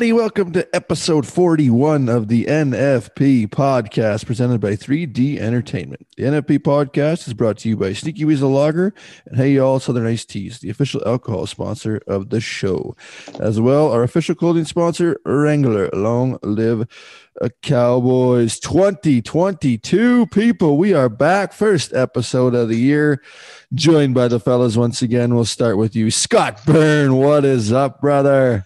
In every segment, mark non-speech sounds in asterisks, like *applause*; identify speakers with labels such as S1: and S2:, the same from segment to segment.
S1: everybody. Welcome to episode 41 of the NFP podcast presented by 3D Entertainment. The NFP podcast is brought to you by Sneaky Weasel Lager and Hey Y'all Southern Ice Teas, the official alcohol sponsor of the show. As well, our official clothing sponsor, Wrangler. Long live a Cowboys 2022 people. We are back. First episode of the year. Joined by the fellas once again. We'll start with you, Scott Byrne. What is up, brother?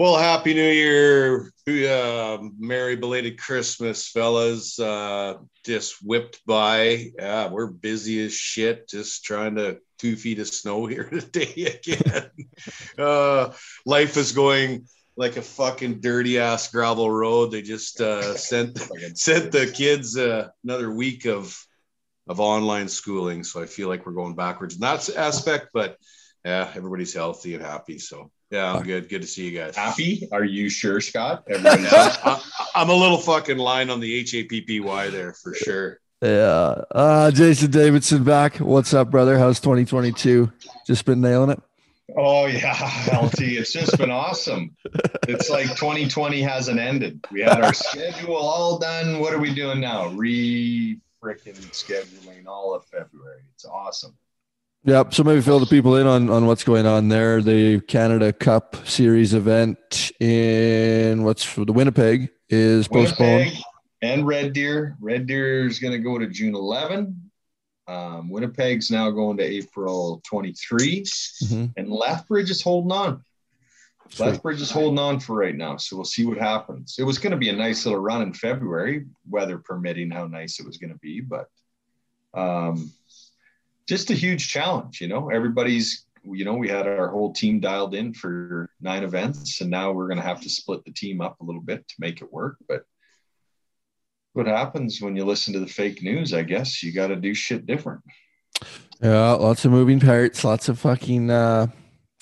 S2: Well, happy New Year, uh, merry belated Christmas, fellas. Uh, just whipped by. Yeah, we're busy as shit. Just trying to two feet of snow here *laughs* today again. *laughs* uh, life is going like a fucking dirty ass gravel road. They just uh, sent *laughs* sent the kids uh, another week of of online schooling, so I feel like we're going backwards in that aspect. But yeah, everybody's healthy and happy, so yeah, I'm good. Good to see you guys.
S3: Happy? Are you sure, Scott? *laughs*
S2: I'm a little fucking line on the H A P P Y there for sure.
S1: Yeah. Uh, Jason Davidson back. What's up, brother? How's 2022? Just been nailing it.
S3: Oh yeah, *laughs* LT. It's just been awesome. It's like 2020 hasn't ended. We had our *laughs* schedule all done. What are we doing now? Re freaking scheduling all of February. It's awesome.
S1: Yep. So maybe fill the people in on, on what's going on there. The Canada Cup Series event in what's for the Winnipeg is postponed. Winnipeg
S3: and Red Deer. Red Deer is going to go to June 11. Um, Winnipeg's now going to April 23. Mm-hmm. And Lethbridge is holding on. Sweet. Lethbridge is holding on for right now. So we'll see what happens. It was going to be a nice little run in February, weather permitting how nice it was going to be. But um, just a huge challenge. You know, everybody's, you know, we had our whole team dialed in for nine events, and now we're going to have to split the team up a little bit to make it work. But what happens when you listen to the fake news? I guess you got to do shit different.
S1: Yeah, lots of moving parts, lots of fucking. uh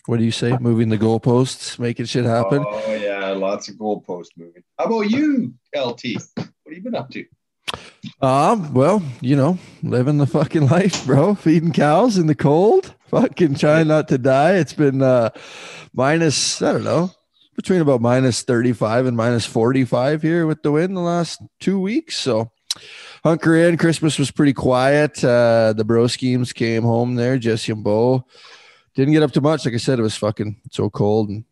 S1: what do you say? Moving the goalposts, making shit happen.
S3: Oh yeah, lots of goalpost moving. How about you, LT? What have you been up to?
S1: Um, well, you know, living the fucking life, bro. Feeding cows in the cold. Fucking trying not to die. It's been uh minus, I don't know, between about minus 35 and minus 45 here with the wind the last two weeks. So hunker in. Christmas was pretty quiet. Uh the bro schemes came home there, Jesse and Bo. Didn't get up to much. Like I said, it was fucking so cold and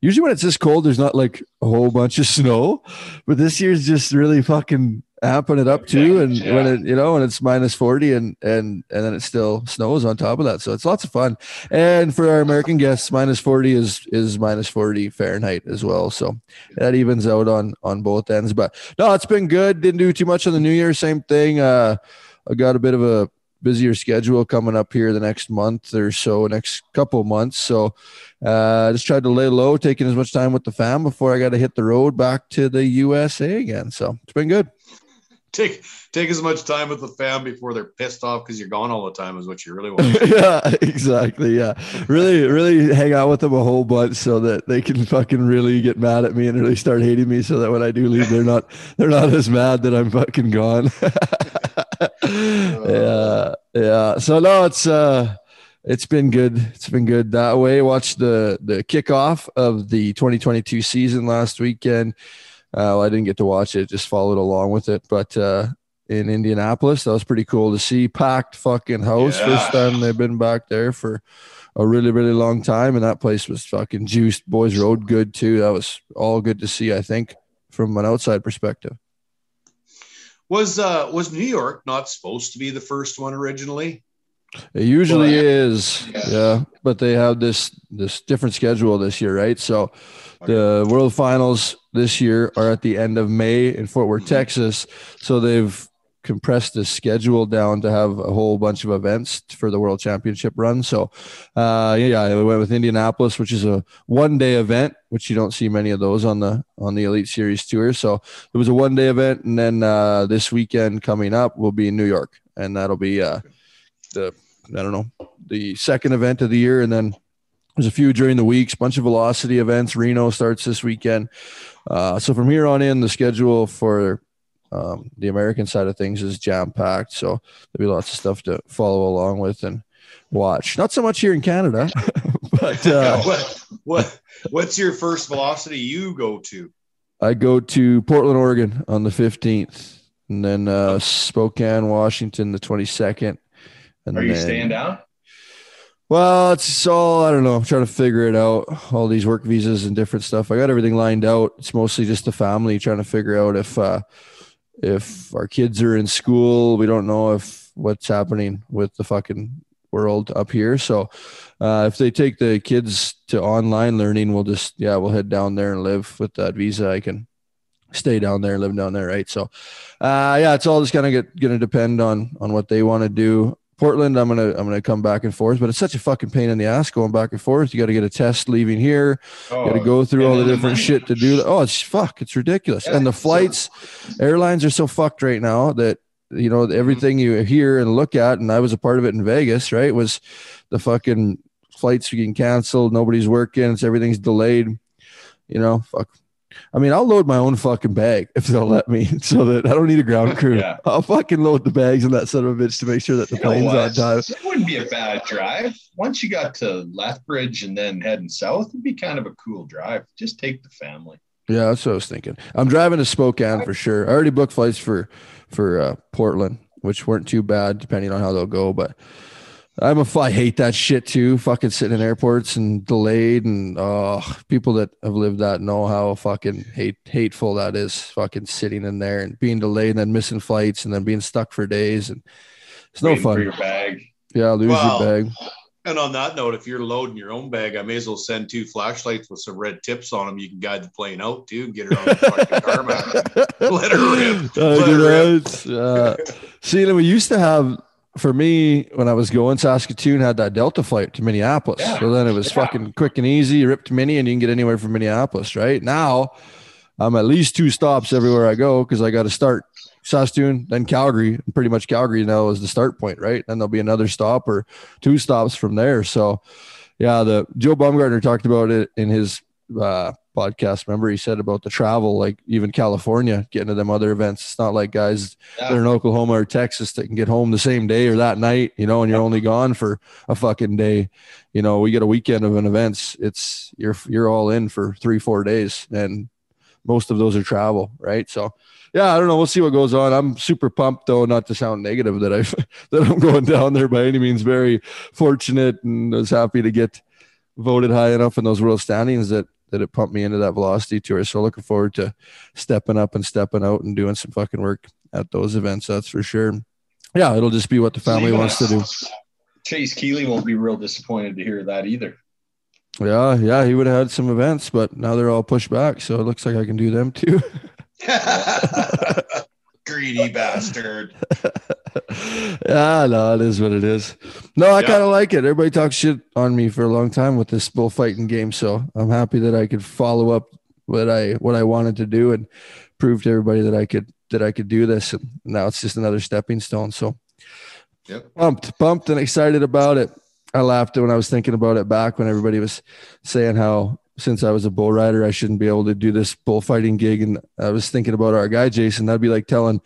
S1: usually when it's this cold, there's not like a whole bunch of *laughs* snow, but this year's just really fucking amping it up too. And yeah. when it, you know, when it's minus 40 and, and, and then it still snows on top of that. So it's lots of fun. And for our American guests, minus 40 is, is minus 40 Fahrenheit as well. So that evens out on, on both ends, but no, it's been good. Didn't do too much on the new year. Same thing. Uh, I got a bit of a busier schedule coming up here the next month or so, next couple months. So uh, just tried to lay low, taking as much time with the fam before I got to hit the road back to the USA again. So it's been good
S2: take take as much time with the fam before they're pissed off because you're gone all the time is what you really want. *laughs*
S1: yeah, exactly. Yeah, really, really hang out with them a whole bunch so that they can fucking really get mad at me and really start hating me, so that when I do leave, they're not they're not as mad that I'm fucking gone. *laughs* yeah, yeah. So no, it's uh it's been good. It's been good that way. Watched the the kickoff of the 2022 season last weekend. Uh, well, I didn't get to watch it, just followed along with it. But uh, in Indianapolis, that was pretty cool to see. Packed fucking house. Yeah. First time they've been back there for a really, really long time. And that place was fucking juiced. Boys Road good too. That was all good to see, I think, from an outside perspective.
S2: Was uh was New York not supposed to be the first one originally?
S1: It usually well, is, yeah. yeah. But they have this this different schedule this year, right? So the World Finals this year are at the end of May in Fort Worth, Texas. So they've compressed the schedule down to have a whole bunch of events for the World Championship run. So, uh, yeah, we went with Indianapolis, which is a one day event, which you don't see many of those on the on the Elite Series tour. So it was a one day event, and then uh, this weekend coming up will be in New York, and that'll be uh, the I don't know the second event of the year, and then there's a few during the weeks, bunch of velocity events. Reno starts this weekend. Uh, so from here on in, the schedule for um, the American side of things is jam packed. So there'll be lots of stuff to follow along with and watch. Not so much here in Canada, *laughs* but uh, *laughs*
S2: what What's your first velocity you go to?
S1: I go to Portland, Oregon on the 15th, and then uh, Spokane, Washington, the 22nd. And
S3: Are you
S1: then-
S3: staying down?
S1: Well, it's all I don't know. I'm trying to figure it out. All these work visas and different stuff. I got everything lined out. It's mostly just the family trying to figure out if uh if our kids are in school. We don't know if what's happening with the fucking world up here. So uh if they take the kids to online learning, we'll just yeah, we'll head down there and live with that visa. I can stay down there, live down there, right? So uh yeah, it's all just kind of get gonna depend on on what they want to do. Portland, I'm gonna I'm gonna come back and forth, but it's such a fucking pain in the ass going back and forth. You got to get a test leaving here.
S3: Oh,
S1: You got to go through all the different shit to do. that. Oh, it's fuck. It's ridiculous.
S3: Yeah,
S1: and the flights, airlines are so fucked right now that you know everything you hear and look at. And I was a part of it in Vegas. Right, was the fucking flights getting canceled. Nobody's working. It's everything's delayed. You know, fuck. I mean, I'll load my own fucking bag if they'll let me, *laughs* so that I don't need a ground crew.
S3: Yeah.
S1: I'll fucking load the bags in that son of a bitch to make sure that the
S3: You
S1: plane's on time.
S3: It wouldn't be a bad drive. Once you got to Lethbridge and then heading south, it'd be kind of a cool drive. Just take the family.
S1: Yeah, that's what I was thinking. I'm driving to Spokane for sure. I already booked flights for for uh, Portland, which weren't too bad depending on how they'll go. But I'm a f- I hate that shit too. Fucking sitting in airports and delayed, and oh, people that have lived that know how fucking hate hateful that is. Fucking sitting in there and being delayed, and then missing flights, and then being stuck for days, and it's no
S3: Waiting for
S1: fun.
S3: your bag.
S1: Yeah, lose
S2: Well,
S1: your bag.
S2: And on that note, if you're loading your own bag, I may as well send two flashlights with some red tips on them. You can guide the plane out too and get her on the fucking tarmac. *laughs* Let her rip.
S1: Uh,
S2: Let
S1: good
S2: her rip.
S1: night. Uh, see, and we used to have for me when I was going Saskatoon had that Delta flight to Minneapolis.
S3: Yeah.
S1: So then it was
S3: Yeah.
S1: fucking quick and easy. You ripped Mini and you can get anywhere from Minneapolis. Right now, I'm at least two stops everywhere I go because I got to start Saskatoon, then Calgary. And pretty much Calgary now is the start point, right? Then there'll be another stop or two stops from there. So, yeah, the Joe Baumgartner talked about it in his uh, podcast. Remember, he said about the travel, like even California, getting to them other events. It's not like guys that are in Oklahoma or Texas that can get home the same day or that night, you know, and you're only gone for a fucking day. You know, we get a weekend of an events. It's you're you're all in for three, four days, and most of those are travel, right? So yeah, I don't know. We'll see what goes on. I'm super pumped though, not to sound negative that I *laughs* that I'm going down there by any means. Very fortunate and was happy to get voted high enough in those world standings that that it pumped me into that velocity tour. So looking forward to stepping up and stepping out and doing some fucking work at those events. That's for sure. Yeah, it'll just be what the family wants to do.
S3: Chase Keeley won't be real disappointed to hear that either.
S1: Yeah, yeah, he would have had some events, but now they're all pushed back. So it looks like I can do them too. *laughs* *laughs*
S2: Greedy bastard. *laughs*
S1: yeah, no, it is what it is. No, I
S2: Yeah.
S1: kind of like it. Everybody talks shit on me for a long time with this bullfighting game, so I'm happy that I could follow up what I what I wanted to do and prove to everybody that I could that I could do this. And now it's just another stepping stone. So
S2: Yep.
S1: pumped, pumped, and excited about it. I laughed when I was thinking about it back when everybody was saying how since I was a bull rider, I shouldn't be able to do this bullfighting gig. And I was thinking about our guy Jason. That'd be like telling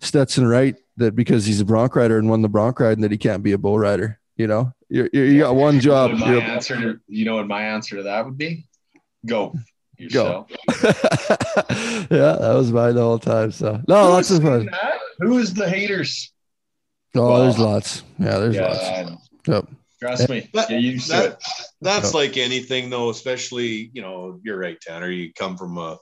S1: Stetson Wright that because he's a bronc rider and won the bronc ride, and that he can't be a bull rider. You know, you you you got one job.
S3: You know what
S1: You're
S3: my
S1: a-
S3: answer to you know what my answer to that would be? Go yourself. *laughs*
S1: yeah, that was mine the whole time. So no, lots of fun.
S3: Who is the haters?
S1: Oh,
S3: Well,
S1: there's lots. Yeah, there's
S3: yeah,
S1: lots. Yep.
S3: Trust me.
S2: That-
S3: Get used to it.
S2: That's like anything, though. Especially, you know, you're right, Tanner. You come from a,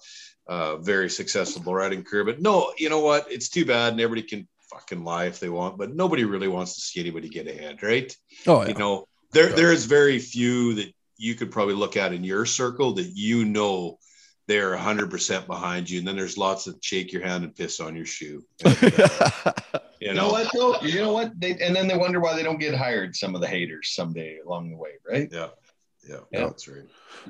S2: a very successful bull riding career, but no, you know what? It's too bad, and everybody can fucking lie if they want, but nobody really wants to see anybody get ahead, right?
S1: Oh yeah.
S2: You know, there
S1: Yeah.
S2: there's very few that you could probably look at in your circle that you know they're 100% behind you, and then there's lots that shake your hand and piss on your shoe. *laughs* You
S3: You
S2: know,
S3: know what though? You know what? They and then they wonder why they don't get hired. Some of the haters someday along the way, right?
S2: Yeah, yeah,
S3: Yeah.
S2: that's right.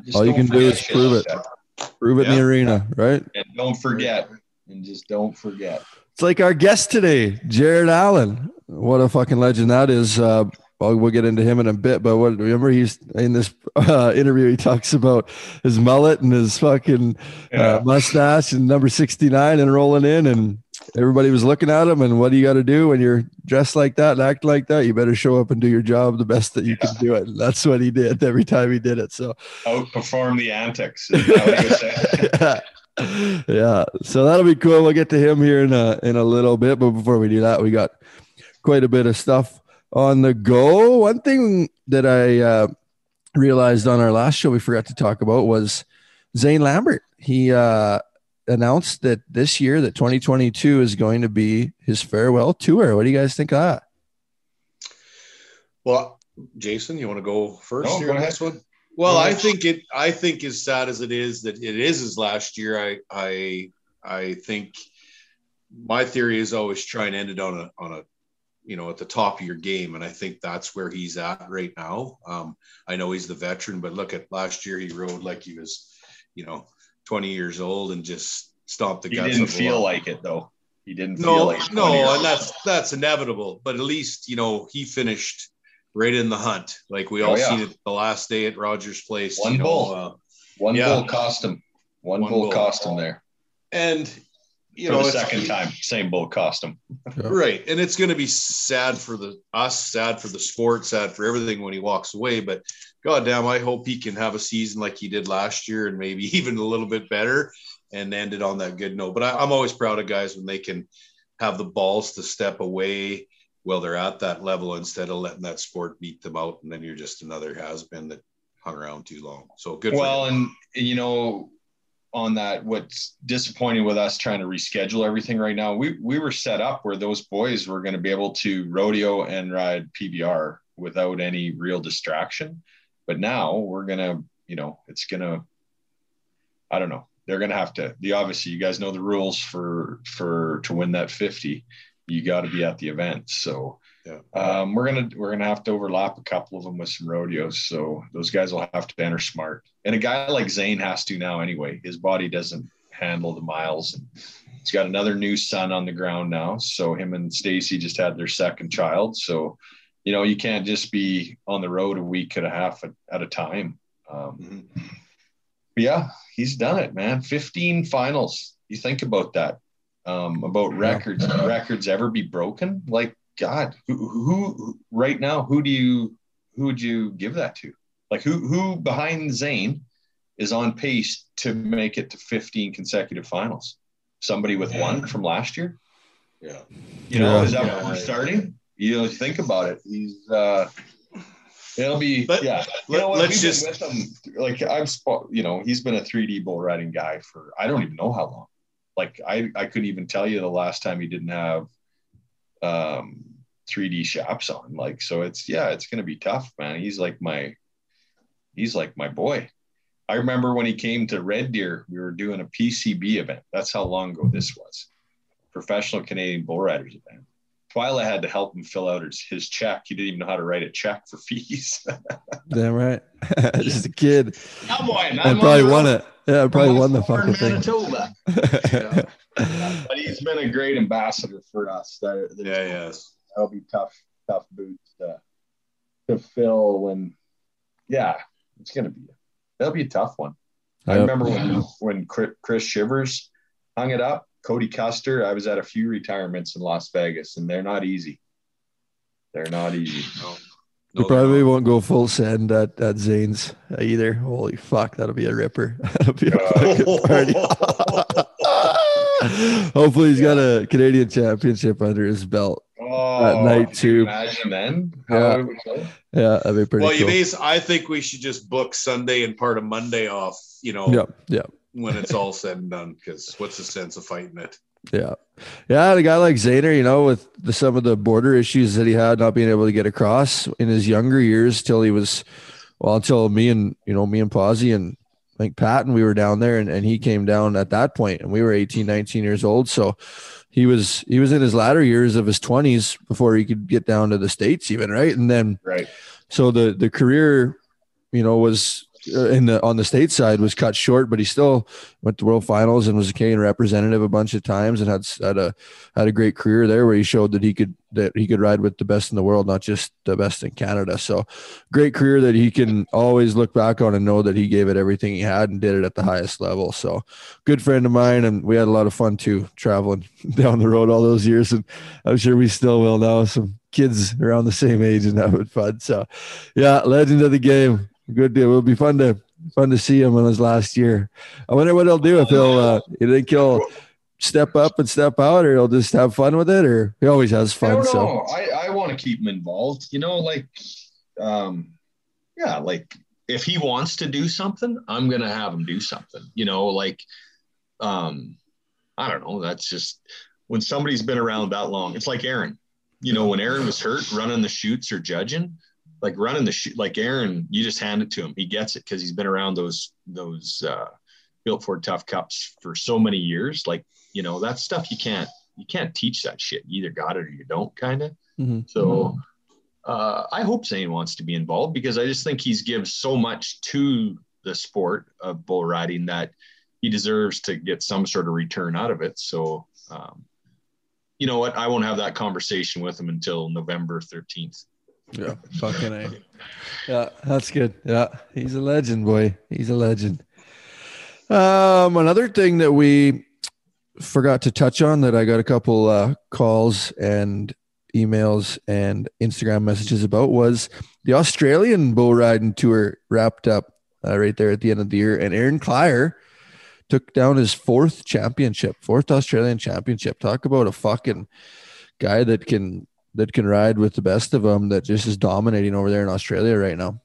S3: Just
S1: All you can do is prove it.
S3: that.
S1: Prove it in the arena, right?
S3: and don't forget, and just don't forget.
S1: It's like our guest today, Jared Allen. What a fucking legend that is. Uh, well, we'll get into him in a bit, but what remember he's in this uh, interview he talks about his mullet and his fucking
S3: Yeah.
S1: uh, mustache and number 69 and rolling in and everybody was looking at him. And what do you got to do when you're dressed like that and act like that? You better show up and do your job the best that you yeah. can do it. And that's what he did every time he did it. So
S3: outperform the antics.
S1: yeah. *laughs* yeah. So that'll be cool. We'll get to him here in a in a little bit. But before we do that, we got quite a bit of stuff on the go. One thing that I uh, realized on our last show we forgot to talk about was Zane Lambert. He uh, announced that this year, that 2022 is going to be his farewell tour. What do you guys think of that?
S2: Well, Jason, you want to go first no, here on this one? Well, I think it. I think as sad as it is that it is his last year. I I I think my theory is always try and end it on a on a you know at the top of your game, and I think that's where he's at right now. Um, I know he's the veteran, but look at last year he rode like he was, you know, 20 years old and just stomped the
S3: he
S2: guts.
S3: He didn't feel like it though. He didn't
S2: no,
S3: like
S2: no, and that's that's inevitable. But at least you know he finished right in the hunt. Like we oh, all yeah. seen it the last day at Rogers Place.
S3: One bull, know, uh, one yeah. bull cost him. One, one bull, bull cost him there.
S2: And you
S3: for
S2: know,
S3: the second time, same bull cost him.
S2: right, and it's going to be sad for the us, sad for the sport, sad for everything when he walks away. But goddamn, I hope he can have a season like he did last year, and maybe *laughs* even a little bit better, and end it on that good note. But I, I'm always proud of guys when they can have the balls to step away while they're at that level instead of letting that sport beat them out and then you're just another has been that hung around too long so good
S3: well and you know on that what's disappointing with us trying to reschedule everything right now we we were set up where those boys were going to be able to rodeo and ride pbr without any real distraction but now we're going to you know it's going to i don't know they're going to have to the obviously you guys know the rules for for to win that 50 you got to be at the event. So yeah. um, we're gonna we're gonna have to overlap a couple of them with some rodeos. So those guys will have to enter smart. And a guy like Zane has to now anyway. His body doesn't handle the miles. And he's got another new son on the ground now. So him and Stacy just had their second child. So you know you can't just be on the road a week and a half at, at a time. Um, mm-hmm. yeah, he's done it, man. 15 finals. You think about that um, about records. Records ever be broken? Like God, who, who right now? Who do you who would you give that to? Like who who behind Zane is on pace to make it to 15 consecutive finals? Somebody with yeah. one from last year.
S2: Yeah.
S3: You know, yeah. is that yeah. we're starting? You know, think about it. He's uh it'll be but, yeah. You know what? Let's just with him, like I've you know, he's been a 3D bull riding guy for I don't even know how long like I, I couldn't even tell you the last time he didn't have um 3D shops on. Like, so it's yeah, it's gonna be tough, man. He's like my he's like my boy. I remember when he came to Red Deer, we were doing a PCB event. That's how long ago this was. Professional Canadian Bull Riders event. Twyla had to help him fill out his, his check. He didn't even know how to write a check for *laughs* fees.
S1: Damn right. *laughs* Just a kid.
S3: Cowboy,
S1: I probably won it. Yeah, I probably won the fucking
S3: Manitoba. thing. *laughs* yeah. But he's been a great ambassador for us. That,
S2: yeah, yes.
S3: That'll be tough, tough boots to, to fill when, yeah, it's going to be, that'll be a tough one. Yep. I remember when, when Chris Shivers hung it up Cody Custer. I was at a few retirements in Las Vegas, and they're not easy. They're not easy. No.
S1: Oh, no, probably won't go full send at, at Zane's uh, either. Holy fuck, that'll be a ripper. *laughs* that'll be a fucking party. *laughs* Hopefully, he's got a Canadian championship under his belt
S3: oh,
S1: at night too.
S3: Imagine then.
S1: Yeah, yeah, that'd be pretty.
S2: Well,
S1: cool.
S2: you I think we should just book Sunday and part of Monday off. You know.
S1: Yeah, yeah
S2: when it's all said and done. Because what's the sense of fighting it?
S1: Yeah, yeah. A guy like Zaner, you know, with the, some of the border issues that he had, not being able to get across in his younger years, till he was, well, until me and you know me and Posy and I think Patton, we were down there, and, and he came down at that point, and we were 18, 19 years old. So he was he was in his latter years of his 20s before he could get down to the states, even right, and then
S3: right.
S1: So the the career, you know, was Uh, in the on the state side was cut short, but he still went to world finals and was a Canadian representative a bunch of times and had had a had a great career there where he showed that he could that he could ride with the best in the world, not just the best in Canada. So great career that he can always look back on and know that he gave it everything he had and did it at the highest level. So good friend of mine, and we had a lot of fun too traveling *laughs* down the road all those years, and I'm sure we still will now. Some kids around the same age and having fun. So yeah, legend of the game. Good deal. It'll be fun to fun to see him in his last year. I wonder what he'll do if he'll uh you think he'll step up and step out or he'll just have fun with it or he always has fun.
S3: I don't
S1: so.
S3: I, I want to keep him involved. You know, like um yeah, like if he wants to do something, I'm gonna have him do something. You know, like um I don't know. That's just when somebody's been around that long. It's like Aaron. You know, when Aaron was hurt, running the chutes or judging, like running the chute, like Aaron, you just hand it to him. He gets it because he's been around those those uh, built for tough cups for so many years. Like you know, that stuff you can't you can't teach that shit. You either got it or you don't, kind of.
S1: Mhm.
S3: So uh, I hope Zane wants to be involved because I just think he's gives so much to the sport of bull riding that he deserves to get some sort of return out of it. So, um, you know what? I won't have that conversation with him until November 13th.
S1: Yeah, *laughs* fucking a. Yeah, that's good. Yeah, he's a legend, boy. He's a legend. Um, another thing that we forgot to touch on that I got a couple uh, calls and emails and Instagram messages about was the Australian bull riding tour wrapped up uh, right there at the end of the year, and Aaron Kleier took down his fourth championship, fourth Australian championship. Talk about a fucking guy that can that can ride with the best of them that just is dominating over there in Australia right now.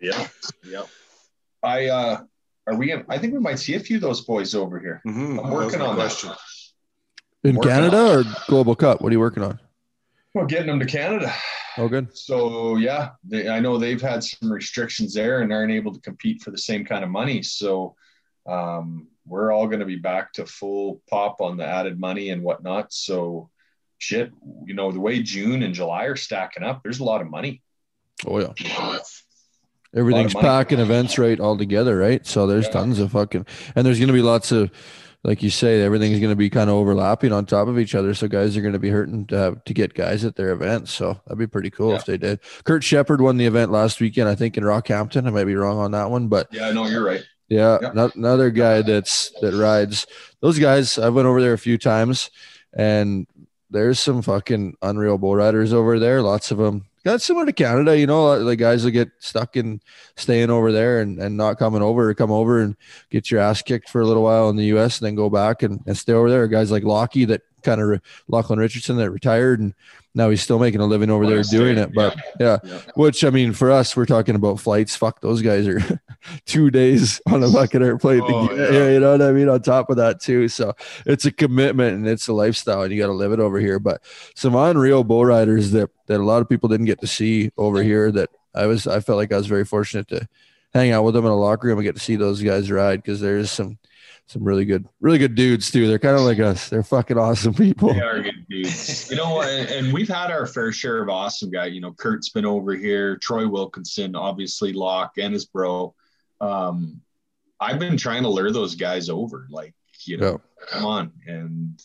S3: Yeah. Yeah. I, uh, are we, In, I think we might see a few of those boys over here.
S2: Mhm.
S3: I'm working
S2: my
S3: on that.
S1: In
S3: Working
S1: Canada or Global Cup? What are you working on?
S3: We're getting them to Canada.
S1: Oh, good.
S3: So yeah, they, I know they've had some restrictions there and aren't able to compete for the same kind of money. So um, we're all going to be back to full pop on the added money and whatnot. So shit, you know, the way June and July are stacking up, there's a lot of money.
S1: Oh yeah. Everything's packing events right all together, right? So there's
S3: Yeah.
S1: tons of fucking, and there's going to be lots of, like you say, everything's going to be kind of overlapping on top of each other. So guys are going to be hurting to have to get guys at their events. So that'd be pretty cool
S3: Yeah.
S1: if they did. Kurt Shephard won the event last weekend, I think in Rockhampton. I might be wrong on that one, but
S3: Yeah, no, you're right.
S1: Yeah,
S3: Yep.
S1: no- another guy that's that rides those guys. I went over there a few times, and there's some fucking unreal bull riders over there. Lots of them. Got similar to Canada, you know, the guys will get stuck in staying over there and, and not coming over or come over and get your ass kicked for a little while in the U.S. and then go back and, and stay over there. Guys like Lockie that kind of Lachlan Richardson that retired and now he's still making a living over there doing it. But yeah,
S3: Yeah.
S1: which I mean, for us, we're talking about flights. Fuck, those guys are two days on a fucking airplane. to
S2: Oh,
S1: get-
S2: yeah.
S1: You know what I mean? On top of that, too. So it's a commitment and it's a lifestyle, and you got to live it over here. But some unreal bull riders that that a lot of people didn't get to see over here. That I was, I felt like I was very fortunate to hang out with them in a locker room and get to see those guys ride because there's some some really good, really good dudes too. They're kind of like us. They're fucking awesome *laughs* people.
S3: They are good dudes. You know, and, and we've had our fair share of awesome guy. You know, Kurt's been over here, Troy Wilkinson, obviously Locke and his bro. Um, I've been trying to lure those guys over, like, you know, come on. And,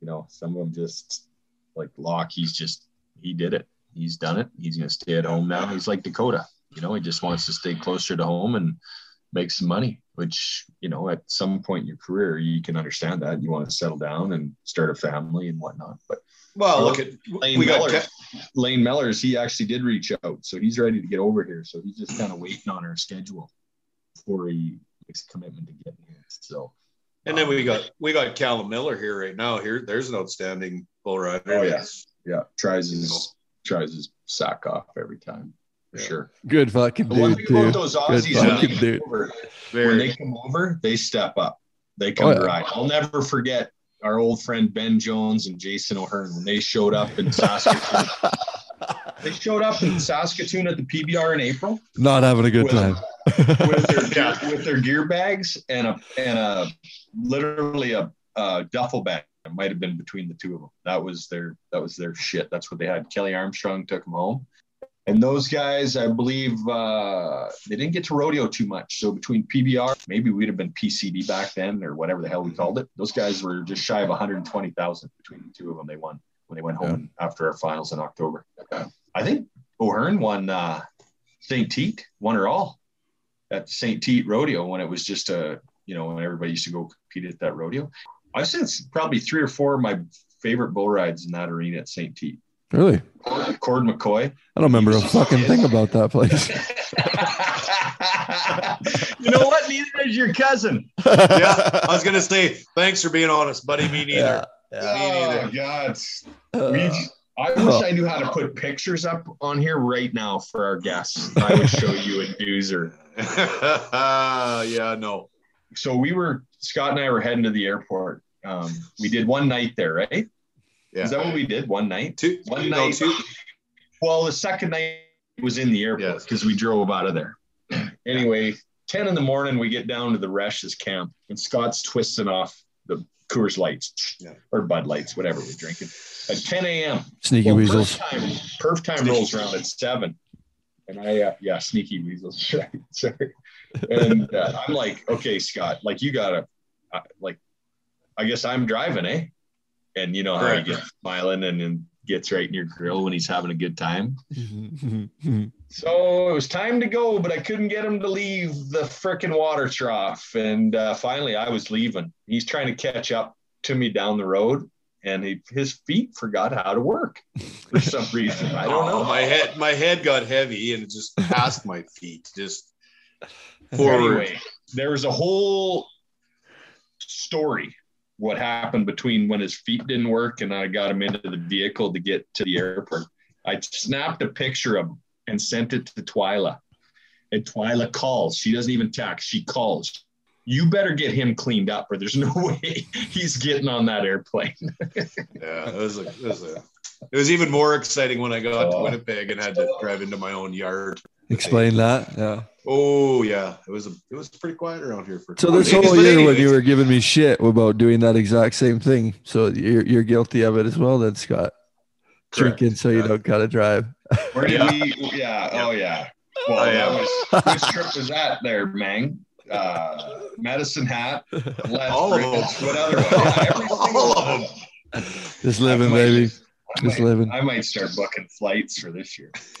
S3: you know, some of them just like Locke, he's just, he did it. He's done it. He's going to stay at home now. He's like Dakota, you know, he just wants to stay closer to home and make some money, which, you know, at some point in your career, you can understand that. You want to settle down and start a family and whatnot. But
S2: Well, look at
S3: Lane
S2: we got
S3: Mellors,
S2: Ke-
S3: Lane Mellors, he actually did reach out. So he's ready to get over here. So he's just kind of waiting on our schedule before he makes a commitment to get here. So,
S2: and then uh, we got we got Callum Miller here right now. Here, there's an outstanding bull rider.
S3: Oh, yeah. Yeah, tries his, tries his sack off every time for
S2: Yeah.
S3: sure.
S1: Good fucking
S3: The one
S1: dude
S3: thing about those Aussies, when they, come over, when they come over, they step up. They come
S1: Oh,
S3: to
S1: yeah.
S3: ride. I'll never forget our old friend Ben Jones and Jason O'Hearn when they showed up in Saskatoon. *laughs* they showed up in Saskatoon at the PBR in April
S1: Not having a good
S3: With-
S1: time.
S3: With their
S2: Yeah.
S3: with their gear bags and a and a literally a, a duffel bag. It might have been between the two of them. That was their that was their shit. That's what they had. Kelly Armstrong took them home, And those guys, I believe, uh, they didn't get to rodeo too much. So between PBR, maybe we'd have been PCD back then or whatever the hell we called it. Those guys were just shy of 120,000 between the two of them. They won when they went home yeah. after our finals in October. I think O'Hearn won uh, St. Tite, won her all at St. Tite Rodeo when it was just a, you know, when everybody used to go compete at that rodeo. I've seen probably three or four of my favorite bull rides in that arena at St. Tite.
S1: Really?
S3: Cord McCoy.
S1: I don't remember a fucking thing about that place. *laughs*
S3: you know what? Neither is your cousin.
S2: yeah, I was gonna say thanks for being honest, buddy. Me neither.
S3: Yeah, yeah. Me neither. Oh, God. Uh, we, I wish. I knew how to put pictures up on here right now for our guests. I would show you a doozer. *laughs*
S2: yeah, no.
S3: So we were Scott and I were heading to the airport. Um, we did one night there, right? Yeah. Is that what we did? One night?
S2: Two.
S3: One night. Two. Well, the second night was in the airport because yes. we drove out of there. *clears throat* Anyway, 10 in the morning, we get down to the Resch's camp and Scott's twisting off the Coors Lights yeah. or Bud Lights, whatever we're drinking at 10 a.m.
S1: Sneaky well, weasels.
S3: Perf time, perf time rolls around at seven. And I, uh, yeah, sneaky weasels. *laughs* Right. Sorry. And uh, I'm like, okay, Scott, like you gotta, uh, like, I guess I'm driving, eh? And you know how right. he gets smiling and, and gets right in your grill when he's having a good time. *laughs* so it was time to go, but I couldn't get him to leave the freaking water trough. And uh, finally, I was leaving. He's trying to catch up to me down the road, and he, his feet forgot how to work for some reason. I don't know. *laughs*
S2: My head, my head got heavy, and it just passed my feet. Just *laughs* forward. Anyway,
S3: there was a whole story what happened between when his feet didn't work and I got him into the vehicle to get to the airport. I snapped a picture of him and sent it to Twyla. And Twyla calls. She doesn't even text. She calls. You better get him cleaned up, or there's no *laughs* way he's getting on that airplane.
S2: yeah, it was, a, it was a, it was even more exciting when I got to oh. Winnipeg and had to drive into my own yard.
S1: Explain that. Yeah.
S2: Oh yeah, it was a, it was pretty quiet around here for.
S1: So this days, whole year when you were giving me shit about doing that exact same thing, so you're you're guilty of it as well, then Scott. Correct. Drinking so you yeah. don't gotta drive.
S3: Where did yeah. we? Yeah. Oh yeah. Oh, well, oh, yeah. that was which trip was that there, Mang? Uh, medicine hat, all of them. What other *laughs*
S1: all of them. Just living, baby. Just
S3: might,
S1: living.
S3: I might start booking flights for this year. *laughs*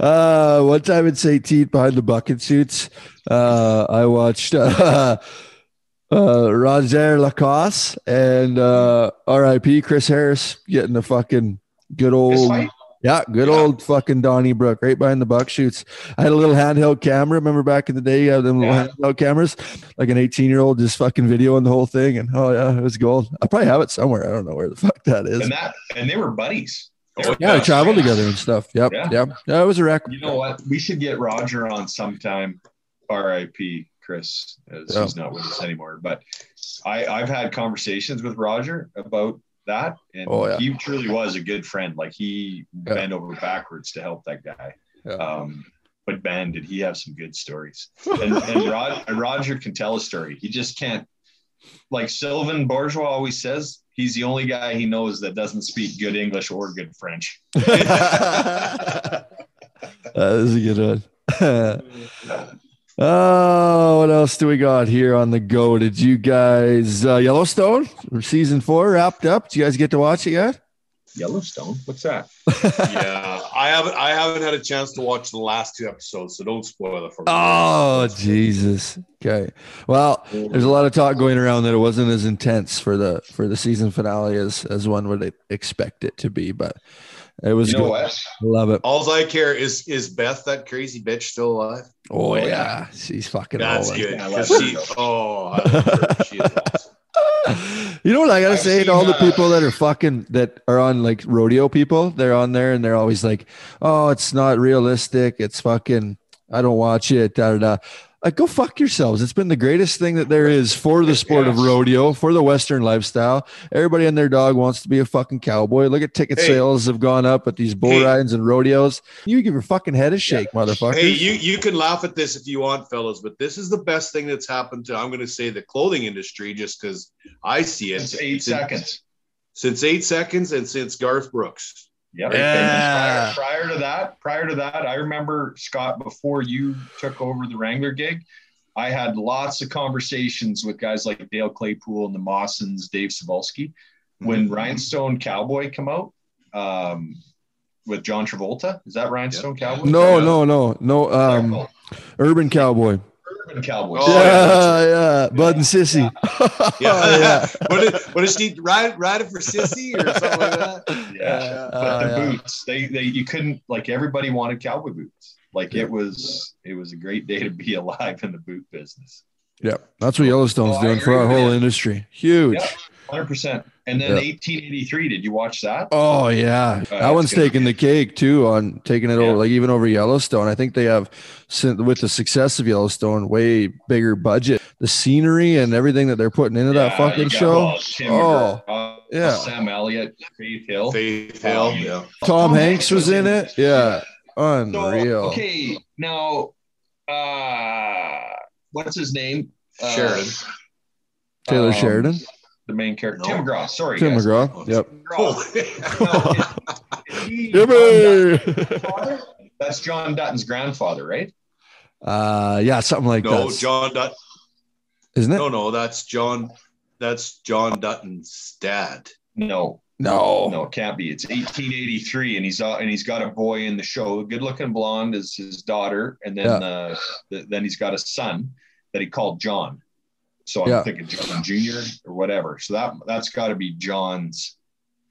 S1: uh, one time in St. Tite behind the bucket suits, uh, I watched uh, *laughs* uh, Roger Lacoste and uh, RIP Chris Harris getting a fucking good old yeah, good yeah. old fucking Donnybrook, right behind the buck chutes. I had a little handheld camera. Remember back in the day, you had them little yeah. handheld cameras, like an 18 year old just fucking videoing the whole thing. And oh yeah, it was gold. I probably have it somewhere. I don't know where the fuck that is.
S3: And that, and they were buddies.
S1: They were yeah, they traveled together and stuff. Yep. Yeah. yeah. Yeah. It was a wreck.
S3: You know what? We should get Roger on sometime. R.I.P. Chris, as he's not with us anymore. But I, I've had conversations with Roger about that. And oh, yeah. he truly was a good friend. Like he yeah. bent over backwards to help that guy. Yeah. Um, but man, did he have some good stories? *laughs* And, and Rod, Roger can tell a story. He just can't. Like Sylvain Bourgeois always says, he's the only guy he knows that doesn't speak good English or good French. *laughs* *laughs*
S1: that is a good one. Oh, what else do we got here on the go? Did you guys uh, Yellowstone season four wrapped up? Did you guys get to watch it yet?
S3: Yellowstone, what's that? *laughs*
S2: yeah, I haven't. I haven't had a chance to watch the last two episodes, so don't spoil it for me.
S1: Oh Jesus! Okay. Well, there's a lot of talk going around that it wasn't as intense for the for the season finale as as one would expect it to be, but it was you know good. What? Love it.
S2: All I care is is Beth that crazy bitch still alive?
S1: Oh, oh yeah. yeah. she's fucking.
S2: That's rolling. good. She, oh, she is
S1: awesome. *laughs* You know what I gotta I've say to all the people that are fucking that are on like rodeo people, they're on there and they're always like, "Oh, it's not realistic. It's fucking. I don't watch it." Da da da like go fuck yourselves. It's been the greatest thing that there is for the sport yes. of rodeo, for the Western lifestyle. Everybody and their dog wants to be a fucking cowboy. Look at ticket hey. sales have gone up at these bull hey. rides and rodeos. You give your fucking head a shake, yeah. motherfucker.
S2: Hey, you, you can laugh at this if you want, fellas, but this is the best thing that's happened to, I'm going to say the clothing industry, just because I see it.
S3: It's eight since, seconds.
S2: Since eight seconds and since Garth Brooks.
S3: Yep.
S1: Yeah.
S3: Prior, prior to that, prior to that, I remember Scott before you took over the Wrangler gig. I had lots of conversations with guys like Dale Claypool and the Mawsons, Dave Cebulski. When
S2: Mhm.
S3: Rhinestone Cowboy come out um, with John Travolta, is that Rhinestone Cowboy?
S1: No, no, no, no. Um, Urban Cowboy.
S3: Urban Cowboy.
S2: Oh,
S1: yeah, yeah, Bud and Sissy.
S2: Yeah. *laughs*
S1: Oh, yeah.
S2: what, is, what is she ride riding for sissy or something like that?
S3: Yeah.
S1: Oh,
S3: but the oh,
S1: yeah.
S3: boots, they they you couldn't like everybody wanted cowboy boots. Like it was it was a great day to be *laughs* alive in the boot business.
S1: Yeah, that's what Yellowstone's
S3: Oh,
S1: doing for our whole industry. Huge.
S3: Yeah. Hundred percent. And then
S1: Yeah.
S3: 1883. Did you watch that?
S1: Oh yeah,
S3: Uh,
S1: that one's
S3: it's gonna
S1: taking the cake too on taking it
S3: Yeah.
S1: over, like even over Yellowstone. I think they have, with the success of Yellowstone, way bigger budget. The scenery and everything that they're putting into that fucking show.
S3: well,
S1: Oh,
S3: McGraw,
S1: yeah.
S3: Sam Elliott, Faith Hill.
S2: Faith Hill.
S3: Um,
S2: Yeah.
S1: Tom Hanks was in it. Yeah,
S3: So,
S1: unreal.
S3: okay, now uh what's his name? Uh,
S2: Sheridan.
S1: Taylor
S3: um,
S1: Sheridan,
S3: The main character.
S2: No.
S3: Tim McGraw. Sorry.
S1: Tim
S3: guys.
S1: McGraw. Yep.
S3: McGraw. Now, is- is he *laughs*
S1: Yippee!
S3: John Dutton's father? That's John Dutton's grandfather, right?
S1: uh, yeah, something like
S2: no,
S1: that, No,
S2: John Dutton.
S1: isn't it?
S2: No, no, that's John. That's John Dutton's dad.
S3: No,
S1: No.
S3: no, it can't be. It's 1883, and he's uh, and he's got a boy in the show. A good-looking blonde is his daughter, and then
S1: Yeah.
S3: uh, th- then he's got a son that he called John. So I'm
S1: Yeah.
S3: thinking John Junior or whatever. So that that's got to be John's.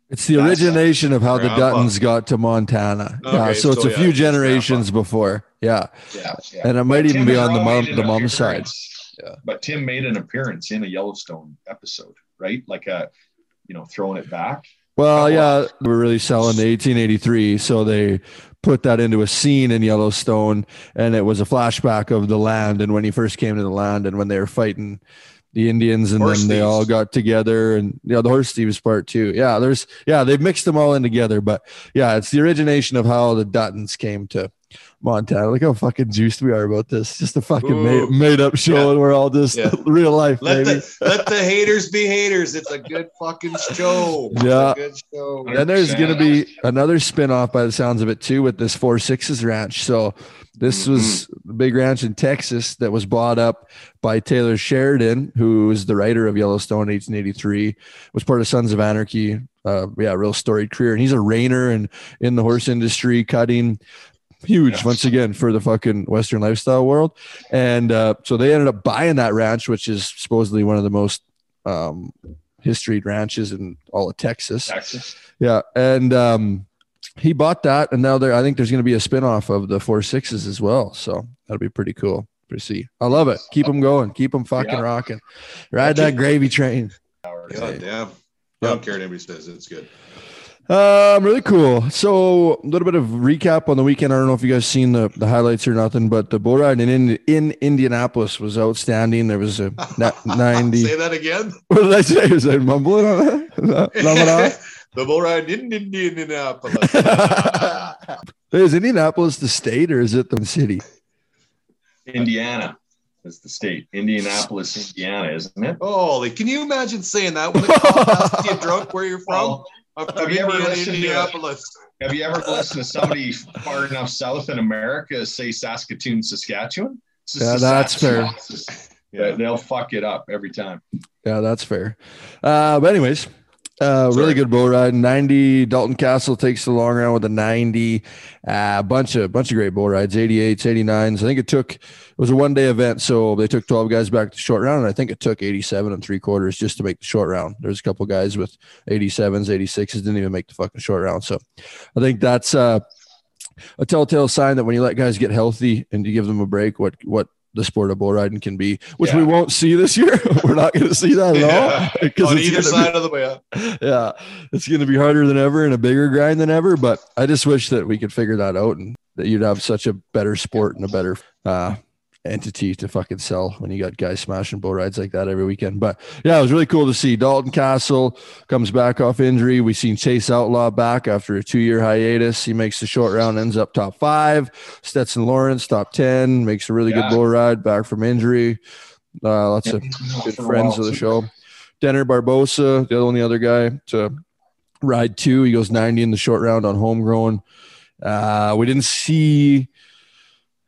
S1: It's the origination of how the Duttons got to Montana. yeah,
S2: Okay,
S1: so it's a
S2: yeah,
S1: few
S2: it's
S1: generations before. Yeah,
S3: Yeah, yeah.
S1: and it might
S3: But
S1: even
S3: Tim
S1: be on the mom
S3: made
S1: the
S3: an
S1: mom's side. Yeah.
S3: But Tim made an appearance in a Yellowstone episode, right? Like a, you know, throwing it back.
S1: Well, yeah, we're really selling the 1883, so they put that into a scene in Yellowstone, and it was a flashback of the land and when he first came to the land and when they were fighting the Indians, and
S2: Horse
S1: then they all got together, and yeah, the horse thieves part too. Yeah, there's yeah, they've mixed them all in together, but yeah, it's the origination of how the Duttons came to Montana. Look how fucking juiced we are about this. Just a fucking made, made up show,
S2: Yeah.
S1: and we're all just
S2: Yeah. *laughs*
S1: real life,
S2: Let
S1: baby.
S2: the let the haters be haters. It's a good fucking show. It's a
S1: Yeah.
S2: good show.
S1: Then there's going to be another spin-off by the sounds of it too with this Four Sixes Ranch. So this was the big ranch in Texas that was bought up by Taylor Sheridan, who is the writer of Yellowstone 1883, was part of Sons of Anarchy. Uh, yeah, real storied career. And he's a reiner and in the horse industry, cutting huge
S3: Yeah.
S1: once again for the fucking Western lifestyle world. And uh, so they ended up buying that ranch, which is supposedly one of the most um, historied ranches in all of Texas.
S3: Texas.
S1: Yeah, and um, he bought that, and now there. I think there's going to be a spinoff of the Four Sixes as well. So that'll be pretty cool to see. I love it. Keep them going. Keep them fucking
S3: Yeah.
S1: rocking. Ride that gravy train.
S2: God damn. I don't care what anybody says. It's good.
S1: Um, really cool. So a little bit of recap on the weekend. I don't know if you guys seen the, the highlights or nothing, but the bull ride in, in in Indianapolis was outstanding. There was a *laughs* na- ninety.
S2: Say that again. *laughs*
S1: what did I say? Was I mumbling on that? Is that- is that
S2: the bull ride in Indianapolis. *laughs*
S1: Is Indianapolis the state or is it the city?
S3: Indiana is the state. Indianapolis, Indiana, isn't it?
S2: Holy, can you imagine saying that when the cop asks you drunk where you're from?
S3: Well,
S2: I'm
S3: have you ever listened to- have you ever listened to somebody far enough south in America say Saskatoon, Saskatchewan? It's just
S1: Yeah, that's fair.
S2: Yeah.
S3: They'll fuck it up every time.
S1: Yeah, that's fair. Uh, but anyways, uh, really good bull ride. Ninety. Dalton Kasel takes the long round with a ninety. A uh, bunch of bunch of great bull rides. 88s, 89s. I think it took. It was a one day event, so they took twelve guys back to the short round, and I think it took eighty-seven and three quarters just to make the short round. There's a couple guys with eighty-sevens, eighty-sixes didn't even make the fucking short round. So I think that's uh, a telltale sign that when you let guys get healthy and you give them a break, what what the sport of bull riding can be, which we won't see this year. *laughs* We're not going to see that at all *laughs* because
S2: On either
S1: gonna be-
S2: side of the way. *laughs*
S1: yeah, it's going to be harder than ever and a bigger grind than ever. But I just wish that we could figure that out and that you'd have such a better sport and a better uh, entity to fucking sell when you got guys smashing bull rides like that every weekend. But yeah, it was really cool to see Dalton Kasel comes back off injury. We've seen Chase Outlaw back after a two year hiatus. He makes the short round, ends up top five. Stetson Lawrence top ten, makes a really
S3: Yeah.
S1: good bull ride back from injury. Uh, lots of good friends of the show. Dener Barbosa, the only other guy to ride two. He goes 90 in the short round on homegrown. Uh, we didn't see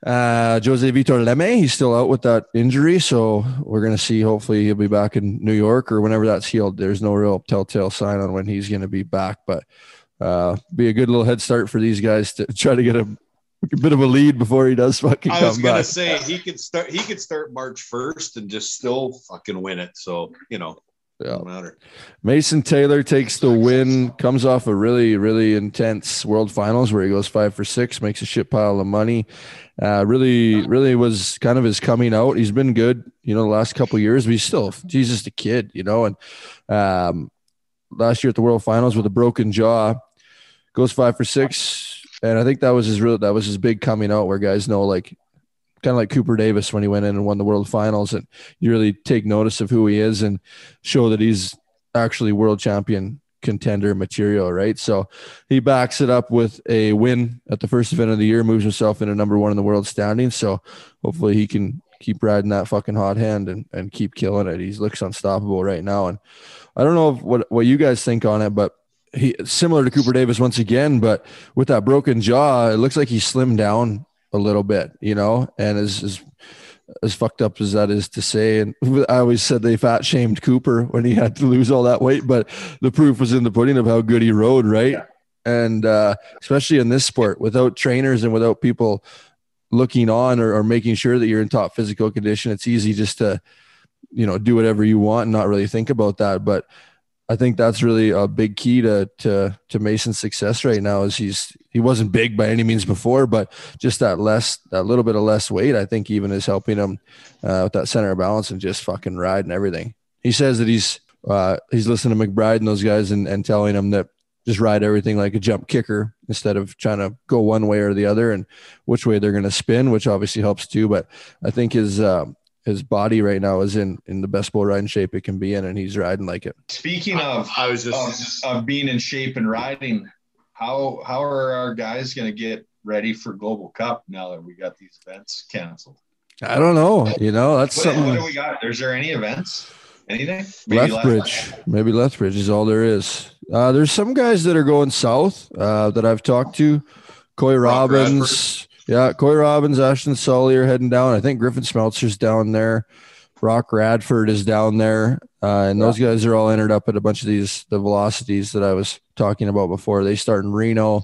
S1: uh, Jose Vitor Leme. He's still out with that injury. So we're going to see. Hopefully, he'll be back in New York or whenever that's healed. There's no real telltale sign on when he's going to be back, but uh, be a good little head start for these guys to *laughs* try to get a, a bit of a lead before he does fucking
S2: I was gonna say he could start. He could start March first and just still fucking win it. So you know,
S1: Yeah.
S2: don't matter.
S1: Mason Taylor takes the win, comes off a really, really intense world finals where he goes five for six, makes a shit pile of money. Uh, really, really was kind of his coming out. He's been good, you know, the last couple of years, but he's still, he's just a kid, you know. And um, last year at the world finals with a broken jaw, goes five for six. And I think that was his real, that was his big coming out where guys know, like, kind of like Cooper Davis when he went in and won the world finals. And you really take notice of who he is and show that he's actually world champion contender material, right? So he backs it up with a win at the first event of the year, moves himself into number one in the world standing. So hopefully he can keep riding that fucking hot hand and, and keep killing it. He looks unstoppable right now. And I don't know what, what you guys think on it, but he similar to Cooper Davis once again, but with that broken jaw, it looks like he slimmed down a little bit, you know, and as, is as fucked up as that is to say. And *laughs* I always said they fat shamed Cooper when he had to lose all that weight, but the proof was in the pudding of how good he rode, right?
S3: Yeah.
S1: And uh, especially in this sport, without trainers and without people looking on or, or making sure that you're in top physical condition, it's easy just to, you know, do whatever you want and not really think about that. But I think that's really a big key to to to Mason's success right now. Is he's he wasn't big by any means before, but just that less that little bit of less weight, I think even is helping him uh, with that center of balance and just fucking ride and everything. He says that he's uh, he's listening to McBride and those guys and, and telling him that just ride everything like a jump kicker instead of trying to go one way or the other and which way they're going to spin, which obviously helps too. But I think his uh, his body right now is in in the best bull riding shape it can be in, and he's riding like it.
S3: Speaking of
S2: I was just
S3: of, of being in shape and riding, how how are our guys going to get ready for Global Cup now that we got these events canceled?
S1: I don't know. You know, that's
S3: What,
S1: something.
S3: what do we got? Is there any events? Anything? Maybe
S1: Lethbridge, maybe Lethbridge is all there is. Uh, there's some guys that are going south uh, that I've talked to. Coy
S2: Rock
S1: Robbins, yeah, Coy Robbins, Ashton Sully are heading down. I think Griffin Smeltzer's down there. Brock Radford is down there, uh, and those guys are all entered up at a bunch of these the velocities that I was talking about before. They start in Reno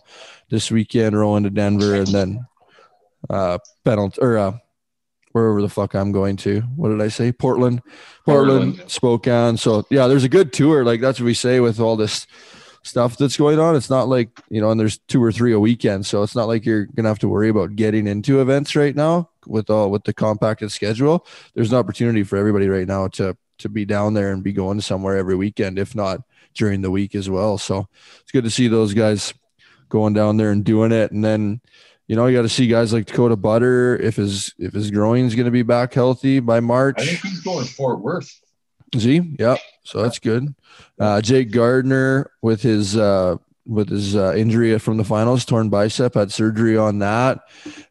S1: this weekend, roll into Denver, and then uh, penalty or uh, wherever the fuck I'm going to. What did I say? Portland, Portland,
S3: Portland.
S1: Spokane. So yeah, there's a good tour. Like that's what we say with all this stuff that's going on. It's not like you know, and there's two or three a weekend, so it's not like you're gonna have to worry about getting into events right now with all with the compacted schedule. There's an opportunity for everybody right now to to be down there and be going somewhere every weekend, if not during the week as well. So it's good to see those guys going down there and doing it, and then you know, you got to see guys like Dakota Buttar if his if his groin's going to be back healthy by March.
S3: I think he's going Fort Worth.
S1: Is he? Yep. So that's good. Uh, Jake Gardner with his uh, with his uh, injury from the finals, torn bicep, had surgery on that,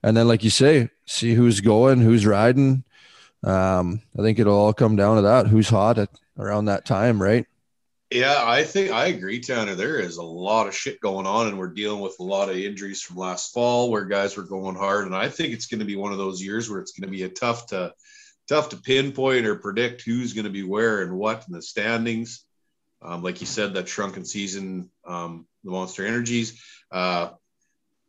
S1: and then like you say, see who's going, who's riding. Um, I think it'll all come down to that. Who's hot at around that time, right?
S2: Yeah, I think I agree, Tanner. There is a lot of shit going on, and we're dealing with a lot of injuries from last fall where guys were going hard. And I think it's going to be one of those years where it's going to be a tough to tough to pinpoint or predict who's going to be where and what in the standings. Um, like you said, that shrunken season, um, the Monster Energies, uh,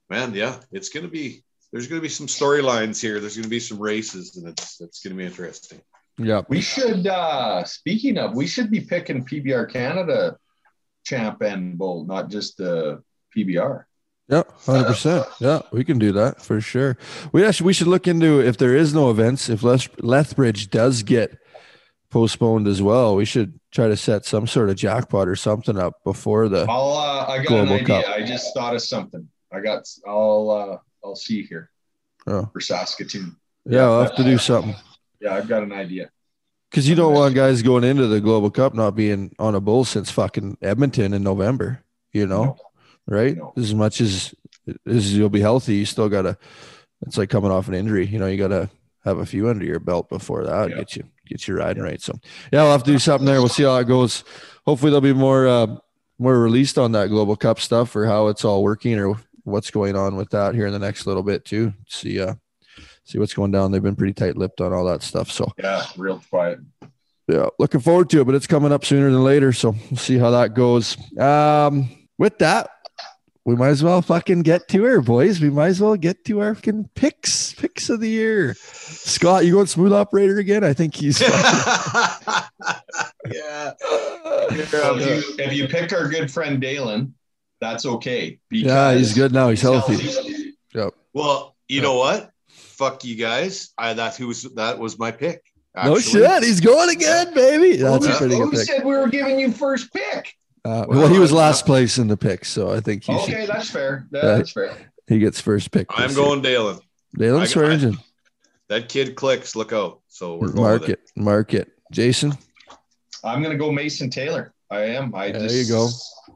S2: man, yeah, it's going to be. There's going to be some storylines here. There's going to be some races, and it's it's going to be interesting.
S1: Yeah.
S3: We should, uh, speaking of, we should be picking PBR Canada champ and bull, not just the PBR.
S1: Yeah, hundred percent. Yeah, we can do that for sure. We actually we should look into if there is no events. If Leth- Lethbridge does get postponed as well, we should try to set some sort of jackpot or something up before the.
S3: I'll, uh, I got
S1: Global
S3: an idea.
S1: Cup.
S3: I just thought of something. I got, I'll, uh, I'll see here
S1: Oh,
S3: for Saskatoon.
S1: yeah, I'll have to do something
S3: Yeah, I've got an idea.
S1: because you don't want guys going into the Global Cup not being on a bull since fucking Edmonton in November. You know, right?
S3: No.
S1: As much as as you'll be healthy, you still gotta. It's like coming off an injury. You know, you gotta have a few under your belt before that
S3: Yeah.
S1: get you get you riding right. So yeah, we'll have to do something there. We'll see how it goes. Hopefully there'll be more uh, more released on that Global Cup stuff or how it's all working or what's going on with that here in the next little bit too. See, uh, see what's going down. They've been pretty tight lipped on all that stuff. So
S3: yeah, real quiet.
S1: Yeah, looking forward to it, but it's coming up sooner than later. So we'll see how that goes. Um, with that, we might as well fucking get to her, boys. We might as well get to our fucking picks, picks of the year. Scott, you going smooth operator again? I think he's. *laughs*
S2: yeah.
S3: yeah. If, you, if you pick our good friend Daylon, that's okay.
S1: Yeah, he's good now. He's, he's healthy. healthy. Yep.
S2: Well, you yep. know what? Fuck you guys. I that who was that was my pick.
S1: Actually. No shit, he's going again, baby. That's well, a pretty good pick.
S3: said we were giving you first pick?
S1: Uh, well, he was last place in the pick, so I think he
S3: okay. Should, that's fair. that's fair.
S1: He gets first pick.
S2: I'm going year. Daylon.
S1: Daylon Swearingen.
S2: That kid clicks. Look out. So we're going
S1: mark it. it. Mark it. Jason.
S3: I'm going to go Mason Taylor. I am. I
S1: there
S3: just,
S1: you go.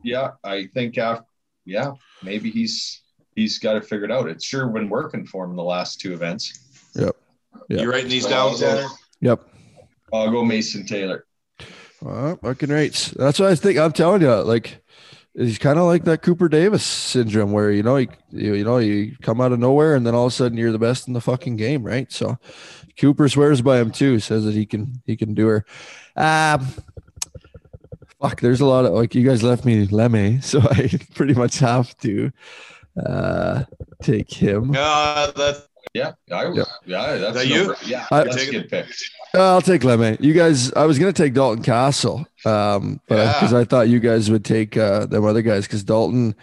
S3: Yeah, I think. Uh, yeah, maybe he's he's got it figured out. It's sure been working for him the last two events.
S1: Yep.
S2: yep. You writing these so down, Tanner?
S1: Yep.
S3: I'll go Mason Taylor.
S1: Uh, fucking rates. That's what I think. I'm telling you, like, he's kind of like that Cooper Davis syndrome, where you know, you, you know, you come out of nowhere and then all of a sudden you're the best in the fucking game, right? So, Cooper swears by him too. Says that he can he can do her. Um, fuck. There's a lot of like you guys left me Leme, *laughs* so I pretty much have to uh take him.
S2: Uh, that's
S3: yeah, I, yeah, yeah, that's
S2: that you.
S3: Yeah, I, that's a good pick.
S1: I'll take Leme. You guys, I was gonna take Dalton Kasel, um, but because yeah. I thought you guys would take uh, them other guys, because Dalton,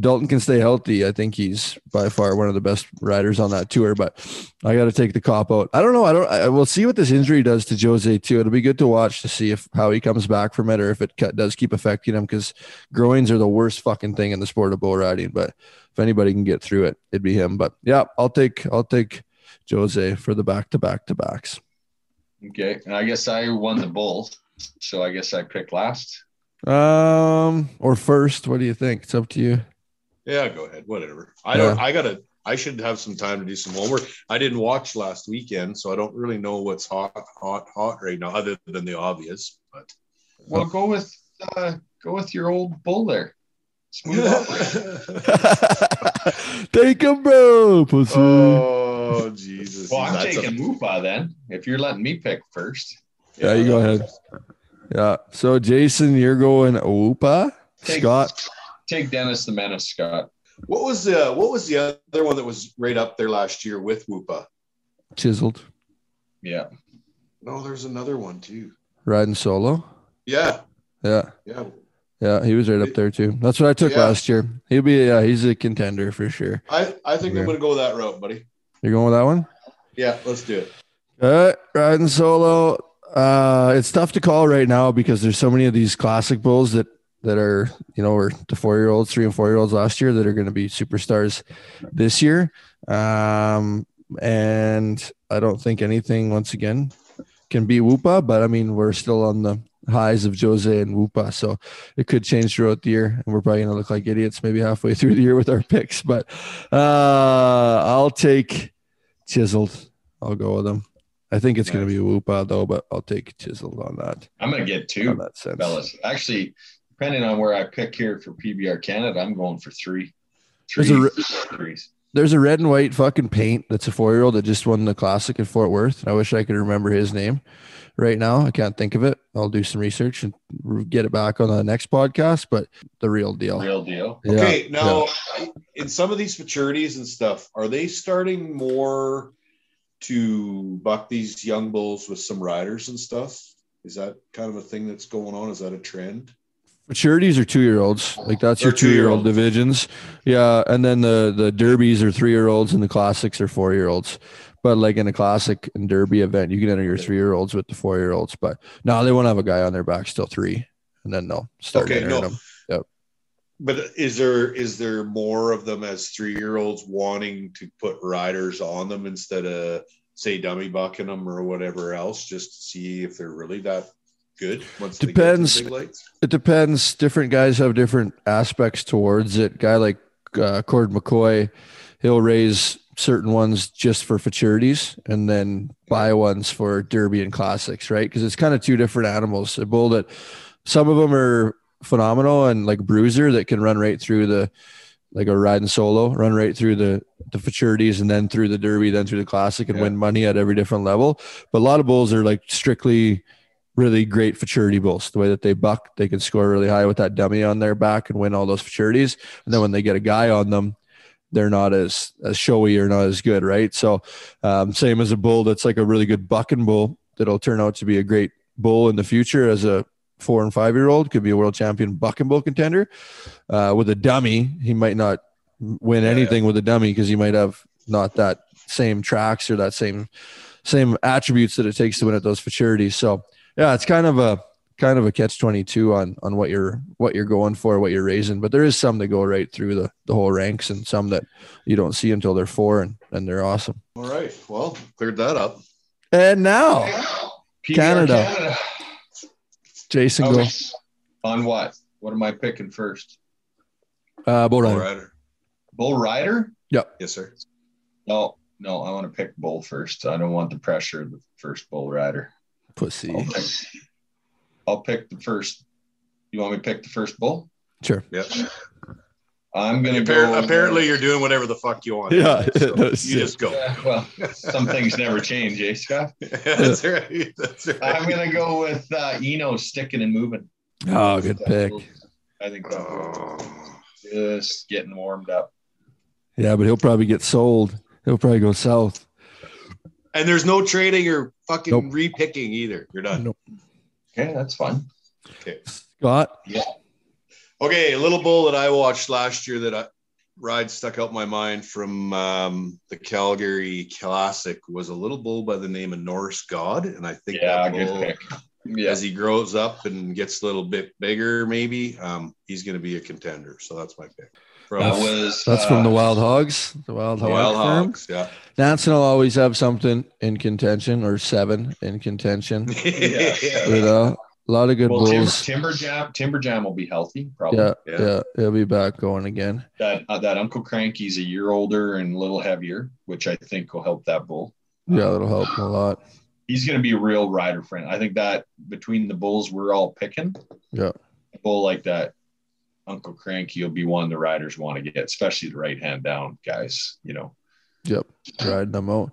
S1: Dalton can stay healthy. I think he's by far one of the best riders on that tour. But I got to take the cop out. I don't know. I don't. I, we'll see what this injury does to Jose too. It'll be good to watch to see if how he comes back from it, or if it does keep affecting him. Because groins are the worst fucking thing in the sport of bull riding. But if anybody can get through it, it'd be him. But yeah, I'll take I'll take Jose for the back to back to backs.
S3: Okay, and I guess I won the bull, so I guess I picked last.
S1: Um, or first. What do you think? It's up to you.
S2: Yeah, go ahead. Whatever. I don't. I gotta. I should have some time to do some homework. I didn't watch last weekend, so I don't really know what's hot, hot, hot right now, other than the obvious. But
S3: well, go with uh, go with your old bull there. Smooth *laughs* *laughs*
S1: Take him, bro. Pussy.
S2: Oh *laughs* Jesus.
S3: Well, I'm That's taking a- Mufa then. If you're letting me pick first.
S1: Yeah, you go ahead. Yeah. So Jason, you're going Woopa.
S3: Take,
S1: Scott.
S3: Take Dennis the Menace, Scott.
S2: What was the what was the other one that was right up there last year with Woopa?
S1: Chiseled.
S3: Yeah.
S2: No, there's another one too.
S1: Riding solo.
S2: Yeah.
S1: Yeah.
S2: Yeah.
S1: Yeah, he was right up there too. That's what I took yeah. last year. He'll be yeah, he's a contender for sure.
S2: I, I think yeah. I'm gonna go that route, buddy.
S1: You're going with that one?
S2: Yeah, let's do it.
S1: Right, riding solo. Uh it's tough to call right now because there's so many of these classic bulls that that are, you know, were the four year olds, three and four year olds last year that are gonna be superstars this year. Um and I don't think anything once again can be Woopa, but I mean we're still on the highs of Jose and Woopa. So it could change throughout the year. And we're probably going to look like idiots maybe halfway *laughs* through the year with our picks. But uh, I'll take Chiseled. I'll go with them. I think it's nice. going to be Woopa though, but I'll take Chiseled on that.
S3: I'm going to get two, that sense. fellas. Actually, depending on where I pick here for PBR Canada, I'm going for three. Three
S1: there's a, threes. There's a red and white fucking paint that's a four year old that just won the classic in Fort Worth. I wish I could remember his name right now. I can't think of it. I'll do some research and get it back on the next podcast, but the real deal.
S3: Real deal.
S2: Yeah, okay. Now, yeah. in some of these maturities and stuff, are they starting more to buck these young bulls with some riders and stuff? Is that kind of a thing that's going on? Is that a trend?
S1: Maturities are two year olds. Like that's They're your two year old divisions. Yeah. And then the the derbies are three year olds and the classics are four year olds. But like in a classic and derby event, you can enter your three year olds with the four year olds. But no, they won't have a guy on their back still three, and then they'll start okay, entering no. them. Yep.
S2: But is there is there more of them as three year olds wanting to put riders on them instead of say dummy bucking them or whatever else, just to see if they're really that good once
S1: depends it depends different guys have different aspects towards it guy like uh, cord mccoy he'll raise certain ones just for futurities and then buy ones for derby and classics, right? Because it's kind of two different animals. A bull that some of them are phenomenal and like bruiser that can run right through the like a riding solo, run right through the the futurities and then through the derby, then through the classic and
S2: Yeah.
S1: win money at every different level. But a lot of bulls are like strictly really great futurity bulls. The way that they buck, they can score really high with that dummy on their back and win all those futurities. And then when they get a guy on them, they're not as as showy or not as good, right? So um, same as a bull that's like a really good bucking bull that'll turn out to be a great bull in the future as a four and five year old could be a world champion bucking bull contender. Uh, with a dummy, he might not win
S2: Yeah,
S1: anything with a dummy because he might have not that same tracks or that same same attributes that it takes to win at those futurities. So yeah, it's kind of a kind of a catch twenty two on on what you're what you're going for, what you're raising. But there is some that go right through the the whole ranks, and some that you don't see until they're four, and and they're awesome.
S2: All right. Well, cleared that up.
S1: And now
S3: PBR
S1: Canada.
S3: Canada.
S1: Jason
S3: Oh,
S1: go
S3: on what? What am I picking first?
S1: uh, bull
S2: All
S1: rider.
S3: Bull Rider?
S2: Yep yes, sir.
S3: No, no, I want to pick Bull first. I don't want the pressure of the first Bull Rider.
S1: pussy.
S3: I'll pick, the first. You want me to pick the first Bull?
S1: Sure.
S2: Yep.
S3: I'm gonna
S2: Appar-
S3: go.
S2: apparently, you're doing whatever the fuck you want.
S1: Yeah,
S2: So *laughs* you
S1: it.
S2: just go.
S3: Yeah, well, some things never change, eh, Scott? *laughs*
S2: That's right. That's right.
S3: I'm gonna go with uh, Eno sticking and moving.
S1: Oh, good pick.
S3: I think that's
S2: Oh.
S3: just getting warmed up.
S1: Yeah, but he'll probably get sold. He'll probably go south.
S2: And there's no trading or fucking
S1: Nope.
S2: repicking either. You're done.
S1: Nope.
S3: Okay, that's fun.
S2: Okay.
S1: Scott. Yeah.
S2: Okay, a little bull that I watched last year that I ride stuck out my mind from um, the Calgary Classic was a little bull by the name of Norse God, and I think
S3: Yeah,
S2: that bull.
S3: Yeah,
S2: as he grows up and gets a little bit bigger, maybe um, he's going to be a contender. So that's my pick. From
S3: that was
S1: That's
S3: uh,
S1: from the Wild Hogs. The Wild Hog
S2: Wild
S1: firm.
S2: Hogs. Yeah.
S1: Nansen will always have something in contention or seven in contention. *laughs*
S3: Yeah.
S1: You know, a lot of good
S3: well,
S1: bulls.
S3: Timber Jam. Timber Jam will be healthy, probably.
S1: Yeah,
S2: Yeah.
S1: yeah, he'll be back going again.
S3: That uh, that Uncle Cranky's a year older and a little heavier, which I think will help that bull.
S1: Yeah, that'll help him a lot.
S3: He's going to be a real rider friend. I think that between the bulls we're all picking,
S1: Yeah.
S3: a bull like that, Uncle Cranky will be one the riders want to get, especially the right hand down guys. You know,
S1: Yep, riding them out.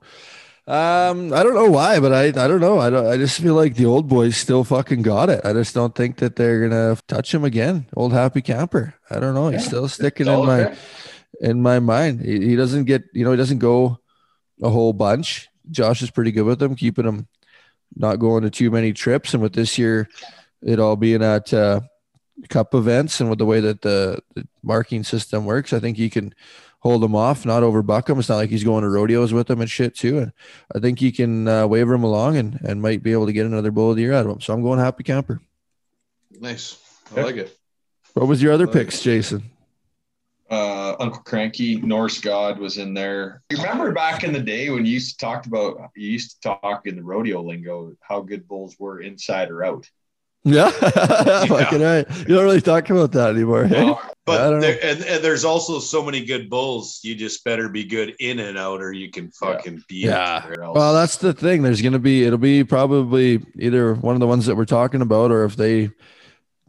S1: Um, I don't know why, but I I don't know. I don't. I just feel like the old boys still fucking got it. I just don't think that they're gonna touch him again. Old happy camper. I don't know. He's
S3: Yeah.
S1: still sticking in my in my mind. He, he doesn't get, you know, he doesn't go a whole bunch. Josh is pretty good with him, keeping him not going to too many trips. And with this year, it all being at uh, cup events and with the way that the, the marking system works, I think he can hold him off, not overbuck him. It's not like he's going to rodeos with him and shit too. And I think he can uh, waver him along and, and might be able to get another bull of the year out of him. So I'm going happy camper.
S2: nice. I
S3: Yep.
S2: like it.
S1: What was your other
S2: Nice.
S1: picks, Jason?
S3: uh, Uncle Cranky, Norse God was in there. You remember back in the day when you used to talk about, you used to talk in the rodeo lingo how good bulls were inside or out. *laughs*
S1: Yeah. Fucking right. You don't really talk about that anymore. hey?
S3: Well, *laughs*
S1: I
S2: But
S1: don't know.
S2: there, and, and there's also so many good bulls. You just better be good in and out, or you can
S3: Yeah.
S2: fucking beat
S1: Yeah.
S2: it.
S1: Well, that's the thing. There's going to be, it'll be probably either one of the ones that we're talking about, or if they,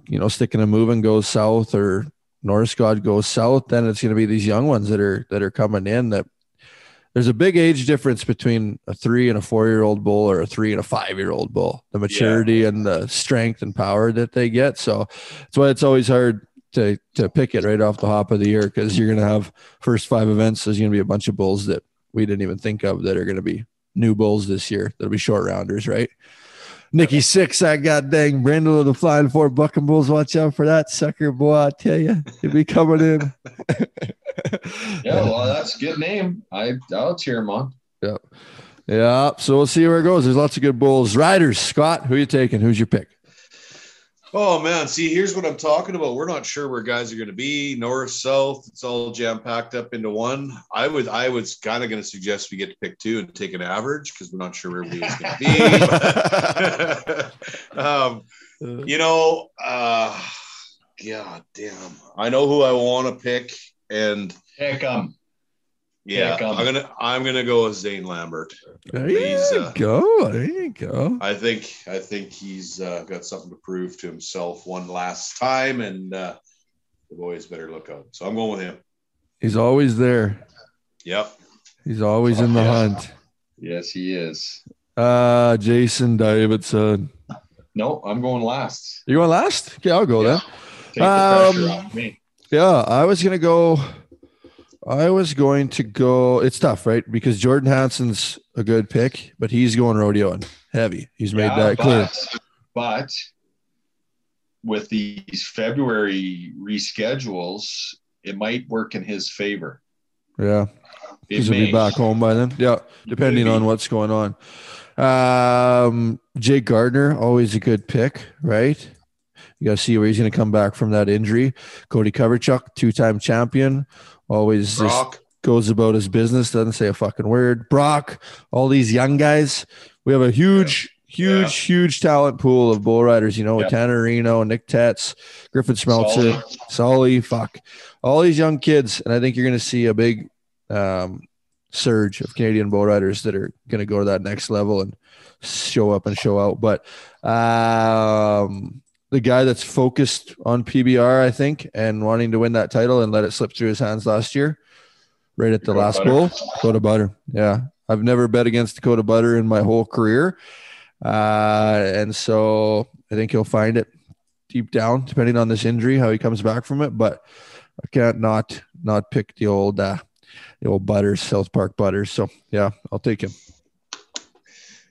S1: you know, sticking and moving goes south or Norse God goes south, then it's going to be these young ones that are, that are coming in that there's a big age difference between a three and a four year old bull or a three and a five year old bull, the maturity and the strength and power that they get. So that's why it's always hard to, to pick it right off the hop of the year because you're going to have first five events. There's going to be a bunch of bulls that we didn't even think of that are going to be new bulls this year. That'll be short rounders, right? Nikki six, that god dang Brindle of the flying four bucking bulls. Watch out for that sucker boy. I tell you, he'll be coming in. *laughs*
S3: yeah, well, that's a good name. I I'll cheer him on.
S1: yeah. So we'll see where it goes. There's lots of good bulls. Riders, Scott, who you taking? Who's your pick?
S2: Oh man, see, here's what I'm talking about. We're not sure where guys are going to be, north, south. It's all jam packed up into one. I would, I was kind of going to suggest we get to pick two and take an average because we're not sure where everybody's going to be. *laughs* *laughs* um, you know, uh, god damn, I know who I want to pick, and
S3: Pick 'em.
S2: Yeah, I'm gonna I'm gonna go with Zane Lambert.
S1: There you uh, go. There you go.
S2: I think I think he's uh, got something to prove to himself one last time, and uh, the boys better look out. So I'm going with him.
S1: He's always there.
S2: Yep.
S1: He's always oh, in the yeah. hunt.
S3: Yes, he is.
S1: Uh Jason Davidson.
S3: No, I'm going last.
S1: You going last? Okay, I'll go yeah. then. Take the um, off me. Yeah, I was gonna go. I was going to go. It's tough, right? Because Jordan Hansen's a good pick, but he's going rodeoing heavy. He's made yeah, that
S3: but,
S1: clear.
S3: But with these February reschedules, it might work in his favor.
S1: Yeah. He's gonna be back home by then. Yeah, depending on what's going on. Um, Jake Gardner, always a good pick, right? You got to see where he's going to come back from that injury. Cody Coverchuk, two-time champion, always just goes about his business, doesn't say a fucking word. Brock, all these young guys. We have a huge, yeah. huge, yeah. huge talent pool of bull riders, you know, with Tanner Reno, Nick Tetz, Griffin Smeltzer, Sully, fuck. All these young kids. And I think you're going to see a big um, surge of Canadian bull riders that are going to go to that next level and show up and show out. But um, the guy that's focused on PBR, I think, and wanting to win that title and let it slip through his hands last year, right at the Dakota last bowl. Dakota Buttar. Yeah. I've never bet against Dakota Buttar in my whole career. Uh, and so I think he'll find it deep down, depending on this injury, how he comes back from it. But I can't not not pick the old uh, the old Butters, South Park Butters. So yeah, I'll take him.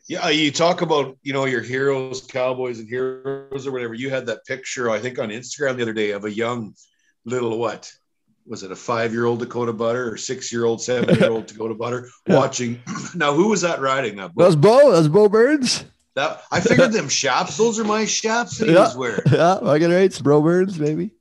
S2: Yeah, uh, you talk about you know your heroes, cowboys, and heroes or whatever. You had that picture, I think, on Instagram the other day of a young little what was it a five year old Dakota Buttar or six year old, seven year old *laughs* Dakota Buttar watching? *clears throat* Now, who was that riding that?
S1: That was Bo. That was Bo Burns.
S2: That I figured them shaps. Those are my shaps that he *laughs* yeah. was wearing. *laughs*
S1: Yeah, I get. It's Bro Burns, maybe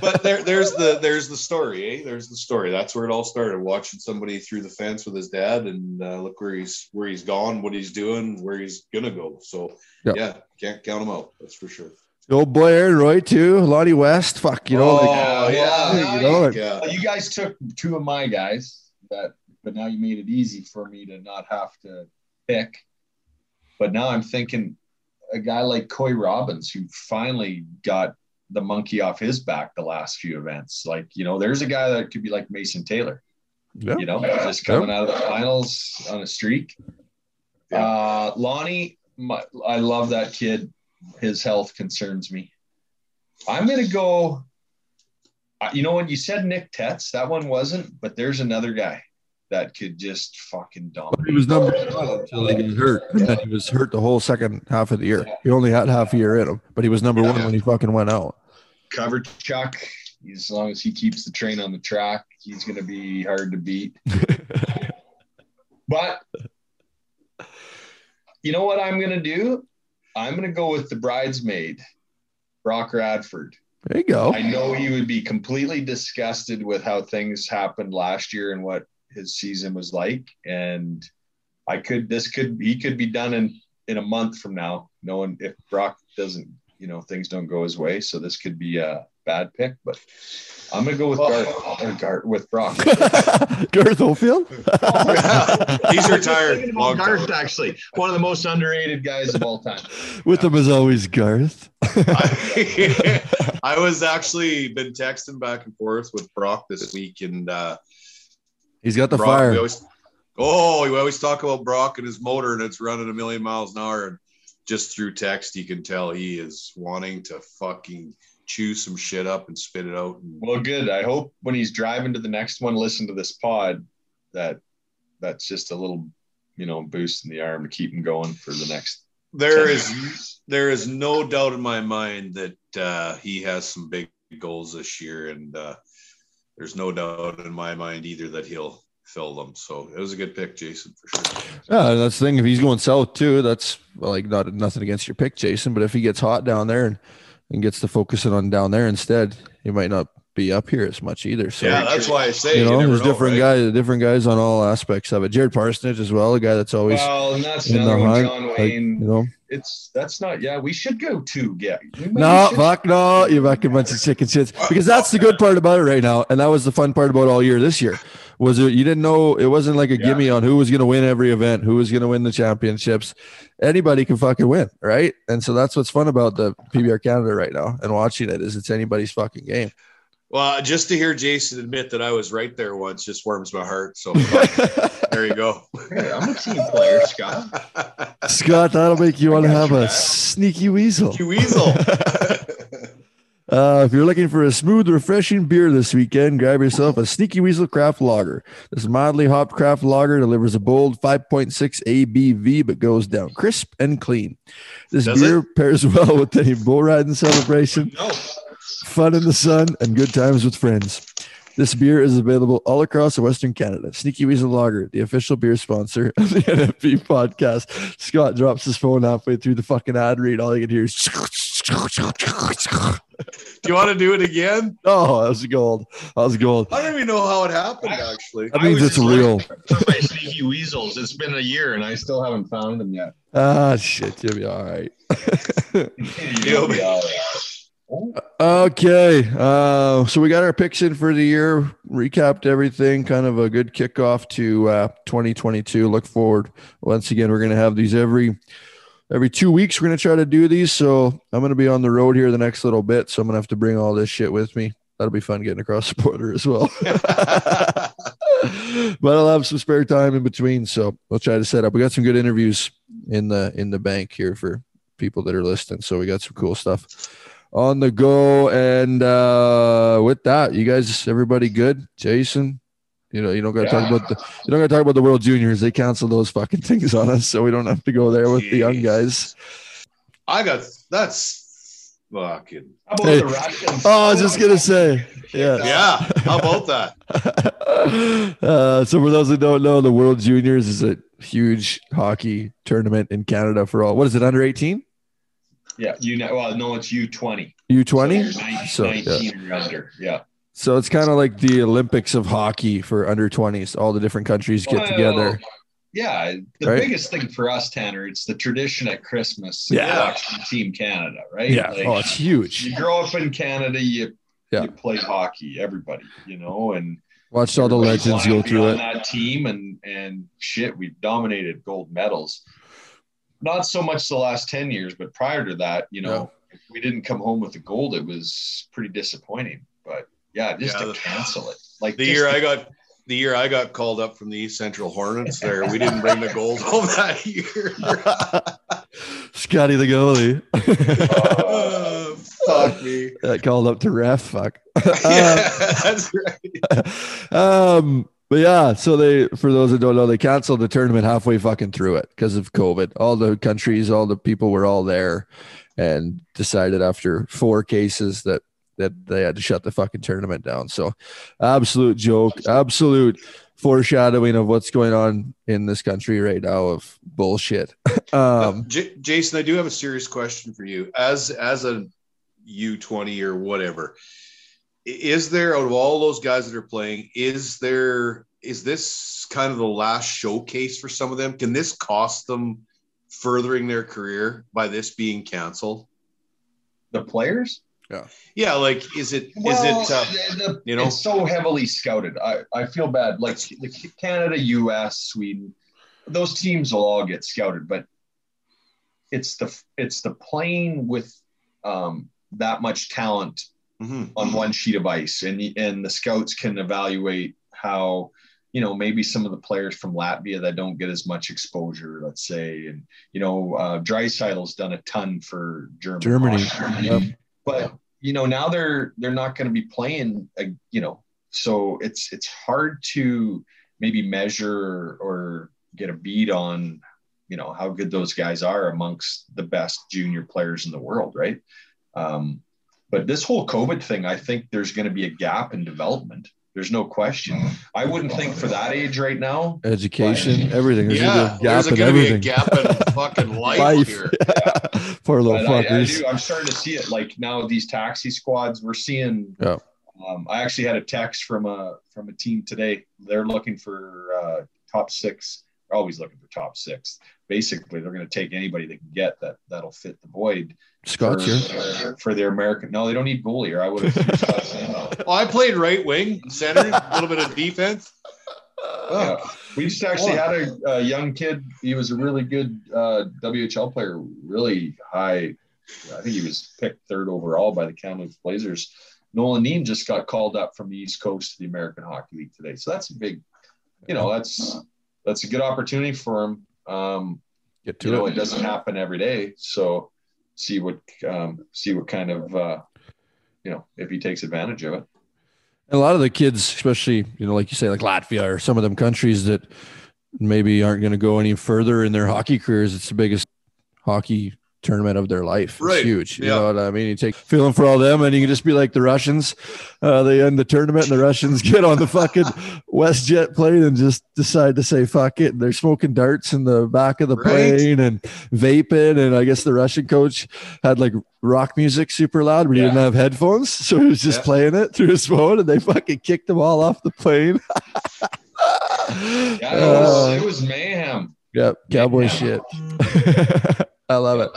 S2: but there, there's the there's the story, eh? There's the story. That's where it all started. Watching somebody through the fence with his dad, and uh, look where he's where he's gone, what he's doing, where he's gonna go. So yep. yeah, can't count him out. That's for sure.
S1: The old boy Aaron Roy too, Lonnie West. Fuck, you know.
S3: Oh, like, yeah, you, know, yeah. you guys took two of my guys that, but now you made it easy for me to not have to pick. But now I'm thinking a guy like Coy Robbins, who finally got the monkey off his back the last few events. Like, you know, there's a guy that could be like Mason Taylor, yeah. you know, just coming yeah. out of the finals on a streak. Yeah. Uh, Lonnie, my, I love that kid. His health concerns me. I'm going to go. You know, when you said Nick Tetz, that one wasn't, but there's another guy that could just fucking dominate.
S1: He was number one until he got hurt. And then he was hurt the whole second half of the year. He only had half a year in him, but he was number yeah. one when he fucking went out.
S3: Coverchuk, as long as he keeps the train on the track, he's going to be hard to beat. *laughs* but you know what I'm going to do? I'm going to go with the bridesmaid, Brock Radford.
S1: There you go.
S3: I know he would be completely disgusted with how things happened last year and what his season was like. And I could, this could, he could be done in, in a month from now, knowing if Brock doesn't, you know, things don't go his way. So this could be a bad pick, but I'm going to go with oh. Garth, Garth with Brock. *laughs*
S1: Garth Oldfield?
S2: oh, *laughs* He's retired.
S3: Long Garth, time. actually, one of the most underrated guys of all time. *laughs*
S1: With yeah. him as always, Garth.
S2: I, I was actually been texting back and forth with Brock this week and, uh,
S1: He's got the Brock, fire.
S2: We always, oh, we always talk about Brock and his motor, and it's running a million miles an hour. And just through text, you can tell he is wanting to fucking chew some shit up and spit it out.
S3: Well, good. I hope when he's driving to the next one, listen to this pod. That that's just a little, you know, boost in the arm to keep him going for the next.
S2: There is there is no doubt in my mind that uh, he has some big goals this year, and uh, there's no doubt in my mind either that he'll fill them. So it was a good pick, Jason, for sure.
S1: Yeah, that's the thing. If he's going south too, that's like not nothing against your pick, Jason. But if he gets hot down there and, and gets to focusing on down there instead, he might not be up here as much either. So
S2: yeah, that's why I say
S1: you know, you there's know, different right? guys, different guys on all aspects of it. Jared Parsonage as well, a guy that's always
S3: well, and that's in the hunt. John Wayne, like, you know, it's that's not. Yeah, we should go too. Yeah,
S1: no, fuck no, you fucking bunch of chicken shits. Because that's the good part about it right now, and that was the fun part about all year this year. Was it? You didn't know it wasn't like a
S3: Yeah.
S1: gimme on who was going to win every event, who was going to win the championships. Anybody can fucking win, right? And so that's what's fun about the PBR Canada right now and watching it is it's anybody's fucking game.
S2: Well, just to hear Jason admit that I was right there once just warms my heart. So *laughs* there you go.
S3: Hey, I'm a team player, Scott. *laughs*
S1: Scott, that'll make you want to have
S3: your
S1: a
S3: back.
S1: sneaky weasel.
S2: you weasel. *laughs*
S1: Uh, if you're looking for a smooth, refreshing beer this weekend, grab yourself a Sneaky Weasel Craft Lager. This mildly hopped craft lager delivers a bold 5.6 ABV, but goes down crisp and clean. This
S2: Does
S1: beer pairs well with any bull riding celebration,
S3: No,
S1: fun in the sun, and good times with friends. This beer is available all across Western Canada. Sneaky Weasel Lager, the official beer sponsor *laughs* of the NFP podcast. Scott drops his phone halfway through the fucking ad read. All you can hear is. *laughs*
S2: do you want to do it again?
S1: Oh, that was gold. That was gold.
S2: I don't even know how it happened, actually.
S1: That
S3: I
S1: means it's real.
S3: For my sneaky weasels, it's been a year and I still haven't found them yet.
S1: Ah, shit. You'll be all right. *laughs*
S3: You'll be all right.
S1: Okay. Uh, so we got our picks in for the year, recapped everything, kind of a good kickoff to uh, 2022. Look forward. Once again, we're going to have these every every two weeks. We're going to try to do these. So I'm going to be on the road here the next little bit. So I'm going to have to bring all this shit with me. That'll be fun getting across the border as well. *laughs* but I'll have some spare time in between, so we'll try to set up. We got some good interviews in the in the bank here for people that are listening, so we got some cool stuff on the go. And uh with that, you guys, everybody good? Jason, you know, you don't got to talk about the you don't got to talk about the World Juniors. They canceled those fucking *laughs* things on us, so we don't have to go there with the young guys.
S2: I got that's fucking
S3: How about
S1: Hey.
S3: the Russians?
S1: Oh, I was just gonna say, yeah.
S2: yeah. How about that? *laughs*
S1: uh, so for those that don't know, the World Juniors is a huge hockey tournament in Canada for all. What is it? Under eighteen?
S3: Yeah, you know. Well, no, it's U twenty.
S1: U twenty.
S3: So, 19,
S1: So, yeah.
S3: or under. Yeah.
S1: So it's kind of like the Olympics of hockey for under twenties. All the different countries get
S3: Well,
S1: together.
S3: Yeah, the
S1: Right?
S3: biggest thing for us, Tanner, it's the tradition at Christmas.
S1: Yeah.
S3: watching Team Canada, right?
S1: Yeah.
S3: Like,
S1: oh, it's huge.
S3: you grow up in Canada, you
S1: Yeah.
S3: you play hockey. Everybody, you know, and
S1: Watched all the legends go through
S3: on
S1: it.
S3: That team and and shit, we've dominated gold medals. Not so much the last ten years, but prior to that, you know, if we didn't come home with the gold, it was pretty disappointing. But yeah, just
S2: Yeah,
S3: to
S2: the-
S3: cancel it, like
S2: The year
S3: to-
S2: I got the year I got called up from the East Central Hornets there, we didn't bring the gold home that year. *laughs*
S1: Scotty the goalie.
S2: Uh, *laughs* fuck me.
S1: that called up to ref. Fuck. *laughs*
S2: yeah, that's right.
S1: um, but yeah, so they, for those that don't know, they canceled the tournament halfway fucking through it because of COVID. All the countries, all the people were all there and decided after four cases that that they had to shut the fucking tournament down. So absolute joke, absolute foreshadowing of what's going on in this country right now of bullshit. *laughs* um,
S2: J- Jason, I do have a serious question for you. As as a U twenty or whatever, is there out of all those guys that are playing, is there is this kind of the last showcase for some of them? Can this cost them furthering their career by this being canceled?
S3: the players.
S2: Yeah, Yeah, like is it is
S3: Well,
S2: it uh,
S3: the- the-
S2: you know?
S3: it's so heavily scouted. I, I feel bad. Like the Canada, U.S., Sweden, those teams will all get scouted, but it's the it's the playing with um, that much talent
S2: mhm.
S3: on one sheet of ice, and and the scouts can evaluate how you know maybe some of the players from Latvia that don't get as much exposure, let's say, and you know uh, Draisaitl's done a ton for Germany.
S1: Germany. Yep.
S3: but you know now they're they're not going to be playing, uh, you know, so it's it's hard to maybe measure or get a beat on you know how good those guys are amongst the best junior players in the world, right? Um, but this whole COVID thing, I think there's going to be a gap in development. There's no question. I wouldn't think for that age right now.
S1: education, everything. There's
S2: yeah,
S1: a gap
S2: there's
S1: in
S2: going to be a gap in *laughs* fucking life,
S1: Life.
S2: here. *laughs*
S1: Poor little
S3: But I, I
S1: fuckers.
S3: do, I'm starting to see it. Like now, these taxi squads, we're seeing.
S1: Yeah.
S3: Um, I actually had a text from a from a team today. They're looking for uh, top six. They're always looking for top six. Basically, they're going to take anybody they can get that that'll fit the void.
S1: Scott's
S3: for,
S1: here.
S3: for their American. No, they don't need goalie. Or I would have. *laughs*
S2: Well, I played right wing, center, a little bit of defense.
S3: yeah. We just actually had a, a, young kid. He was a really good uh, WHL player, really high. I think he was picked third overall by the Kamloops Blazers. Nolan Neem just got called up from the East Coast to the American Hockey League today. So that's a big, you know, that's that's a good opportunity for him. Um,
S1: Get to
S3: you
S1: it.
S3: know, it doesn't happen every day. So see what um, see what kind of uh, you know if he takes advantage of it.
S1: And a lot of the kids, especially you know, like you say, like Latvia or some of them countries that maybe aren't going to go any further in their hockey careers. It's the biggest hockey tournament of their life. Right. It's huge. You know what I mean? You take feeling for all them and you can just be like the Russians. Uh, they end the tournament and the Russians *laughs* get on the fucking *laughs* WestJet plane and just decide to say fuck it. And they're smoking darts in the back of the right. plane and vaping. And I guess the Russian coach had like rock music super loud, but yeah. he didn't have headphones. *laughs* So he was just yeah. playing it through his phone and they fucking kicked them all off the plane.
S3: yeah, it was, uh, it was mayhem.
S1: Yep, cowboy mayhem. shit. I love it.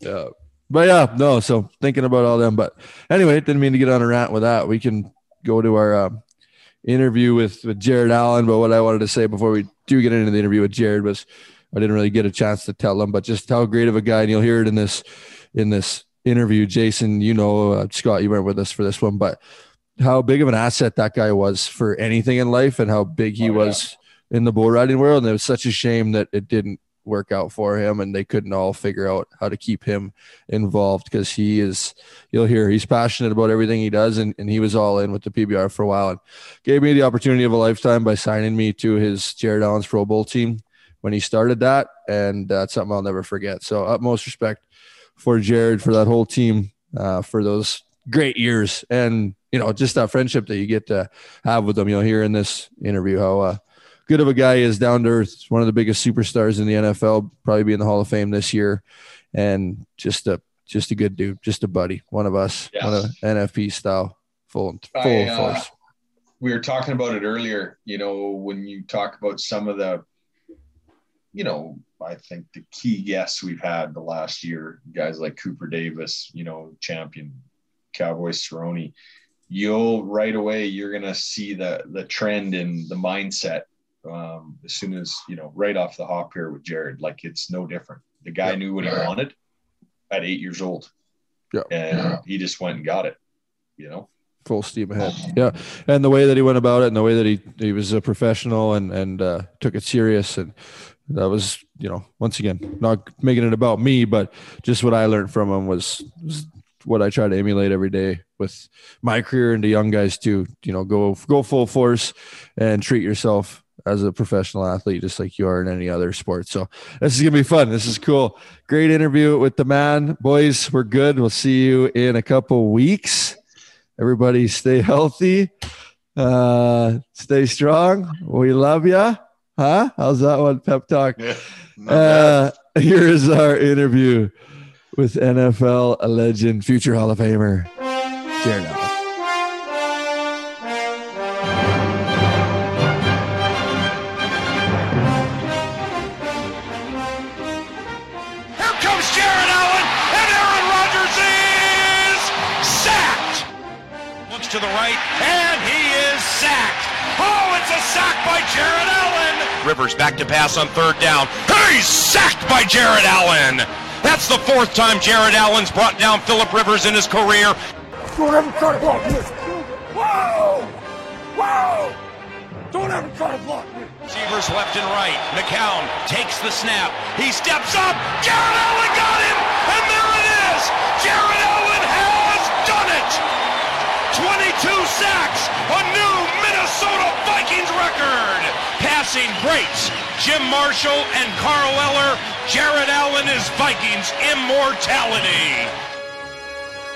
S1: Yeah. But yeah, no. So thinking about all them, but anyway, didn't mean to get on a rant with that. We can go to our uh, interview with, with Jared Allen. But what I wanted to say before we do get into the interview with Jared was I didn't really get a chance to tell him, but just how great of a guy, and you'll hear it in this in this interview. Jason, you know, uh, Scott, you weren't with us for this one, but how big of an asset that guy was for anything in life, and how big he oh, was in the bull riding world. And it was such a shame that it didn't work out for him and they couldn't all figure out how to keep him involved because he is you'll hear he's passionate about everything he does and, and he was all in with the PBR for a while and gave me the opportunity of a lifetime by signing me to his Jared Allen's Pro Bowl team when he started that and that's something I'll never forget. So utmost respect for Jared for that whole team uh, for those great years and you know just that friendship that you get to have with them you'll hear in this interview how uh, good of a guy is down to earth. One of the biggest superstars in the NFL, probably be in the Hall of Fame this year, and just a just a good dude, just a buddy, one of us, yes. one of NFP style, full full I, uh, force.
S3: We were talking about it earlier. You know, when you talk about some of the, you know, I think the key guests we've had the last year, guys like Cooper Davis, you know, champion, Cowboy Cerrone, you'll right away you're gonna see the the trend in the mindset um, as soon as you know, right off the hop here with Jared. Like it's no different. The guy yeah. knew what he wanted at eight years old,
S1: yeah,
S3: and yeah. he just went and got it. You know,
S1: full steam ahead. Yeah, and the way that he went about it, and the way that he he was a professional and and uh, took it serious, and that was you know once again not making it about me, but just what I learned from him was, was what I try to emulate every day with my career and the young guys too. You know, go go full force and treat yourself as a professional athlete, just like you are in any other sport. So this is gonna be fun. This is cool. Great interview with the man, boys. We're good. We'll see you in a couple weeks. Everybody, stay healthy. Uh, stay strong. We love you. Huh? How's that one? Pep talk. Yeah, uh, *laughs* here is our interview with NFL legend, future Hall of Famer, Jared Allen.
S4: Rivers back to pass on third down. He's sacked by Jared Allen. That's the fourth time Jared Allen's brought down Philip Rivers in his career.
S5: Don't ever try to block me. Whoa! Whoa! Don't ever try to block me.
S4: Receivers left and right. McCown takes the snap. He steps up. Jared Allen got him, and there it is. Jared Allen has done it. 22 sacks, a new Minnesota Vikings record. Passing greats Jim Marshall and Carl Eller. Jared Allen is Vikings immortality.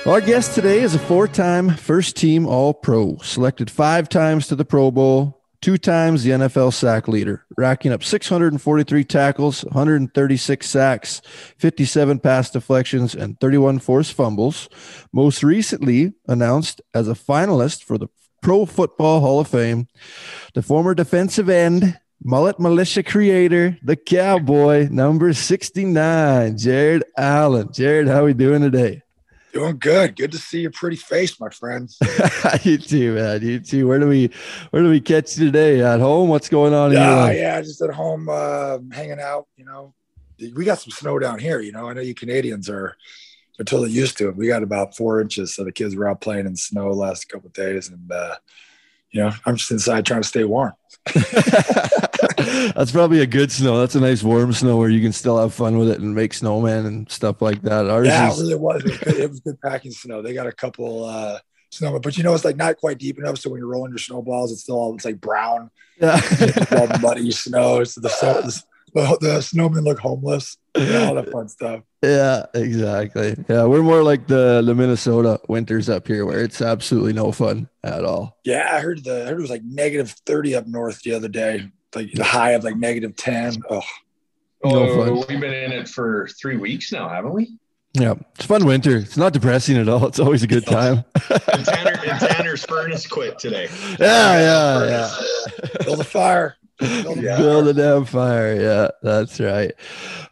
S1: Our guest today is a four time first team All Pro, selected five times to the Pro Bowl, two times the NFL sack leader, racking up 643 tackles, 136 sacks, 57 pass deflections, and 31 forced fumbles. Most recently announced as a finalist for the Pro Football Hall of Fame, the former defensive end, mullet militia creator, the cowboy, number 69, Jared Allen. Jared, how are we doing today?
S6: Doing good. Good to see your pretty face, my friend. *laughs*
S1: you too, man. You too. Where do we where do we catch you today? At home? What's going on?
S6: Yeah, yeah, just at home, uh, hanging out. You know, we got some snow down here. You know, I know you Canadians are are totally used to it. We got about four inches, so the kids were out playing in snow last couple of days, and uh, you know, I'm just inside trying to stay warm. *laughs* *laughs* *laughs*
S1: That's probably a good snow. That's a nice warm snow where you can still have fun with it and make snowman and stuff like that.
S6: Ours yeah, is- it really was. It was, good, it was good packing snow. They got a couple uh snowman, but you know it's like not quite deep enough. So when you're rolling your snowballs, it's still all it's like brown.
S1: Yeah, *laughs*
S6: all *laughs* muddy snow. So the, the the, the snowmen look homeless. Yeah, all that fun stuff.
S1: Yeah, exactly. Yeah, we're more like the the Minnesota winters up here, where it's absolutely no fun at all.
S6: Yeah, I heard the I heard it was like negative thirty up north the other day, like the high of like negative ten. Oh,
S3: oh, we've been in it for three weeks now, haven't we?
S1: Yeah, it's fun winter. It's not depressing at all. It's always a good time. *laughs*
S3: and, Tanner, and Tanner's furnace quit today.
S1: Yeah, yeah, yeah.
S6: Build a fire.
S1: Build a damn fire. Yeah, that's right.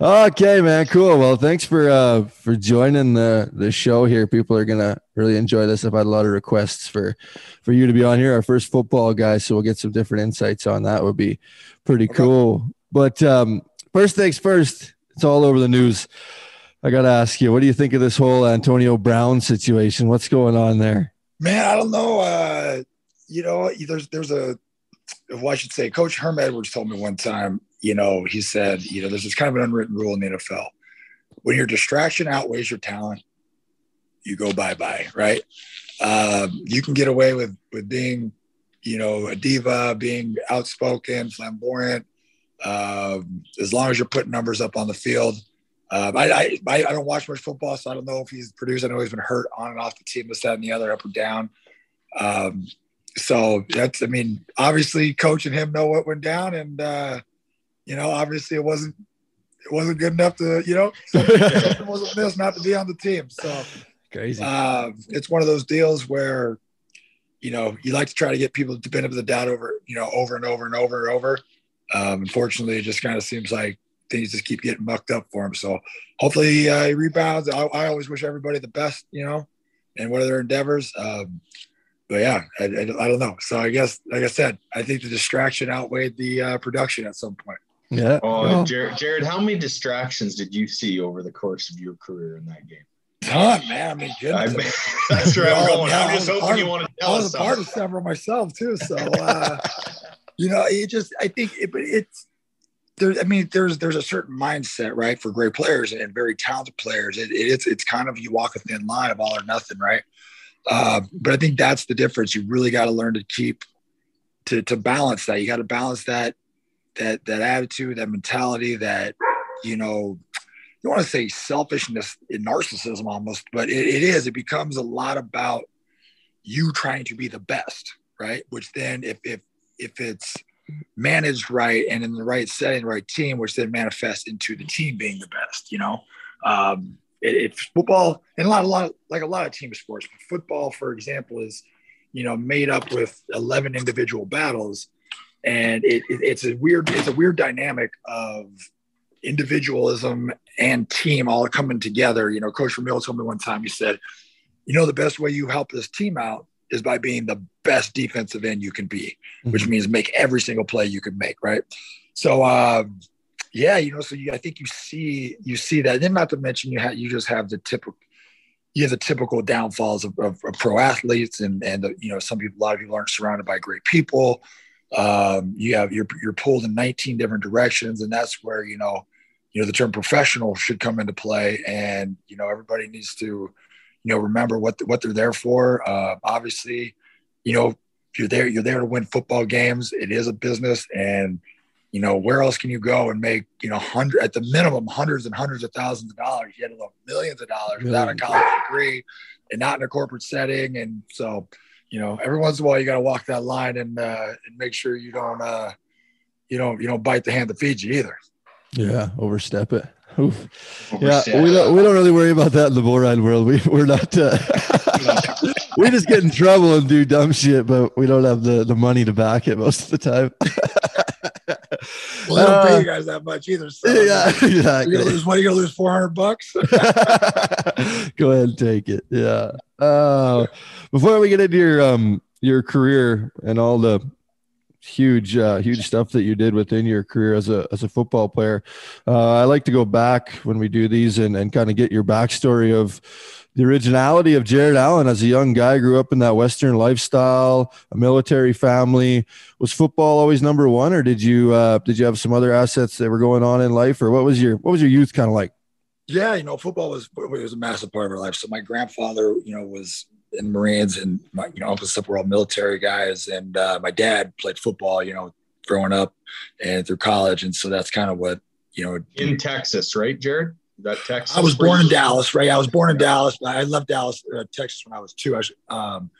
S1: Okay, man. Cool. Well, thanks for uh for joining the the show here. People are gonna really enjoy this. I've had a lot of requests for for you to be on here, our first football guy. So we'll get some different insights on that. Would be pretty okay. cool. But um first things first, it's all over the news. I gotta ask you, what do you think of this whole Antonio Brown situation? What's going on there?
S6: Man, I don't know. Uh, you know, there's there's a well, I should say, Coach Herm Edwards told me one time, you know, he said, you know, there's this kind of an unwritten rule in the NFL. When your distraction outweighs your talent, you go bye bye, right? Um, you can get away with with being, you know, a diva, being outspoken, flamboyant, um, as long as you're putting numbers up on the field. Um, I, I, I don't watch much football, so I don't know if he's produced. I know he's been hurt on and off the team, this, that, and the other, up or down. Um, so that's, I mean, obviously, coach and him know what went down, and uh, you know, obviously, it wasn't it wasn't good enough to, you know, *laughs* something, wasn't missed not to be on the team. So
S1: crazy.
S6: Uh, it's one of those deals where, you know, you like to try to get people to benefit the doubt over, you know, over and over and over and over. Um, unfortunately, it just kind of seems like things just keep getting mucked up for him. So hopefully uh, he rebounds. I, I, always wish everybody the best, you know, and what are their endeavors. Um, but yeah, I, I, I, don't know. So I guess, like I said, I think the distraction outweighed the uh, production at some point.
S1: Yeah.
S3: Oh, well, Jared, Jared, how many distractions did you see over the course of your career in that game?
S6: Ton, man. I mean,
S3: goodness. I, *laughs* that's where I'm going. I'm just hoping you want to tell
S6: I was
S3: us.
S6: a part of several myself too. So, *laughs* uh, you know, it just, I think, it, but it's, there, I mean, there's there's a certain mindset, right, for great players and very talented players. It, it's it's kind of you walk a thin line of all or nothing, right? Uh, but I think that's the difference. You really got to learn to keep to to balance that. You got to balance that that that attitude, that mentality, that you know, you want to say selfishness and narcissism almost, but it, it is. It becomes a lot about you trying to be the best, right? Which then, if if if it's managed right and in the right setting, right team, which then manifests into the team being the best, you know. Um, it, it's football and a lot, a lot, like a lot of team sports. Football, for example, is you know made up with eleven individual battles, and it, it, it's a weird, it's a weird dynamic of individualism and team all coming together. You know, Coach Vermeil told me one time. He said, "You know, the best way you help this team out is by being the best defensive end you can be, mm-hmm. which means make every single play you can make, right? So, um, yeah, you know, so you, I think you see you see that. Then not to mention you have you just have the typical you have the typical downfalls of, of, of pro athletes, and and the, you know some people a lot of people aren't surrounded by great people. Um, you have you're you're pulled in 19 different directions, and that's where you know you know the term professional should come into play, and you know everybody needs to you know remember what what they're there for. Uh, obviously, you know you're there you're there to win football games. It is a business, and you know, where else can you go and make, you know, hundred at the minimum hundreds and hundreds of thousands of dollars, You had yet alone millions of dollars without a college degree and not in a corporate setting. And so, you know, every once in a while you got to walk that line and uh, and make sure you don't uh, you don't you don't bite the hand that feeds you either.
S1: Yeah, overstep it. Oof. Yeah, we don't we don't really worry about that in the bull ride world. We we're not uh, *laughs* we just get in trouble and do dumb shit, but we don't have the the money to back it most of the time. *laughs*
S6: Well, they don't pay you guys that much either. So
S1: yeah, exactly.
S6: You're gonna lose, what are you gonna lose? Four hundred bucks? *laughs*
S1: Go ahead and take it. Yeah. Uh, before we get into your um your career and all the huge uh, huge stuff that you did within your career as a as a football player, uh, I like to go back when we do these and and kind of get your backstory of the originality of Jared Allen as a young guy grew up in that Western lifestyle, a military family. Was football always number one, or did you uh, did you have some other assets that were going on in life, or what was your what was your youth kind of like?
S6: Yeah, you know, football was was a massive part of our life. So my grandfather, you know, was in the Marines, and my you know uncles stuff were all military guys, and uh, my dad played football, you know, growing up and through college, and so that's kind of what you know
S3: in Texas, right, Jared? That Texas?
S6: I was born in Dallas, right? I was born in Dallas. I left Dallas, uh, Texas when I was two. I was, um,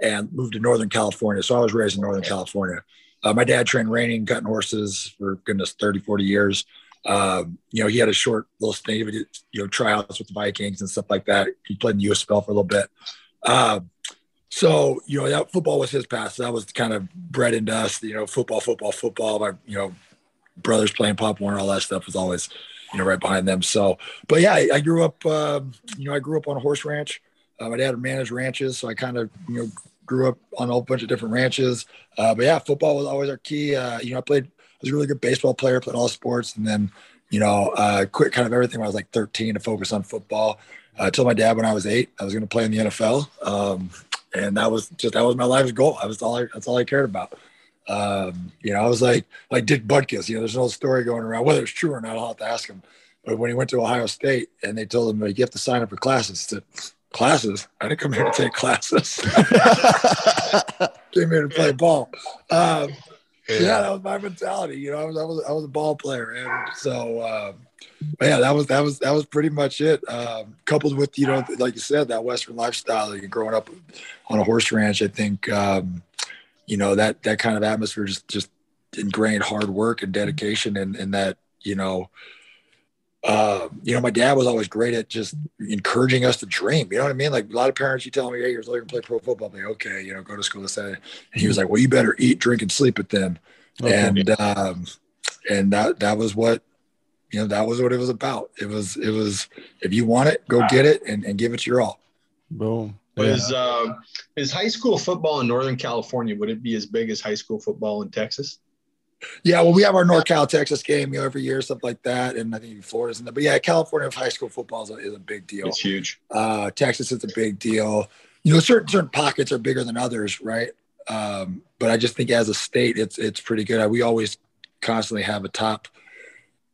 S6: and moved to Northern California. So I was raised in Northern California. Uh, my dad trained reining, cutting horses for goodness, 30, 40 years. Um, you know, he had a short little stint, you know, tryouts with the Vikings and stuff like that. He played in the USFL for a little bit. Um, so, you know, that football was his path. So that was kind of bred into us, you know, football, football, football. My, you know, brothers playing Pop Warner, all that stuff was always, you know, right behind them. So, but yeah, I, I grew up, um, you know, I grew up on a horse ranch. Uh, my dad managed ranches, so I kind of, you know, grew up on a whole bunch of different ranches. Uh, but yeah, football was always our key. Uh, you know, I played, I was a really good baseball player, played all sports, and then, you know, uh, quit kind of everything when I was like 13 to focus on football. Uh, I told my dad when I was eight I was going to play in the NFL, um, and that was just that was my life's goal. I was all I, that's all I cared about. Um, you know, I was like like Dick Butkus. You know, there's an old story going around. Whether it's true or not, I'll have to ask him. But when he went to Ohio State and they told him, like, you have to sign up for classes, he said, classes? I didn't come here to take classes. *laughs* Came here to play ball. Um, yeah. yeah. that was my mentality. You know, I was I was I was a ball player, and so um, yeah, that was that was that was pretty much it. Um, coupled with you know, like you said, that Western lifestyle. Like growing up on a horse ranch, I think um, you know that that kind of atmosphere just just ingrained hard work and dedication and and that you know uh, you know, my dad was always great at just encouraging us to dream. You know what I mean? Like a lot of parents, you tell me, "Hey, you're going to play pro football." I'm like, okay, you know, go to school this day. And he was like, "Well, you better eat, drink, and sleep it then." Okay. And um, and that that was what you know that was what it was about. It was it was if you want it, go get it and, and give it your all.
S1: Boom.
S3: Was uh, is high school football in Northern California? Would it be as big as high school football in Texas?
S6: Yeah, well, we have our NorCal Texas game you know, every year, stuff like that, and I think Florida's in there. But yeah, California high school football is a, is a big deal.
S3: It's huge.
S6: Uh, Texas is a big deal. You know, certain certain pockets are bigger than others, right? Um, but I just think as a state, it's it's pretty good. We always constantly have a top,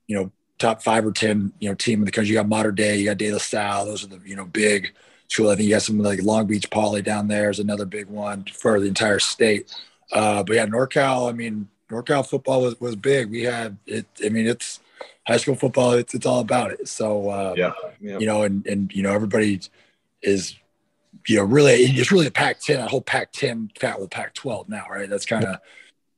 S6: you know, top five or ten, you know, team in the country. You got Mater Dei, you got De La Salle. Those are the you know big school. I think you got some like Long Beach Poly down there is another big one for the entire state. Uh, but yeah, NorCal. I mean, NorCal football was, was big. We had it. I mean, it's high school football. It's, it's all about it. So, uh, yeah, yeah, you know, and, and, you know, everybody is, you know, really, it's really a Pac-10, a whole Pac-10 fat with Pac-12 now, right? That's kind of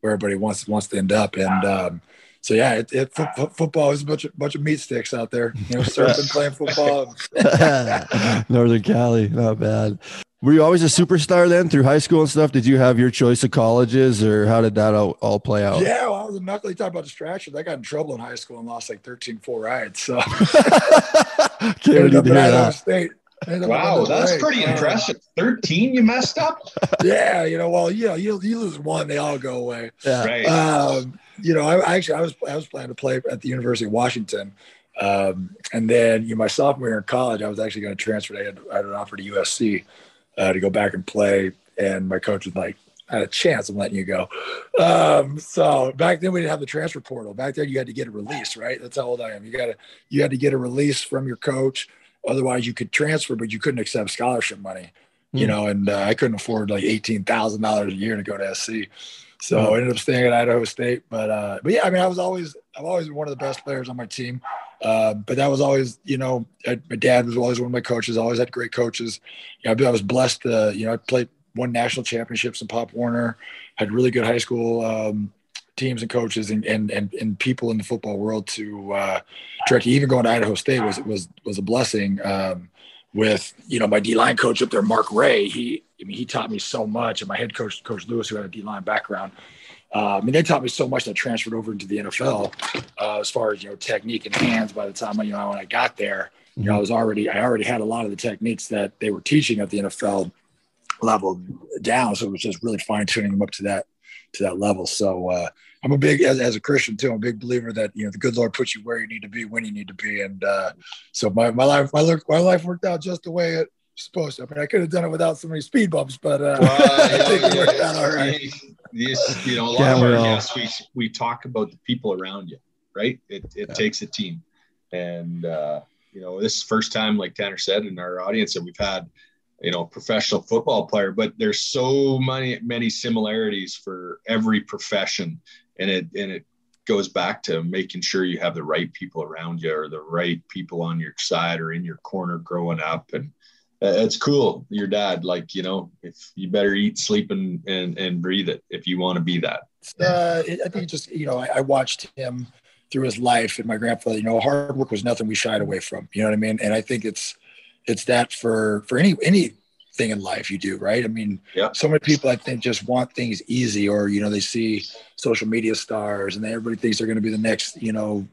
S6: where everybody wants, wants to end up. And, um, so yeah, it, it f- football is a bunch of bunch of meat sticks out there. You know, surfing, *laughs* playing football. *laughs*
S1: Northern Cali, not bad. Were you always a superstar then through high school and stuff? Did you have your choice of colleges or how did that all, all play out?
S6: Yeah, well, I was a knuckle. You talk about distractions. I got in trouble in high school and lost like 13 full rides. So *laughs*
S1: Can't even that.
S6: State.
S3: Wow, that's pretty uh, impressive. 13 you messed up? *laughs*
S6: yeah, you know, well, you know, you, you lose one, they all go away.
S1: Yeah.
S3: Right.
S6: Um, you know, I, I, actually I was I was planning to play at the University of Washington. Um, and then you know, my sophomore year in college, I was actually going to transfer. I had, I had an offer to USC uh, to go back and play. And my coach was like, I had a chance of letting you go. Um, so back then we didn't have the transfer portal. Back then you had to get a release, right? That's how old I am. You got to you had to get a release from your coach. Otherwise, you could transfer, but you couldn't accept scholarship money. Mm. You hmm. know, and uh, I couldn't afford like eighteen thousand dollars a year to go to SC. So mm. I ended up staying at Idaho State. But uh, but yeah, I mean, I was always I've always been one of the best players on my team. Uh, but that was always, you know, I, my dad was always one of my coaches. Always had great coaches. You know, I was blessed. To, you know, I played won national championships in Pop Warner. Had really good high school um, teams and coaches and, and and and people in the football world to uh. Even going to Idaho State was was was a blessing. Um, with you know my D line coach up there, Mark Ray. He I mean he taught me so much, and my head coach, Coach Lewis, who had a D line background uh, I mean, they taught me so much that transferred over into the NFL uh, as far as you know technique and hands. By the time you know when I got there, you know I was already I already had a lot of the techniques that they were teaching at the NFL level down. So it was just really fine tuning them up to that to that level. So uh, I'm a big as, as, a Christian too. I'm a big believer that you know the good Lord puts you where you need to be when you need to be, and uh, so my, my life my look my life worked out just the way it supposed to. I mean, I could have done it without so many speed bumps, but uh, well, *laughs* I think it worked
S3: out all right. This, you know, a lot yeah, of our guests we we talk about the people around you, right? It it yeah. takes a team, and uh, you know, this is first time, like Tanner said, in our audience that we've had you know professional football player but there's so many many similarities for every profession. And it and it goes back to making sure you have the right people around you or the right people on your side or in your corner growing up. And uh, it's cool your dad like you know if you better eat sleep and and, and breathe it if you want to be that.
S6: Uh, i think just you know I, I watched him through his life and my grandfather you know hard work was nothing we shied away from you know what i mean? And i think it's it's that for for any any thing in life you do, right? I mean, yeah. so many people I think just want things easy, or you know, they see social media stars and everybody thinks they're going to be the next, you know,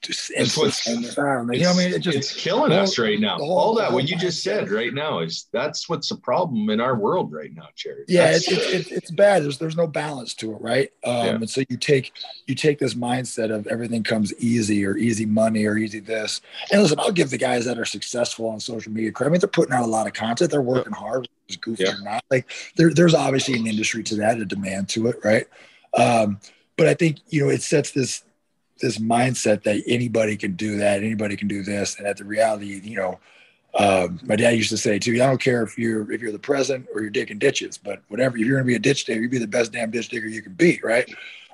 S3: just it's what's, you know, I mean, it just, it's killing us right now. Whole, All that what you just said right now is that's what's the problem in our world right now, Cherry.
S6: Yeah, it's, it's, it's, bad. There's there's no balance to it, right? Um, yeah. And so you take you take this mindset of everything comes easy or easy money or easy this. And listen, I'll give the guys that are successful on social media credit. I mean, they're putting out a lot of content. They're working hard, goofy yeah. or not. Like there, there's obviously an industry to that, a demand to it, right? Um, but I think you know it sets this this mindset that anybody can do that, anybody can do this, and that the reality, you know, um, my dad used to say too, I don't care if you're if you're the president or you're digging ditches, but whatever, if you're going to be a ditch digger, you be the best damn ditch digger you can be, right?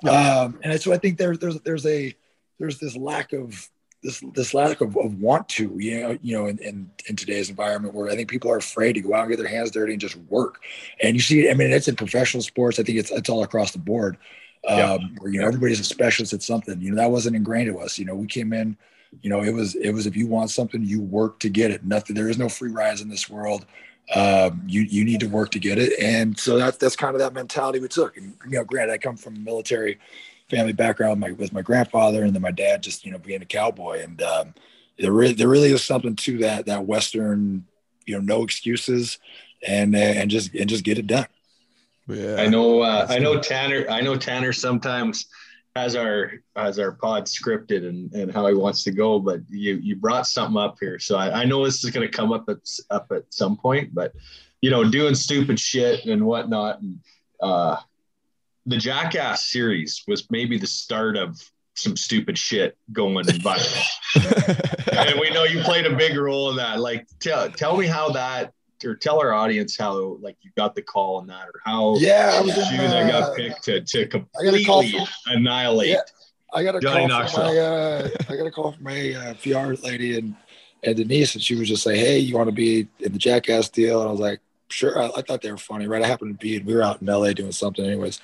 S6: Um, and so I think there's there's there's a there's this lack of this this lack of, of want to, you know, you know, in, in, in today's environment where I think people are afraid to go out and get their hands dirty and just work. And you see, I mean, it's in professional sports. I think it's it's all across the board um, yeah. where you know everybody's a specialist at something. You know that wasn't ingrained to us. You know we came in, you know it was it was if you want something you work to get it. Nothing there is no free rides in this world. Um, you you need to work to get it, and so that's that's kind of that mentality we took. And you know, granted, I come from a military family background my, with my grandfather, and then my dad just you know being a cowboy, and um, there really there really is something to that that Western you know no excuses and and just and just get it done.
S3: Yeah. I know. Uh, I know Tanner. I know Tanner sometimes has our has our pod scripted and, and how he wants to go, but you you brought something up here, so I, I know this is going to come up at up at some point. But you know, doing stupid shit and whatnot, and uh, the Jackass series was maybe the start of some stupid shit going *laughs* viral. and we know you played a big role in that. Like, tell tell me how that or tell our audience how like you got the call on that or how
S6: yeah I was
S3: you in, that got uh, picked to, to completely from, annihilate.
S6: Yeah, I got a Johnny call from my uh, I got a call from my uh, PR lady and and Denise and she was just like, hey, you want to be in the Jackass deal? And I was like, sure. I, I thought they were funny, right? I happened to be we were out in LA doing something, anyways.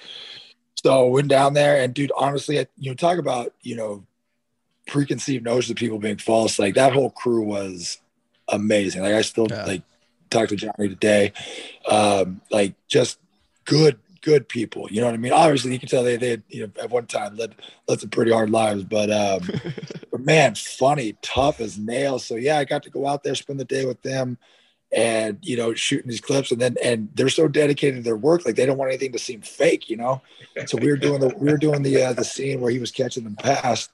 S6: So I went down there and dude, honestly, you know, talk about you know preconceived notions of people being false. Like that whole crew was amazing. Like I still yeah. like talked to Johnny today. Um, like just good, good people. You know what I mean? Obviously, you can tell they they had, you know at one time led led some pretty hard lives, but um, *laughs* but man, funny, tough as nails. So yeah, I got to go out there, spend the day with them, and you know shooting these clips, and then and they're so dedicated to their work, like they don't want anything to seem fake, you know. So we were doing the we were doing the uh, the scene where he was catching them pass.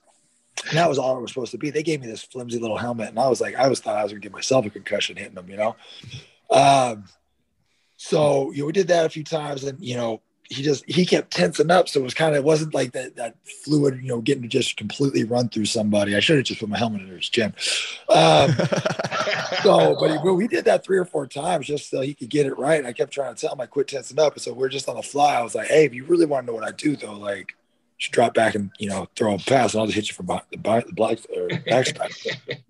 S6: And that was all it was supposed to be. They gave me this flimsy little helmet, and I was like, I was thought I was gonna give myself a concussion hitting them, you know. Um, so you know, we did that a few times, and you know, he just he kept tensing up, so it was kind of it wasn't like that that fluid, you know, getting to just completely run through somebody. I should have just put my helmet under his chin. Um, *laughs* so, but he, we did that three or four times just so he could get it right. And I kept trying to tell him I quit tensing up, and so we're just on the fly. I was like, hey, if you really want to know what I do, though, like. Just drop back and you know throw a pass, and I'll just hit you from the, the black or backside. *laughs*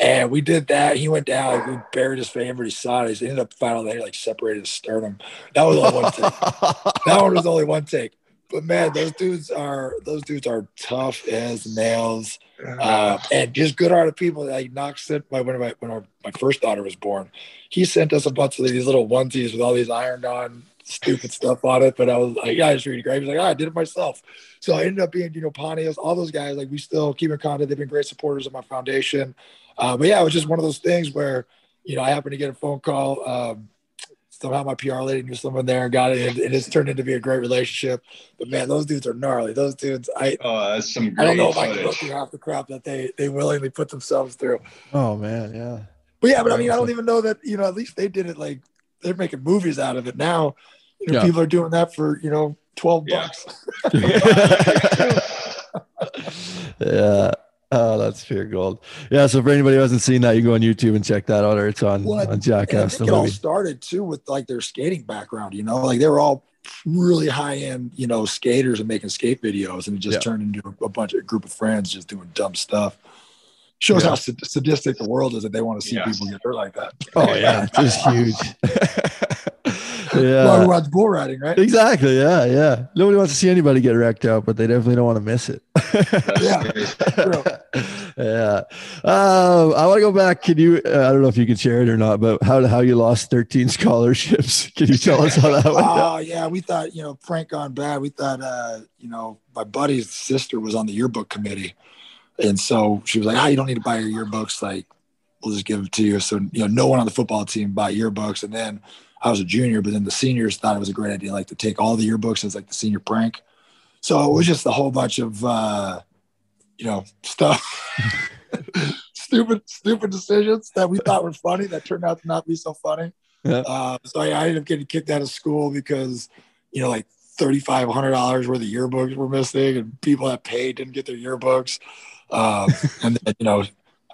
S6: And we did that. He went down. We buried his favorite. He saw it. He ended up finally they like separated his sternum. That was only one take. *laughs* that one was only one take. But man, those dudes are those dudes are tough as nails, uh, and just good-hearted people. Like Knox sent my when my when our, my first daughter was born, he sent us a bunch of these little onesies with all these ironed-on stupid stuff on it. But I was like, yeah, I it's really great. He's like, oh, I did it myself. So I ended up being, you know, Pontius, all those guys. Like we still keep in contact. They've been great supporters of my foundation. Uh, but yeah, it was just one of those things where, you know, I happened to get a phone call. Um, somehow my PR lady knew someone there and got it. And it's turned into be a great relationship. But man, those dudes are gnarly. Those dudes, I
S3: oh, that's some.
S6: I don't know if I can go through half the crap that they they willingly put themselves through.
S1: Oh man, yeah.
S6: But yeah, but I mean, I don't even know that you know. At least they did it like they're making movies out of it now. You know, yeah. people are doing that for you know twelve yeah.
S1: bucks. *laughs* yeah. Oh, that's pure gold. Yeah. So for anybody who hasn't seen that, you go on YouTube and check that out, or it's on, well, on Jackass.
S6: I think it all started too with like their skating background. You know, like they were all really high end, you know, skaters and making skate videos, and it just yeah. turned into a bunch of a group of friends just doing dumb stuff. Shows yeah. how sadistic the world is that they want to see people get hurt like that.
S1: Oh yeah, it's just *laughs* huge. *laughs*
S6: yeah. Well, watch bull riding, right?
S1: Exactly. Yeah, yeah. Nobody wants to see anybody get wrecked out, but they definitely don't want to miss it. *laughs* yeah. yeah. Uh, I want to go back. Can you? Uh, I don't know if you can share it or not, but how how you lost 13 *laughs* scholarships? Can you tell us how that went?
S6: Oh yeah, we thought you know Frank gone bad. We thought uh, you know my buddy's sister was on the yearbook committee, and so she was like, "Ah, oh, you don't need to buy your yearbooks. Like, we'll just give it to you." So you know, no one on the football team bought yearbooks, and then I was a junior, but then the seniors thought it was a great idea, like to take all the yearbooks as like the senior prank. So it was just a whole bunch of, uh, you know, stuff, *laughs* stupid, stupid decisions that we thought were funny that turned out to not be so funny. Yeah. Uh, so I, I ended up getting kicked out of school because, you know, like thirty-five hundred dollars worth of yearbooks were missing, and people that paid didn't get their yearbooks. Um, and then, you know,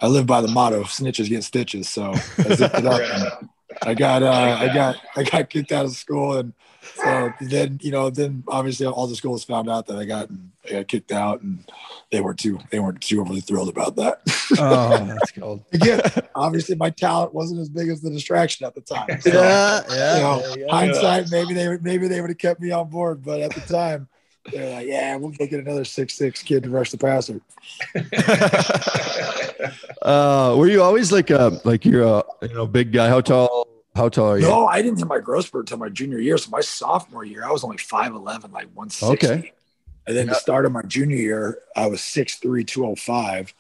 S6: I live by the motto: "Snitches get stitches." So I zipped it up. *laughs* I got uh, I got I got kicked out of school, and so then you know then obviously all the schools found out that I got I got kicked out, and they were too they weren't too overly thrilled about that.
S1: oh, *laughs* that's cool.
S6: Again, obviously my talent wasn't as big as the distraction at the time. *laughs*
S1: So, yeah, yeah.
S6: You know, hindsight, maybe they maybe they would have kept me on board, but at the time. They're like, yeah, we'll go get another six six kid to rush the passer. *laughs*
S1: uh, were you always like a like you're a you know big guy? How tall? How tall are you?
S6: No, I didn't hit my growth spurt until my junior year. So my sophomore year, I was only five eleven, like one sixty. Okay. And then yeah. the start of my junior year, I was 6'3", 205.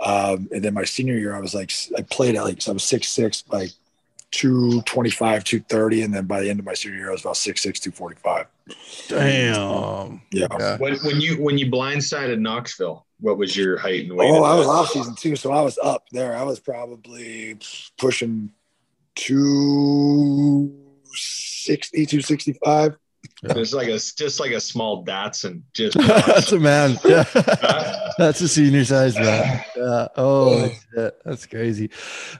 S6: Um, and then my senior year, I was like, I played at like, so I was six six, like 225, 230. And then by the end of my senior year, I was about 6'6", 245.
S1: Damn.
S6: Yeah.
S3: When, when you when you blindsided Knoxville, what was your height and weight?
S6: Oh, I was off season too, so I was up there. I was probably pushing 260, 265.
S3: Yeah. It's *laughs* like a just like a small Datsun. Just *laughs*
S1: that's a man. *laughs* Yeah, that's a senior size man. Yeah. Oh, that's, that's crazy.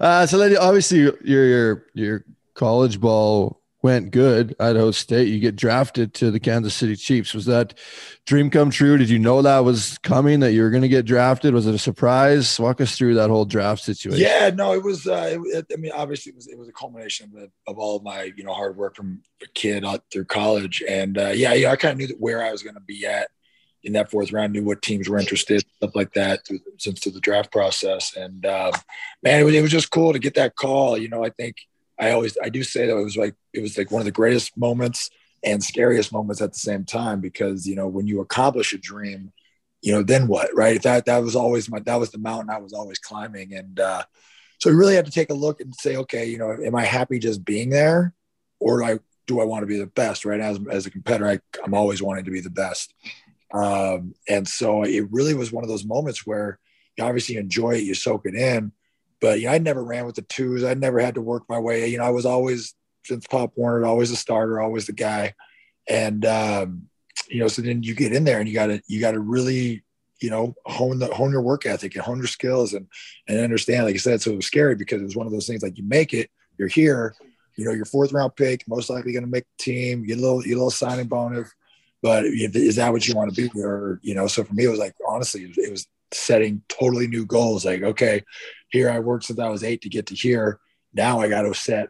S1: Uh, so then, obviously, your your your college ball went good Idaho State. You get drafted to the Kansas City Chiefs. Was that dream come true? Did you know that was coming? That you were going to get drafted? Was it a surprise? Walk us through that whole draft situation.
S6: Yeah, no, it was. Uh, it, I mean, obviously, it was it was a culmination of, of all of my you know hard work from a kid out through college, and uh, yeah, yeah, I kind of knew where I was going to be at in that fourth round, knew what teams were interested, stuff like that, through, since through the draft process. And um, man, it was, it was just cool to get that call. You know, I think I always I do say that it was like it was like one of the greatest moments and scariest moments at the same time because you know when you accomplish a dream, you know then what right? That that was always my that was the mountain I was always climbing. And uh, so we really had to take a look and say okay you know am I happy just being there? Or do I do I want to be the best right? As as a competitor I, I'm always wanting to be the best. Um, and so it really was one of those moments where you obviously enjoy it you soak it in but you know, I never ran with the twos. I never had to work my way. You know, I was always since Pop Warner, always a starter, always the guy. And um, you know, so then you get in there and you gotta you gotta really, you know, hone the hone your work ethic and hone your skills and and understand, like I said, so it was scary because it was one of those things like you make it, you're here, you know, your fourth round pick, most likely gonna make the team, get a little you get a little signing bonus. But is that what you want to be? Or, you know, so for me, it was like, honestly, it was setting totally new goals. Like, okay, here I worked since I was eight to get to here. Now I got to set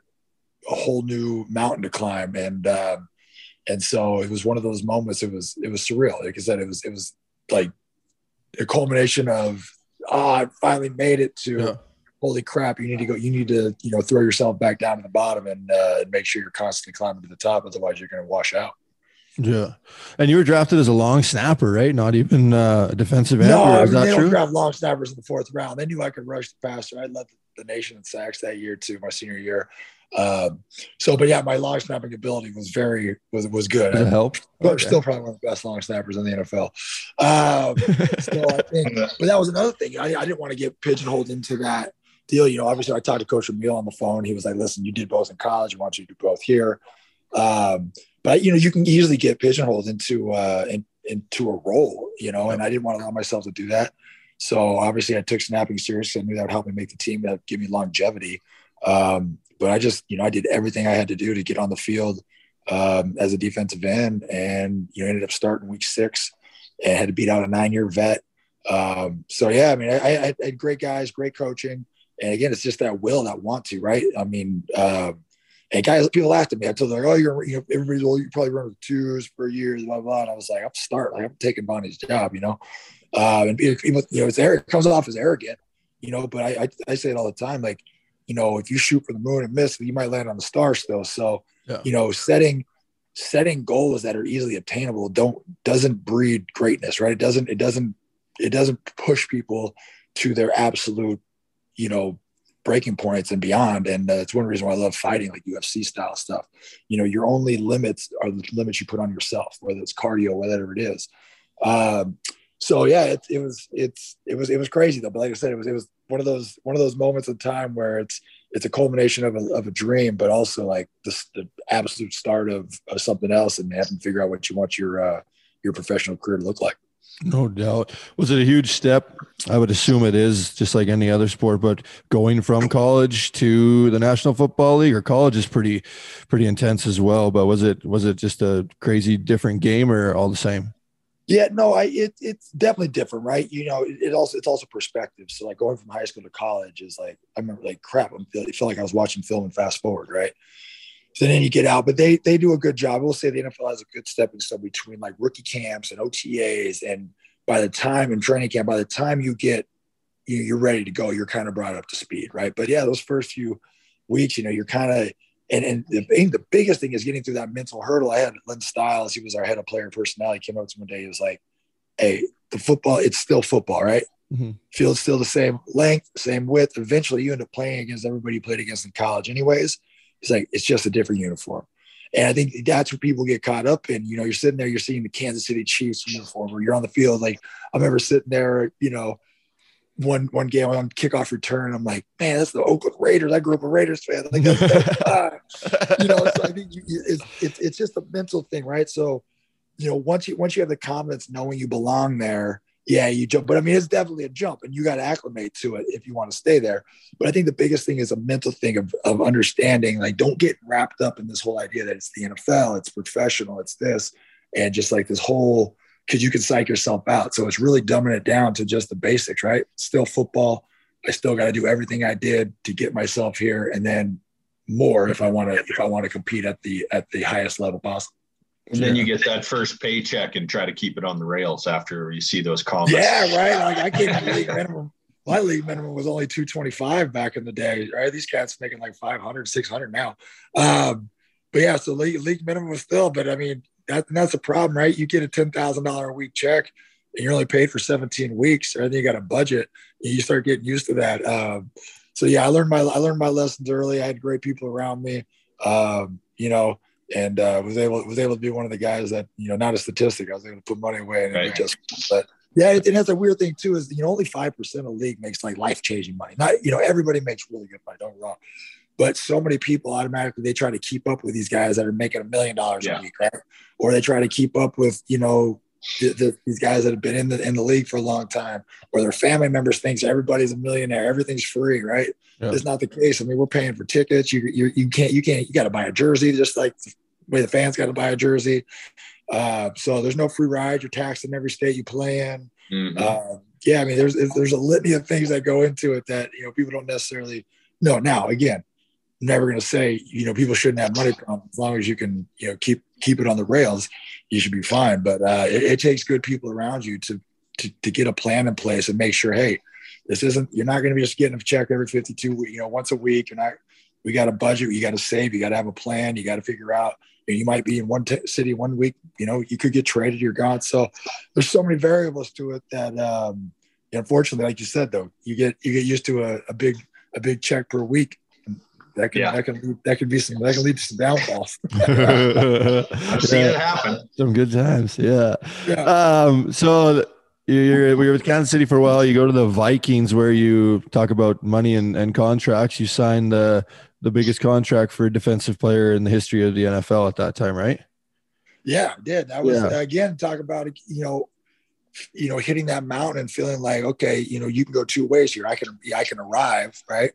S6: a whole new mountain to climb. And, um, and so it was one of those moments. It was, it was surreal. Like I said, it was, it was like a culmination of, oh, I finally made it to, yeah. holy crap, you need to go, you need to, you know, throw yourself back down to the bottom and uh, make sure you're constantly climbing to the top. Otherwise, you're going to wash out.
S1: Yeah, and you were drafted as a long snapper, right? Not even uh, a defensive end.
S6: No,
S1: is
S6: I
S1: that
S6: mean, they don't draft long snappers in the fourth round. They knew I could rush the passer. I led the nation in sacks that year too, my senior year. Um, so, but yeah, my long snapping ability was very was was good.
S1: It helped.
S6: But
S1: Okay.
S6: still probably one of the best long snappers in the NFL. Um, *laughs* so I think, but that was another thing. I, I didn't want to get pigeonholed into that deal. You know, obviously I talked to Coach Vermeil on the phone. He was like, listen, you did both in college. I want you to do both here. Um, but you know, you can easily get pigeonholed into uh in, into a role, you know, and I didn't want to allow myself to do that. So obviously I took snapping seriously. I knew that would help me make the team, that would give me longevity. Um, but I just, you know, I did everything I had to do to get on the field um, as a defensive end and, you know, ended up starting week six and had to beat out a nine year vet. Um, so yeah, I mean, I, I, I had great guys, great coaching. And again, it's just that will, that want to, right? I mean, um, and guys, people laughed at me. I told them, like, oh, you're, you know, everybody's, well, you probably run with twos for years, blah, blah. And I was like, I'm starting, like, I'm taking Vonnie's job, you know? Um, and people, you know, it's it comes off as arrogant, you know, but I, I, I say it all the time. Like, you know, if you shoot for the moon and miss, you might land on the star still. So,
S1: Yeah.
S6: you know, setting, setting goals that are easily obtainable don't, doesn't breed greatness, right? It doesn't, it doesn't, it doesn't push people to their absolute, you know, breaking points and beyond. And uh, it's one reason why I love fighting like UFC style stuff. You know, your only limits are the limits you put on yourself, whether it's cardio, whatever it is. Um, so yeah, it, it was, it's, it was, it was crazy though. But like I said, it was, it was one of those, one of those moments of time where it's, it's a culmination of a, of a dream, but also like the, the absolute start of, of something else and having to figure out what you want your, uh, your professional career to look like.
S1: No doubt. Was it a huge step? I would assume it is, just like any other sport. But going from college to the National Football League, or college is pretty, pretty intense as well. But was it was it just a crazy different game, or all the same?
S6: Yeah, no, I it, it's definitely different, right? You know, it, it also it's also perspective. So like going from high school to college is like I remember like crap. I'm, I feel like I was watching film and fast forward, right? So then you get out, but they they do a good job. We'll say the NFL has a good stepping stone between like rookie camps and OTAs, and by the time in training camp, by the time you get you you're ready to go, you're kind of brought up to speed, right? But yeah, those first few weeks, you know, you're kind of and and the, the biggest thing is getting through that mental hurdle. I had Lynn Stiles, he was our head of player personnel. He came up to me one day, he was like, Hey, the football, it's still football, right?
S1: Mhm.
S6: Field's still the same length, same width. Eventually you end up playing against everybody you played against in college, anyways. It's like it's just a different uniform. And I think that's what people get caught up in. You know, you're sitting there, you're seeing the Kansas City Chiefs uniform, or you're on the field. Like I remember sitting there, you know, one one game on kickoff return. I'm like, man, that's the Oakland Raiders. I grew up a Raiders fan. Like, that's, that's, *laughs* uh, you know, so I think you, you- it's, it's it's just a mental thing, right? So, you know, once you once you have the confidence, knowing you belong there, yeah, you jump. But I mean, it's definitely a jump, and you got to acclimate to it if you want to stay there. But I think the biggest thing is a mental thing of of understanding. Like, don't get wrapped up in this whole idea that it's the NFL, it's professional, it's this, and just like this whole because you can psych yourself out. So it's really dumbing it down to just the basics, right? Still football. I still got to do everything I did to get myself here, and then more if I want to if I want to compete at the at the highest level possible.
S3: And then you get that first paycheck and try to keep it on the rails after you see those comments.
S6: Yeah, right. Like I can't league minimum. My league minimum was only 225 back in the day, right? These cats making like 500, 600 now. Um, but yeah, so league, league minimum was still, but I mean, that, that's a problem, right? You get a $10,000 a week check and you're only paid for 17 weeks, or then you got a budget and you start getting used to that. Um, so yeah, I learned my, I learned my lessons early. I had great people around me, um, you know, and uh, was able was able to be one of the guys that you know not a statistic. I was able to put money away and it
S3: Right.
S6: just but yeah, it, it has a weird thing too. Is you know only five percent of the league makes like life changing money. Not you know everybody makes really good money. Don't get me wrong, but so many people automatically they try to keep up with these guys that are making a million dollars a week, right? Or they try to keep up with you know the, the, these guys that have been in the in the league for a long time, or their family members thinks everybody's a millionaire, everything's free, right?
S1: Yeah.
S6: It's not the case. I mean, we're paying for tickets. You you, you can't you can't you got to buy a jersey just like the way the fans got to buy a jersey. Uh, so there's no free ride. You're taxed in every state you play in.
S3: Mhm.
S6: Um, yeah, I mean, there's there's a litany of things that go into it that you know people don't necessarily know. Now, again, I'm never going to say you know people shouldn't have money problems as long as you can you know keep keep it on the rails, you should be fine. But uh, it, it takes good people around you to, to to get a plan in place and make sure, hey, this isn't, you're not going to be just getting a check every 52 week, you know, once a week. You're not, we got a budget, you got to save, you got to have a plan, you got to figure out, know, you might be in one t- city one week, you know, you could get traded, you're gone. So there's so many variables to it that, um, unfortunately, like you said, though, you get, you get used to a, a big, a big check per week that can yeah. that can that can be some that can lead to some downfalls. *laughs*
S3: I've seen it happen.
S1: Some good times, yeah. yeah. Um, so you're we were with Kansas City for a while. You go to the Vikings where you talk about money and, and contracts. You signed the the biggest contract for a defensive player in the history of the NFL at that time, right?
S6: Yeah, I did. That was yeah. again talk about you know you know hitting that mountain and feeling like okay you know you can go two ways here i can i can arrive right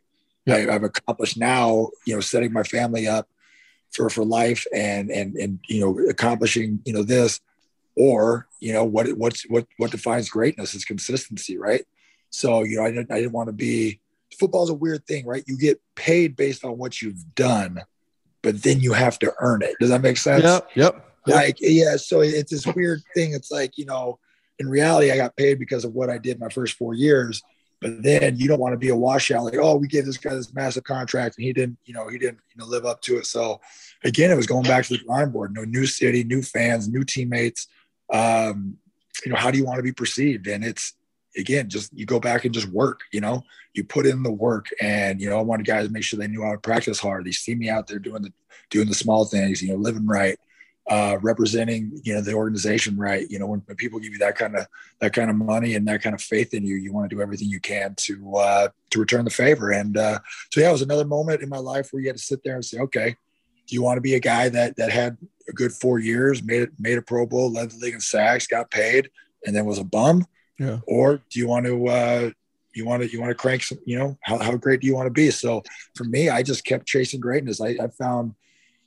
S6: I, have accomplished now, you know, setting my family up for for life and and and you know accomplishing you know this, or you know what what's what what defines greatness is consistency, right? So you know I didn't I didn't want to be. Football's a weird thing, right? You get paid based on what you've done, but then you have to earn it. Does that make sense?
S1: Yep. Yep.
S6: Like yeah, so it's this weird thing. It's like you know, in reality, I got paid because of what I did my first four years but then you don't want to be a washout like, oh, we gave this guy this massive contract and he didn't, you know, he didn't, you know, live up to it. So again, it was going back to the drawing board. You know, new city, new fans, new teammates. Um, you know, how do you want to be perceived? And it's again, just you go back and just work. You know, you put in the work, and you know, I wanted guys to make sure they knew I would practice hard. They see me out there doing the doing the small things. You know, living right uh, representing you know the organization right? You know when, when, people give you that kind of that kind of money and that kind of faith in you you want to do everything you can to uh, to return the favor. And uh, so yeah it was another moment in my life where you had to sit there and say okay do you want to be a guy that that had a good four years made it made a pro bowl led the league in sacks got paid and then was a bum?
S1: Yeah.
S6: Or do you want to uh, you want to you want to crank some you know how, how great do you want to be? So for me i just kept chasing greatness. I, I found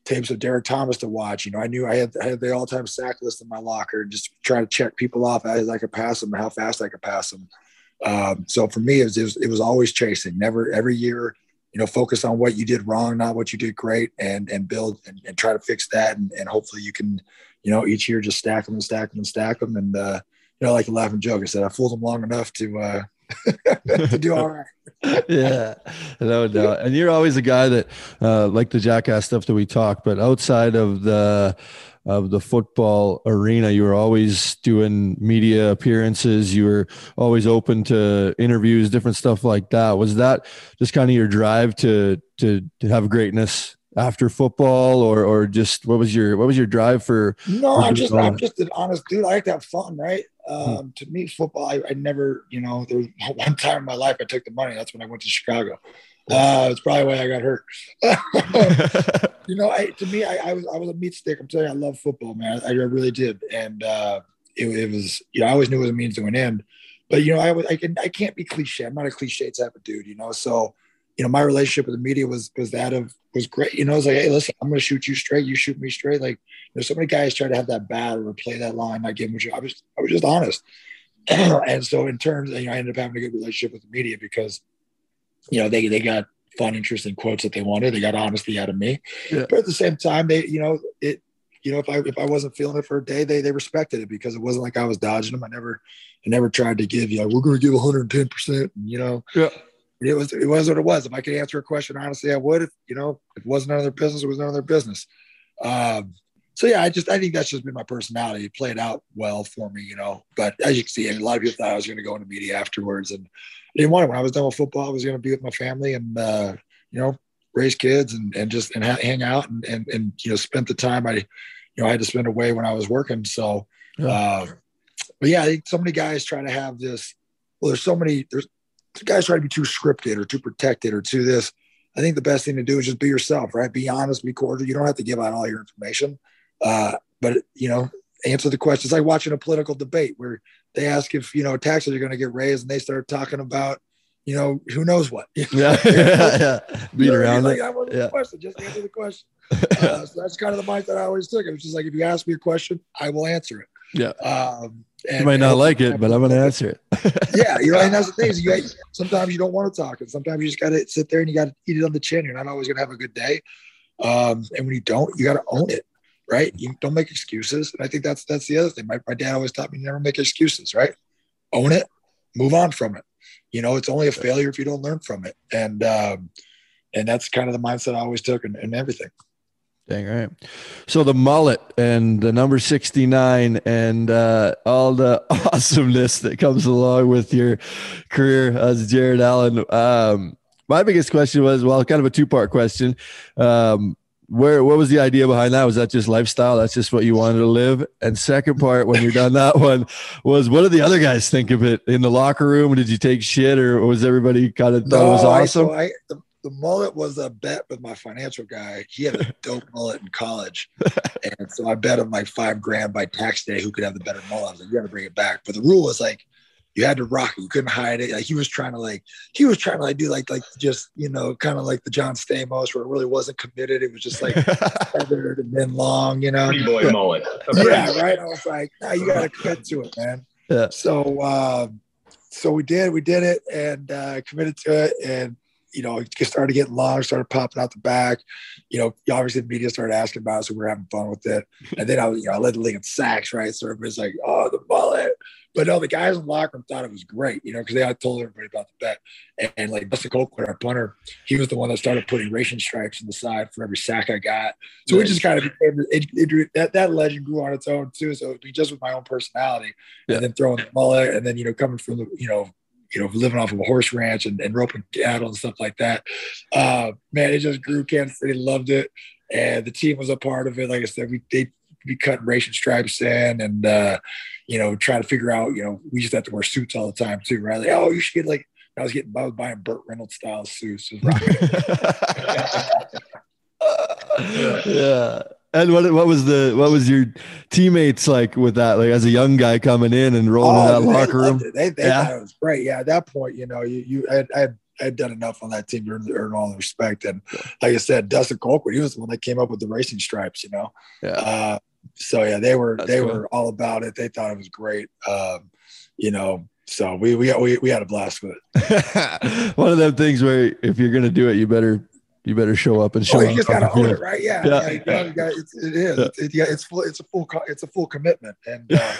S6: tapes of Derrick Thomas to watch. You know, I knew I had, I had the all time sack list in my locker, just trying to check people off as I could pass them, how fast I could pass them. Um, so for me, it was, it was, it was always chasing. Never every year, you know, focus on what you did wrong, not what you did great, and and build and, and try to fix that, and, and hopefully you can, you know, each year just stack them and stack them and stack them, and uh, you know, like a laughing joke, I said I fooled them long enough to uh, *laughs* to do all right.
S1: yeah, no doubt. And you're always a guy that, uh, like the jackass stuff that we talk, but outside of the of the football arena, you were always doing media appearances. You were always open to interviews, different stuff like that. Was that just kind of your drive to to to have greatness after football or or just what was your what was your drive for
S6: no i'm just i'm just an honest dude i like to have fun right. Um, to me football I, I, never you know there was *laughs* one time in my life i took the money that's when i went to chicago. Uh, it's probably why i got hurt. *laughs* *laughs* You know I, to me I, I, was i was a meat stick i'm telling you i love football man i, I really did and uh, it, it, was you know i always knew it was a means to an end but you know i was i can i can't be cliche i'm not a cliche type of dude you know so you know, my relationship with the media was was that of was great. You know, it's like, hey, listen, I'm going to shoot you straight, you shoot me straight. Like, you know, so many guys try to have that battle or play that line, not giving you. I was I was just honest, *clears throat* and so in terms, you know, I ended up having a good relationship with the media because, you know, they they got fun, interesting quotes that they wanted. They got honesty out of me, yeah. but at the same time, they, you know, it. You know, if I if I wasn't feeling it for a day, they they respected it because it wasn't like I was dodging them. I never I never tried to give you. Know, we're going to give 110 percent. You know,
S1: yeah
S6: it was it was what it was. If I could answer a question honestly, I would. If you know, if it wasn't none of their business, it was none of their business. Um, so yeah, I just I think that's just been my personality. It played out well for me, you know. But as you can see, a lot of people thought I was going to go into media afterwards, and I didn't want it. When I was done with football, I was going to be with my family and uh, you know raise kids and and just and ha- hang out and, and and you know spend the time I you know I had to spend away when I was working. So, uh, but yeah, I think so many guys try to have this. Well, there's so many. There's guys try to be too scripted or too protected or too this. I think the best thing to do is just be yourself, right? Be honest, be cordial. You don't have to give out all your information, uh, but you know, answer the questions. like watching a political debate where they ask if you know taxes are going to get raised, and they start talking about you know who knows what. *laughs* *laughs*
S1: yeah, yeah, beat you know, around
S6: like, it. yeah. question, just answer the question. *laughs* Uh, so that's kind of the mindset I always took. It was just like if you ask me a question, I will answer it.
S1: Yeah. Um, and, you might not like it, but I'm going to answer it. *laughs*
S6: yeah, you know, and that's the thing. Is you *laughs* got, sometimes you don't want to talk, and sometimes you just got to sit there and you got to eat it on the chin. You're not always going to have a good day, um, and when you don't, you got to own it, right? You don't make excuses. And I think that's that's the other thing. My, my dad always taught me never make excuses, right? Own it, move on from it. you know, it's only a failure if you don't learn from it. And, um, and that's kind of the mindset I always took and, and everything.
S1: Dang right. So the mullet and the number 69 and uh, all the *laughs* awesomeness that comes along with your career as Jared Allen. Um, my biggest question was, well, kind of a two part question. Um, where what was the idea behind that? Was that just lifestyle? That's just what you wanted to live. And second part, when you're done that *laughs* one, was what did the other guys think of it in the locker room? Did you take shit, or was everybody kind of thought no, it was awesome?
S6: I, so I, the, the mullet was a bet with my financial guy. He had a *laughs* dope mullet in college, and so I bet him like five grand by tax day who could have the better mullet. I was like, "You got to bring it back." But the rule was like you had to rock it. You couldn't hide it. Like he was trying to like he was trying to like do like like just you know kind of like the John Stamos where it really wasn't committed. It was just like *laughs* feathered and then long, you know.
S3: Pretty boy mullet.
S6: yeah, right. I was like, now you got to commit to it, man.
S1: Yeah.
S6: So uh, so we did. We did it and uh, committed to it and. You know, it started getting long, started popping out the back. You know, obviously the media started asking about it, so we were having fun with it. *laughs* And then I was, you know, I led the league in sacks, right? So everybody's like, "Oh, the mullet." But no, the guys in the locker room thought it was great, you know, because they had told everybody about the bet. And, and like Dustin Colquitt, our punter, he was the one that started putting racing stripes in the side for every sack I got. So we just kind of became it, it, that that legend grew on its own too. So it'd be just with my own personality, yeah. and then throwing the mullet, and then you know coming from the you know you know, living off of a horse ranch and, and roping cattle and stuff like that. Uh, man, it just grew. Kansas City loved it, and the team was a part of it. Like I said, we they be cutting racing stripes in, and uh, you know, trying to figure out, you know, we just have to wear suits all the time too, right? Like, oh, you should get like, I was getting, I was buying Burt Reynolds style suits. *laughs* *laughs*
S1: yeah. And what what was the what was your teammates like with that? Like as a young guy coming in and rolling oh, in that locker room,
S6: they, they yeah. thought it was great. Yeah, at that point, you know, you you I, I I had done enough on that team to earn, all the respect. And like I said, Dustin Colquitt, he was the one that came up with the racing stripes, you know.
S1: Yeah. Uh,
S6: so yeah, they were That's they cool. were all about it. They thought it was great. Um, you know, so we we we, we had a blast with
S1: it. *laughs* One of them things where if you're gonna do it, you better you better show up and show. Oh,
S6: you just gotta own it, right? Yeah, yeah. yeah, yeah it's, it is. Yeah. It, yeah, it's full. It's a full. It's a full commitment, and uh,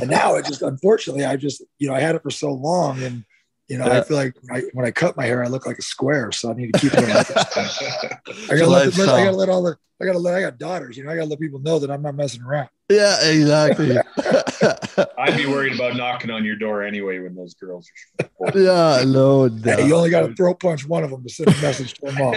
S6: and now it just unfortunately, I just you know I had it for so long, and you know, yeah. I feel like I, when I cut my hair, I look like a square, so I need to keep it. *laughs* I gotta let, the, I gotta let all the I gotta let I got daughters. You know, I gotta let people know that I'm not messing around.
S1: Yeah, exactly. *laughs*
S3: I'd be worried about knocking on your door anyway when those girls
S1: are. yeah, no.
S6: Hey, you only got to throw punch one of them to send a message to them
S1: all.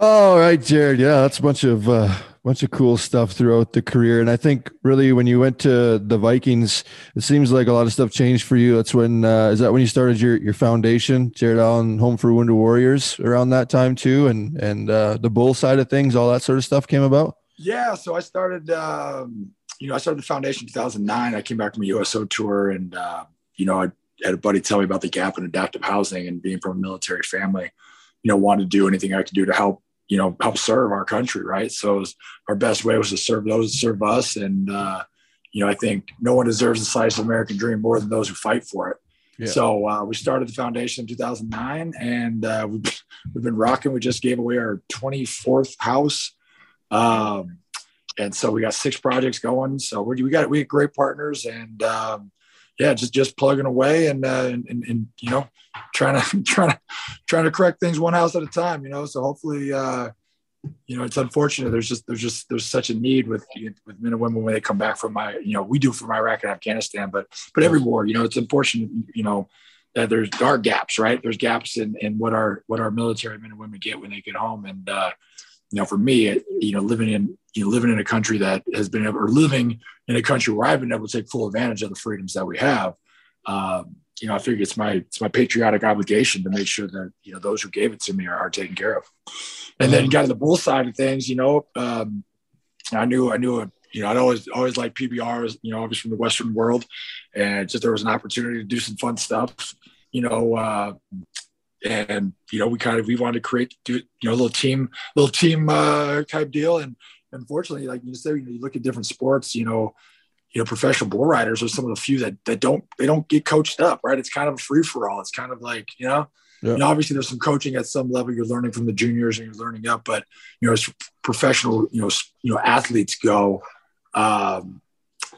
S1: *laughs* All right, Jared. Yeah, that's a bunch of uh, bunch of cool stuff throughout the career, and I think really when you went to the Vikings, it seems like a lot of stuff changed for you. That's when uh, is that when you started your your foundation, Jared Allen Home for Wounded Warriors, around that time too, and and uh, the bull side of things, all that sort of stuff came about.
S6: Yeah, so I started. Um, you know, I started the foundation in 2009. I came back from a USO tour, and uh, you know, I had a buddy tell me about the gap in adaptive housing, and being from a military family, you know, wanted to do anything I could do to help you know help serve our country right? So was, our best way was to serve those that serve us. And uh, you know i think no one deserves a slice of american dream more than those who fight for it. Yeah. so uh, we started the foundation in 2009 and uh, we've, *laughs* we've been rocking. We just gave away our 24th house. Um, and so we got six projects going. So we, we got we got great partners and um, yeah, just just plugging away and, uh, and, and, and you know trying to *laughs* trying to trying to correct things one house at a time. You know, so hopefully, uh, you know, it's unfortunate. There's just there's just there's such a need with with men and women when they come back from my you know we do from Iraq and Afghanistan, but but every war, you know, it's unfortunate. You know that there's there are gaps, right? There's gaps in in what our what our military men and women get when they get home, and uh, know, for me, you know, living in you know living in a country that has been able or living in a country where I've been able to take full advantage of the freedoms that we have. Um, you know, I figure it's my it's my patriotic obligation to make sure that you know those who gave it to me are, are taken care of. And then got to the bull side of things, you know, um, I knew I knew a, you know I'd always always like PBRs, you know, obviously from the Western world, and just there was an opportunity to do some fun stuff, you know. Uh, and you know we kind of we wanted to create do you know a little team little team uh, type deal and unfortunately like you said you, know, you look at different sports you know you know professional bull riders are some of the few that that don't they don't get coached up right it's kind of a free for all it's kind of like you know yeah. You know, obviously there's some coaching at some level you're learning from the juniors and you're learning up, but you know, as professional, you know, you know, athletes go, um,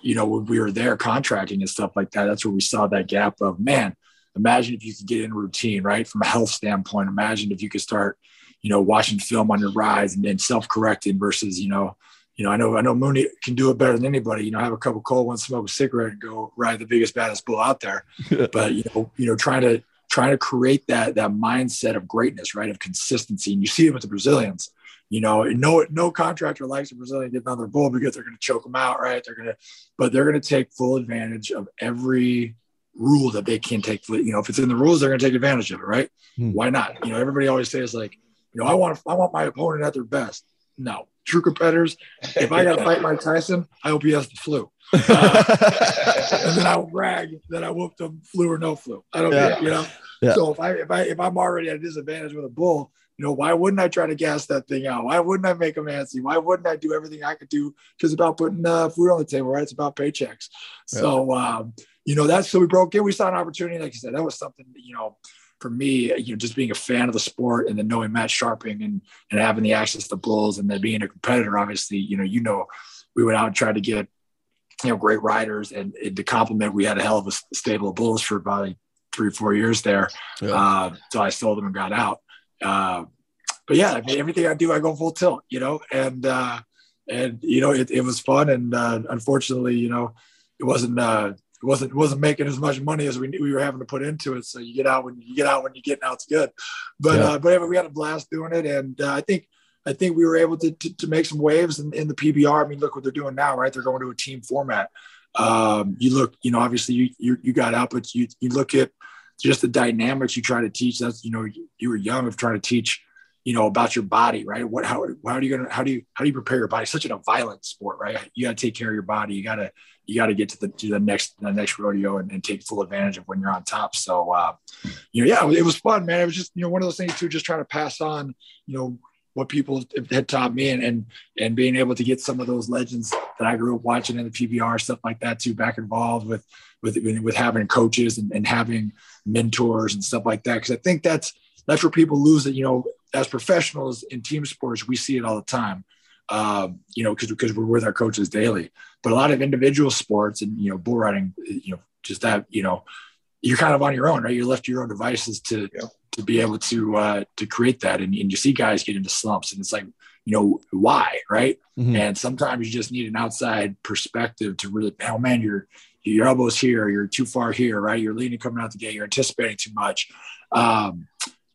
S6: you know, when we were there contracting and stuff like that, that's where we saw that gap of man. Imagine if you could get in routine, right? From a health standpoint, imagine if you could start, you know, watching film on your rides and, then self-correcting versus, you know, you know, I know I know Mauney can do it better than anybody. You know, have a couple cold ones, smoke a cigarette, and go ride the biggest baddest bull out there. but you know, you know, trying to trying to create that that mindset of greatness, right, of consistency, and you see it with the Brazilians. You know, no no contractor likes a Brazilian getting on their bull because they're going to choke them out, right? They're going to, but they're going to take full advantage of every rule that they can't take. You know, if it's in the rules, they're going to take advantage of it, right? Hmm. Why not? You know, everybody always says like, you know, I want I want my opponent at their best. No, true competitors. If I got to *laughs* fight Mike Tyson, I hope he has the flu. *laughs* Uh, and then I will brag that I whooped him flu or no flu. I don't yeah. you know. Yeah. So if I if I if I'm already at a disadvantage with a bull, you know, why wouldn't I try to gas that thing out? Why wouldn't I make him antsy? Why wouldn't I do everything I could do? Because about putting uh, food on the table, right? It's about paychecks. Yeah. So um, you know, that's so we broke in. We saw an opportunity, like you said, that was something you know for me, you know, just being a fan of the sport and then knowing Matt Scharping and and having the access to Bulls and then being a competitor, obviously, you know, you know, we went out and tried to get, you know, great riders and, and to complement, we had a hell of a stable of Bulls for about three or four years there. Yeah. Uh, so I sold them and got out. Uh, but yeah, I mean, everything I do, I go full tilt, you know, and, uh, and, you know, it, it was fun. And, uh, unfortunately, you know, it wasn't, uh, it wasn't wasn't making as much money as we knew we were having to put into it. So you get out when you get out when you get out, it's good. But yeah. uh, but we had a blast doing it, and uh, I think I think we were able to, to, to make some waves in, in, the PBR. I mean, look what they're doing now, right? They're going to a team format. Um, you look, you know, obviously you, you, you got out, but you you look at just the dynamics you try to teach. That's you know you, you were young of trying to teach you know about your body right what how, how are you gonna how do you how do you prepare your body such a violent sport right you got to take care of your body you got to you got to get to the to the next the next rodeo and, and, take full advantage of when you're on top. So uh, you know, yeah, it was fun, man. It was just you know one of those things too, just trying to pass on you know what people had taught me and and and being able to get some of those legends that I grew up watching in the PBR stuff like that too back involved with with with having coaches and, and having mentors and stuff like that because I think that's that's where people lose it. You know, as professionals in team sports, we see it all the time um, you know, because because we're with our coaches daily. But a lot of individual sports and you know, bull riding, you know, just that, you know, you're kind of on your own, right? You're left to your own devices to yeah. to be able to uh, to create that, and, and you see guys get into slumps, and it's like, you know, why, right? Mm-hmm. And sometimes you just need an outside perspective to really, oh man, your your elbows here, you're too far here, right? You're leaning coming out the gate, you're anticipating too much. Um,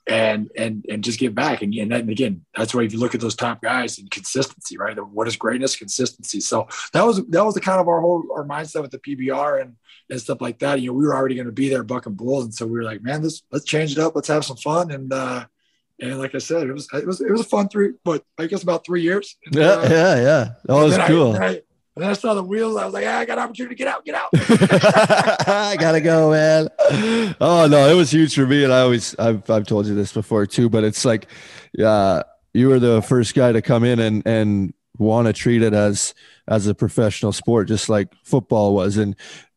S6: and and and just give back. And, and then again, that's why if you look at those top guys and consistency, right? What is greatness? Consistency. So that was that was the kind of our whole our mindset with the PBR and and stuff like that. You know, we were already going to be there bucking bulls, and so we were like, man, let's let's change it up. Let's have some fun. And uh, and like I said, it was it was it was a fun three, but I guess about three years. And,
S1: yeah, uh, yeah, yeah. That was cool.
S6: I, and then I saw the wheels. I was like, ah, I got an opportunity to get out, get out. *laughs*
S1: I gotta go, man. Oh no, it was huge for me. And I always, I've, I've told you this before too, but it's like, yeah, you were the first guy to come in and, and want to treat it as, as a professional sport, just like football was. And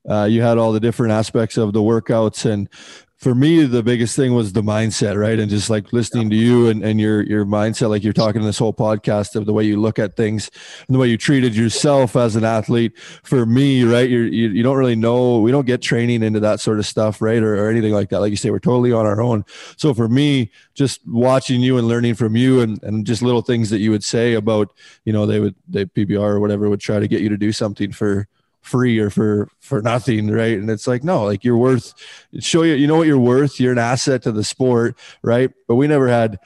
S1: uh, you had all the different aspects of the workouts and for me the biggest thing was the mindset right? And just like listening to you and, and your your mindset like you're talking in this whole podcast of the way you look at things and the way you treated yourself as an athlete. For me right you, you don't really know we don't get training into that sort of stuff right or, or anything like that. Like you say we're totally on our own. So for me just watching you and learning from you and, and just little things that you would say about you know they would they pbr or whatever would try to get you to do something for free or for for nothing right? And it's like no like you're worth show you you know what you're worth? You're an asset to the sport right? But we never had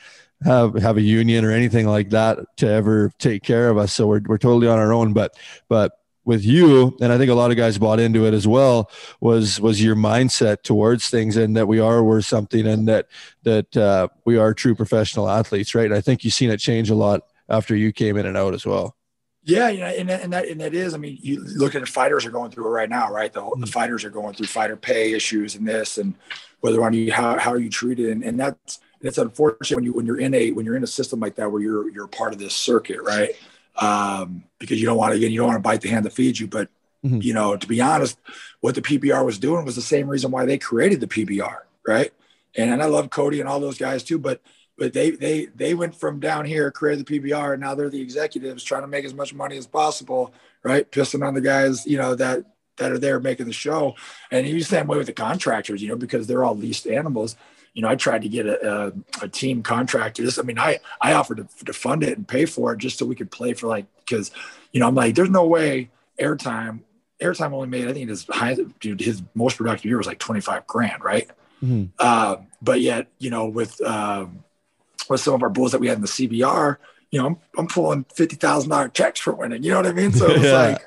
S1: have have a union or anything like that to ever take care of us. So we're, we're totally on our own. But but with you and i think a lot of guys bought into it as well was was your mindset towards things and that we are worth something and that that uh, we are true professional athletes right? And i think you've seen it change a lot after you came in and out as well
S6: yeah, you know, and, and that and that is. I mean, you look at the fighters are going through it right now, right? The, the mm-hmm. fighters are going through fighter pay issues and this, and whether on you how how are you treated, and, and that's it's unfortunate when you when you're in a when you're in a system like that where you're you're part of this circuit, right? Um, because you don't want to again you don't want to bite the hand that feeds you, but mm-hmm. you know to be honest, what the PBR was doing was the same reason why they created the PBR, right? And, and I love Cody and all those guys too, but but they they they went from down here, created the PBR, and now they're the executives trying to make as much money as possible, right? Pissing on the guys, you know, that that are there making the show. And you same way with the contractors, you know, because they're all leased animals. You know, I tried to get a, a, a team contractor. This, I mean, I I offered to, to fund it and pay for it just so we could play for like because, you know, I'm like, there's no way airtime airtime only made I think his high dude his most productive year was like 25 grand, right? Mm-hmm. Uh, but yet, you know, with um, with some of our bulls that we had in the CBR, you know, I'm, I'm pulling fifty thousand dollar checks for winning. You know what I mean? So it's *laughs* yeah. like,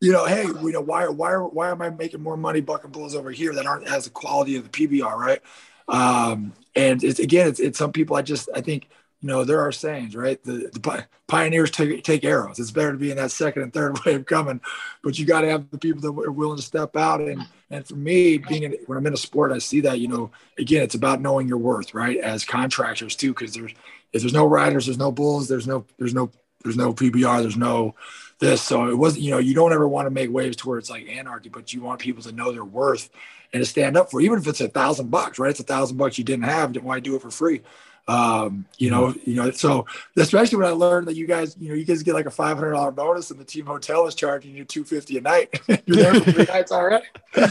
S6: you know, hey, you know, why why why am I making more money bucking bulls over here that aren't as the quality of the PBR, right? Um, and it's again, it's, it's some people I just I think you know, there are sayings, right? The, the pioneers take, take arrows. It's better to be in that second and third *laughs* wave coming, but you got to have the people that are willing to step out. And and for me, being in, when I'm in a sport, I see that. You know, again, it's about knowing your worth, right? As contractors too, because there's if there's no riders, there's no bulls, there's no there's no there's no PBR, there's no this. So it wasn't, you know, you don't ever want to make waves to where it's like anarchy, but you want people to know their worth and to stand up for, even if it's a thousand bucks, right? It's a thousand bucks you didn't have. Why do it for free? Um, you know, you know, so especially when I learned that you guys, you know, you guys get like a five hundred dollar bonus, and the team hotel is charging you two fifty a night. *laughs* You're there for three nights already. *laughs*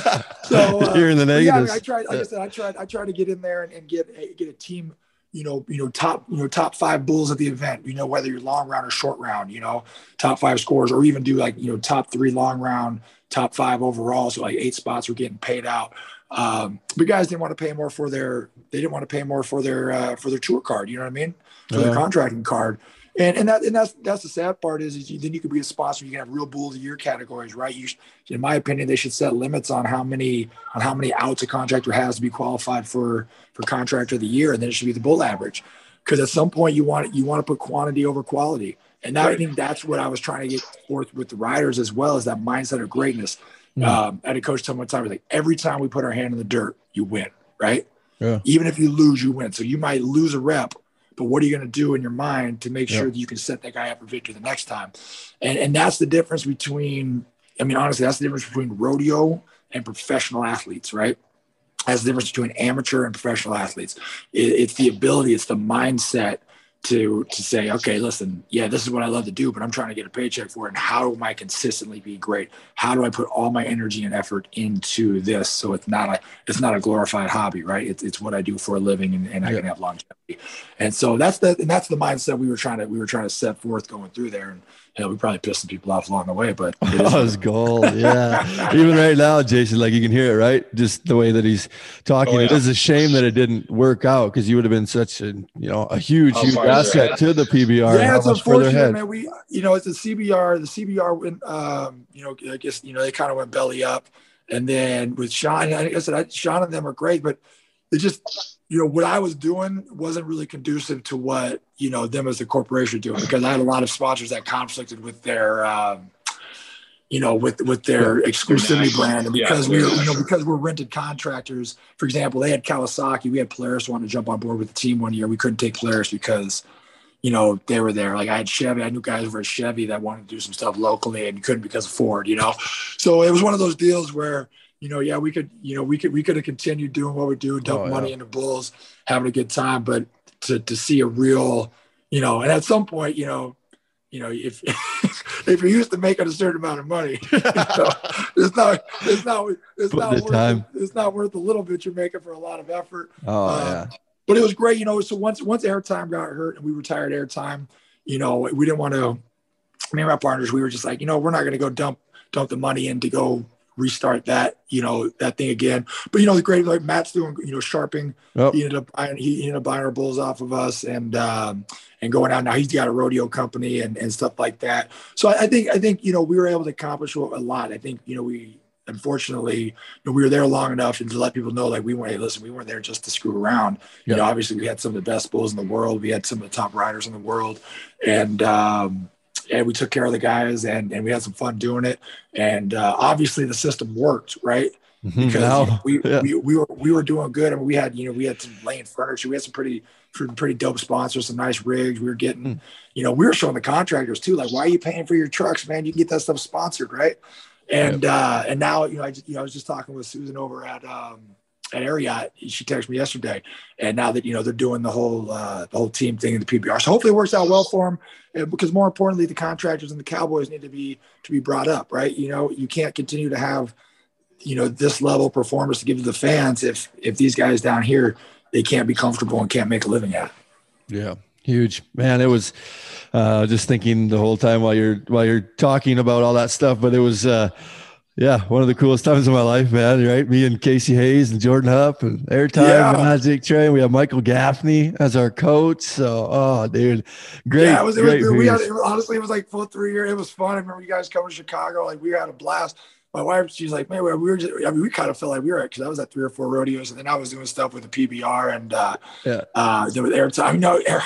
S1: So uh, you're in the negatives.
S6: Yeah, I tried. Like I said, I tried. I tried to get in there and, and get get a team. You know, you know, top, you know, top five bulls at the event. You know, whether you're long round or short round. You know, top five scores, or even do like you know, top three long round, top five overall. So like eight spots were getting paid out. Um, but guys didn't want to pay more for their they didn't want to pay more for their uh, for their tour card. You know what I mean? For yeah. their contracting card. And and that and that's that's the sad part is, is you, then you could be a sponsor. You can have real bull of the year categories, right? You, in my opinion, they should set limits on how many on how many outs a contractor has to be qualified for for contractor of the year, and then it should be the bull average. Because at some point you want you want to put quantity over quality, and that, right. I think that's what I was trying to get forth with the riders as well as that mindset of greatness. Mm. Um, I had a coach tell me one time, like every time we put our hand in the dirt, you win, right? Yeah. Even if you lose, you win. So you might lose a rep, but what are you going to do in your mind to make sure that you can set that guy up for victory the next time? And and that's the difference between. I mean, honestly, that's the difference between rodeo and professional athletes, right? That's the difference between amateur and professional athletes. It, it's the ability, it's the mindset to to say, okay, listen, yeah, this is what I love to do, but I'm trying to get a paycheck for it. And how am I consistently be great? How do I put all my energy and effort into this so it's not a it's not a glorified hobby, right? It's it's what I do for a living, and, and I can have longevity. And so that's the and that's the mindset we were trying to we were trying to set forth going through there. And hell, we probably pissed some people off along the way, but *laughs*
S1: it was gold. Yeah. Even right now, Jason, like you can hear it, right? Just the way that he's talking. Oh, yeah. It is a shame that it didn't work out because you would have been such a, you know, a huge, huge asset to the PBR.
S6: Yeah, it's unfortunate, man. We, you know, it's the CBR, the CBR went, um, you know, I guess, you know, they kind of went belly up. And then with Sean, I said, I, Sean and them are great, but it just, you know, what I was doing wasn't really conducive to what, you know, them as a corporation doing because I had a lot of sponsors that conflicted with their, um, you know, with with their exclusivity brand, and because yeah, we, were, you know, because we're rented contractors. For example, they had Kawasaki. We had Polaris want to jump on board with the team one year. We couldn't take Polaris because, you know, they were there. Like I had Chevy. I knew guys over at Chevy that wanted to do some stuff locally and couldn't because of Ford. You know, so it was one of those deals where you know, yeah, we could, you know, we could, we could have continued doing what we do, dump oh, money into bulls, having a good time, but to, to see a real, you know, and at some point, you know, you know, if *laughs* if you're used to making a certain amount of money, *laughs* you know, it's not, it's not, it's not worth, time. it's not worth a little bit you're making for a lot of effort.
S1: Oh uh, yeah.
S6: But it was great, you know. So once once airtime got hurt and we retired airtime, you know, we didn't want to. Me and my partners, we were just like, you know, we're not going to go dump dump the money in to go restart that, you know, that thing again. But you know, the great like Matt's doing, you know, sharping. Yep. He ended up buying he ended up buying our bulls off of us and um and going out now. He's got a rodeo company and, and stuff like that. So I, I think I think, you know, we were able to accomplish a lot. I think, you know, we unfortunately, you know, we were there long enough and to let people know like we weren't hey, listen, we weren't there just to screw around. You know, obviously we had some of the best bulls in the world. We had some of the top riders in the world. And um and we took care of the guys and, and we had some fun doing it. And uh, obviously the system worked, right? Mm-hmm. Because no. we, yeah. we, we were we were doing good. I mean, we had you know we had some laying furniture. We had some pretty pretty dope sponsors, some nice rigs. We were getting, mm. you know, we were showing the contractors too, like, why are you paying for your trucks, man? You can get that stuff sponsored, right? And uh, and now you know I just you know I was just talking with Susan over at um, at Ariat. She texted me yesterday, and now that you know they're doing the whole uh, the whole team thing in the PBR, so hopefully it works out well for them. Because more importantly, the contractors and the Cowboys need to be to be brought up, right? You know, you can't continue to have you know this level of performance to give to the fans if if these guys down here they can't be comfortable and can't make a living at. It.
S1: Yeah, huge man. It was uh, just thinking the whole time while you're while you're talking about all that stuff, but it was. Uh, yeah, one of the coolest times of my life, man. Right, me and Casey Hayes and Jordan Hupp and Airtime yeah. Magic Train. We have Michael Gaffney as our coach. So, oh, dude, great. Yeah, it was. It was
S6: we had, it, honestly, it was like full three year. It was fun. I remember you guys coming to Chicago. Like we had a blast. My wife, she's like, man, we were just. I mean, we kind of felt like we were at because I was at three or four rodeos, and then I was doing stuff with the PBR and uh, yeah, uh, there was Airtime. No, air,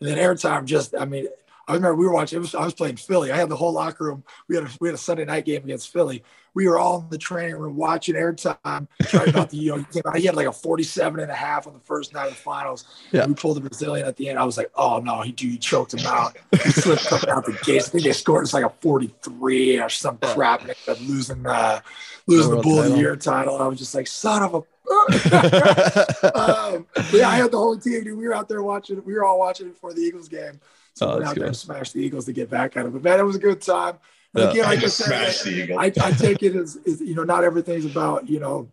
S6: and then Airtime just. I mean. I remember we were watching. Was, I was playing Philly. I had the whole locker room. We had a, we had a Sunday night game against Philly we were all in the training room watching airtime, trying not to, you know, he, had like a 47 and a half on the first night of the finals. Yeah. We pulled the Brazilian at the end. I was like, oh no, he, he choked him out. He slipped coming out the gates. I think they scored it's like a 43 or some crap. And ended up losing, uh, losing the bull of the year title. I was just like, son of a *laughs* um, yeah, I had the whole team. Dude, we were out there watching. We were all watching it before the Eagles game. So oh, we went out good. there and smashed the Eagles to get back at it. But man, it was a good time. But again, like *laughs* I said, I, I, take it as, as, you know, not everything's about you know,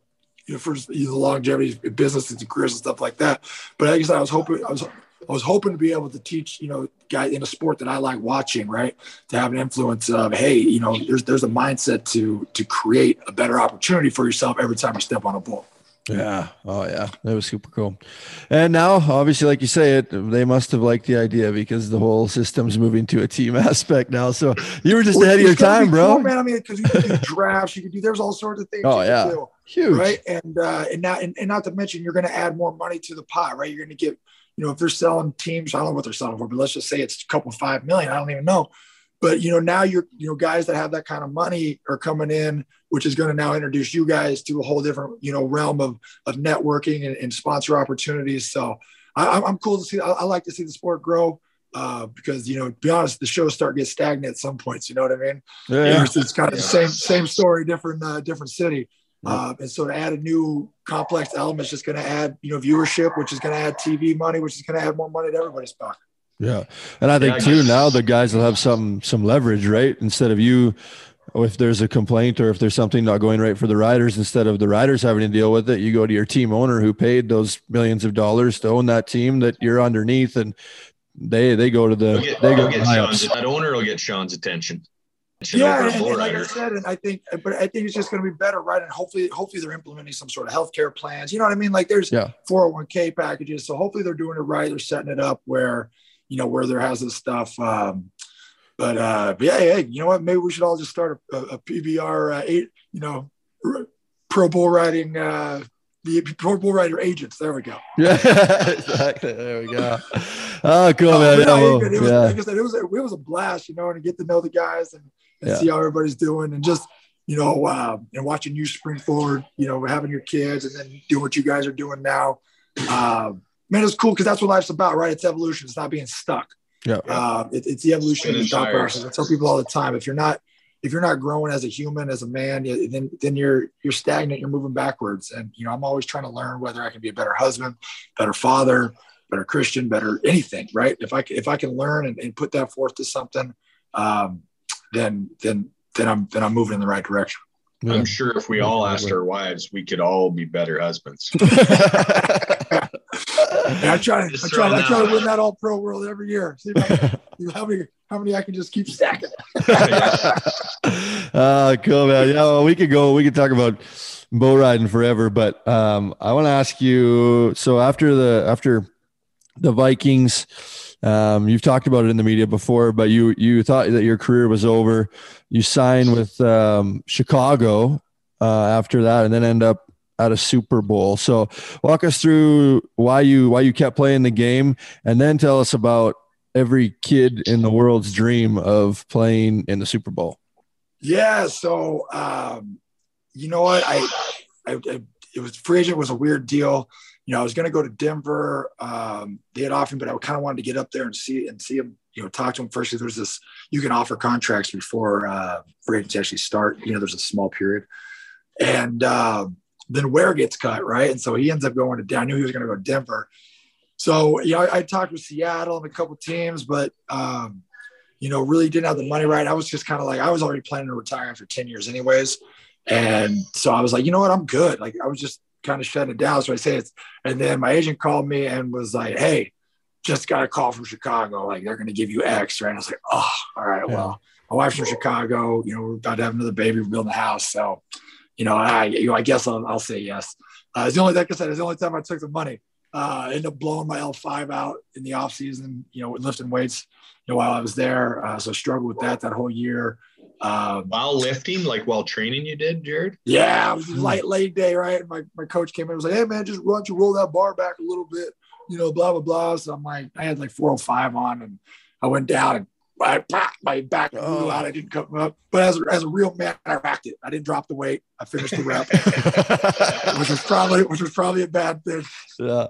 S6: you know, for you know, longevity, businesses and careers and stuff like that. But I guess I was hoping I was I was hoping to be able to teach, you know, guys in a sport that I like watching, right? To have an influence of, hey, you know, there's there's a mindset to to create a better opportunity for yourself every time you step on a bull.
S1: Yeah. Oh, yeah. That was super cool. And now, obviously, like you say, it they must have liked the idea because the whole system's moving to a team *laughs* aspect now. So you were just well, ahead of your time, bro.
S6: Cool, man. I mean, because you could do *laughs* drafts, you could do. There's all sorts of things.
S1: Oh yeah.
S6: Do,
S1: Huge.
S6: Right. And uh, and now and, and not to mention, you're going to add more money to the pot, right? You're going to get, you know, if they're selling teams, I don't know what they're selling for, but let's just say it's a couple five million. I don't even know. But you know, now you're you know guys that have that kind of money are coming in, which is going to now introduce you guys to a whole different you know realm of of networking and, and sponsor opportunities. So I, am cool to see. I, I, like to see the sport grow. Uh, because you know, to be honest, the shows start get stagnant at some points. You know what I mean? Yeah, yeah. It's, it's kind of the same same story, different uh, different city. Uh, and so to add a new complex element is just going to add, you know, viewership, which is going to add TV money, which is going to add more money to everybody's pocket.
S1: Yeah. And I think yeah, too now the guys will have some some leverage, right? Instead of you if there's a complaint or if there's something not going right for the riders, instead of the riders having to deal with it, you go to your team owner who paid those millions of dollars to own that team that you're underneath and they they go to the get, they go
S3: get Sean's, that owner will get Sean's attention.
S6: Yeah, and, and like I said, and I think, but I think it's just going to be better, right? And hopefully, hopefully they're implementing some sort of healthcare plans. You know what I mean? Like there's yeah. 401k packages, so hopefully they're doing it right. They're setting it up where you know, where there has this stuff. Um, but, uh, but yeah, hey, you know what? Maybe we should all just start a, a PBR uh, eight, you know, pro bull riding, uh, the pro bull rider agents. There we go.
S1: Yeah, *laughs* exactly. There we go. *laughs* Oh, cool, man.
S6: yeah, well, it, was, yeah. like I said, it was, it was a blast, you know, and to get to know the guys and, and yeah. see how everybody's doing and just, you know, uh, and watching you spring forward, you know, having your kids and then doing what you guys are doing now. Um, man, it's cool because that's what life's about, right? It's evolution. It's not being stuck.
S1: Yeah.
S6: Uh, it, it's the evolution of the thought process. I tell people all the time: if you're not if you're not growing as a human, as a man, then then you're you're stagnant. You're moving backwards. And you know, I'm always trying to learn whether I can be a better husband, better father, better Christian, better anything. Right? If I if I can learn and, and put that forth to something, um, then then then I'm then I'm moving in the right direction.
S3: I'm sure if we all asked our wives, we could all be better husbands. *laughs* *laughs*
S6: I try, I try, I try to win that all pro world every year. See I, *laughs* how many, how many I can just keep stacking.
S1: uh, *laughs* cool, man. Yeah, well, we could go. We could talk about bow riding forever, but um, I want to ask you. So after the after the Vikings, um, you've talked about it in the media before, but you you thought that your career was over. You signed with um, Chicago uh, after that, and then end up at a Super Bowl. So walk us through why you why you kept playing the game, and then tell us about every kid in the world's dream of playing in the Super Bowl.
S6: Yeah. So um, you know what I, I, I it was free agent was a weird deal. You know, I was going to go to Denver. Um, they had offered, but I kind of wanted to get up there and see and see him. You know, talk to him first. There's this you can offer contracts before uh, free agents actually start. You know, there's a small period, and um, then Ware gets cut, right? And so he ends up going to down. I knew he was going to go to Denver. So yeah, I, I, talked with Seattle and a couple teams, but um, you know, really didn't have the money right. I was just kind of like I was already planning to retire after 10 years anyways. And so I was like, you know what, I'm good. Like I was just kind of shutting it down. So I say it's and then my agent called me and was like, Hey, just got a call from Chicago. Like they're gonna give you X, right? And I was like, Oh, all right, yeah. well, my wife's from Chicago, you know, we're about to have another baby, we're building a house. So you know, I, you know, I guess I'll, I'll say yes. Uh, it's the only, like I said, it's the only time I took the money. Uh, ended up blowing my L5 out in the off season, you know, lifting weights, you know, while I was there. Uh, so I struggled with that that whole year.
S3: Um, while lifting, like while training, you did, Jared?
S6: Yeah, it was a light late day, right? And my, my coach came in and was like, Hey man, just run to roll that bar back a little bit, you know, blah, blah, blah. So I'm like, I had like 405 on and I went down and my, my back blew oh. out. I didn't come up. But as a, as a real man, I racked it. I didn't drop the weight. I finished the rep, *laughs* which was probably which was probably a bad thing. Yeah.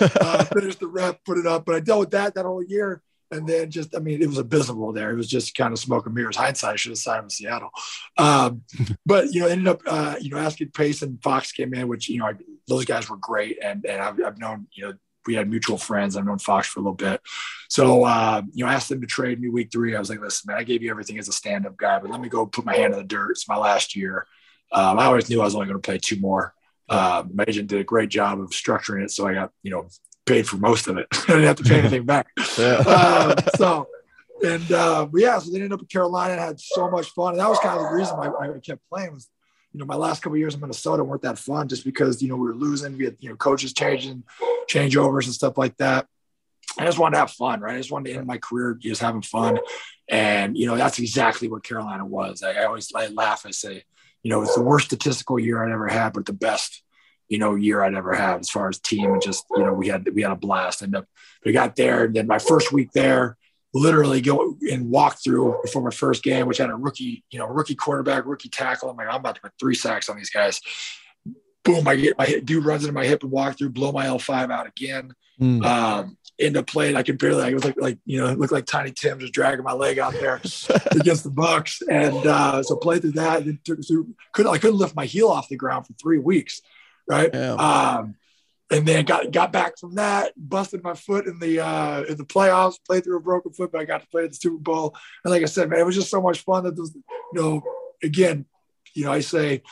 S6: uh, finished the rep, put it up. But I dealt with that that whole year. And then just, I mean, it was abysmal there. It was just kind of smoke and mirrors. Hindsight, I should have signed with Seattle. Um, *laughs* but, you know, ended up, uh, you know, asking Pace and Fox came in, which, you know, I, those guys were great. And, and I've, I've known, you know, we had mutual friends. I've known Fox for a little bit. So, uh, you know, I asked them to trade me week three. I was like, listen, man, I gave you everything as a stand up guy, but let me go put my hand in the dirt. It's my last year. Um, I always knew I was only going to play two more. Uh, my agent did a great job of structuring it. So I got, you know, paid for most of it. *laughs* I didn't have to pay anything back. *laughs* um, so, and uh, yeah, so they ended up in Carolina and had so much fun. And that was kind of the reason why I kept playing was you know, my last couple years in Minnesota weren't that fun just because, you know, we were losing, we had, you know, coaches changing, changeovers and stuff like that. I just wanted to have fun, right? I just wanted to end my career just having fun. And, you know, that's exactly what Carolina was. I, I always I laugh. I say, you know, it's the worst statistical year I'd ever had, but the best, you know, year I'd ever had as far as team. And just, you know, we had, we had a blast. And uh, we got there. And then my first week there, literally go and walk through before my first game, which had a rookie, you know, rookie quarterback, rookie tackle. I'm like, I'm about to put three sacks on these guys. Boom, I get my hip, dude runs into my hip and walk through, blow my L5 out again. Mm. Um, end up playing. I could barely, I was like, like, you know, it looked like Tiny Tim just dragging my leg out there *laughs* against the Bucs. And uh, so played through that. And took through, couldn't, I couldn't lift my heel off the ground for three weeks. Right. Yeah. Um, and then got got back from that, busted my foot in the uh, in the playoffs, played through a broken foot, but I got to play the Super Bowl. And like I said, man, it was just so much fun that was, you know, again, you know, I say,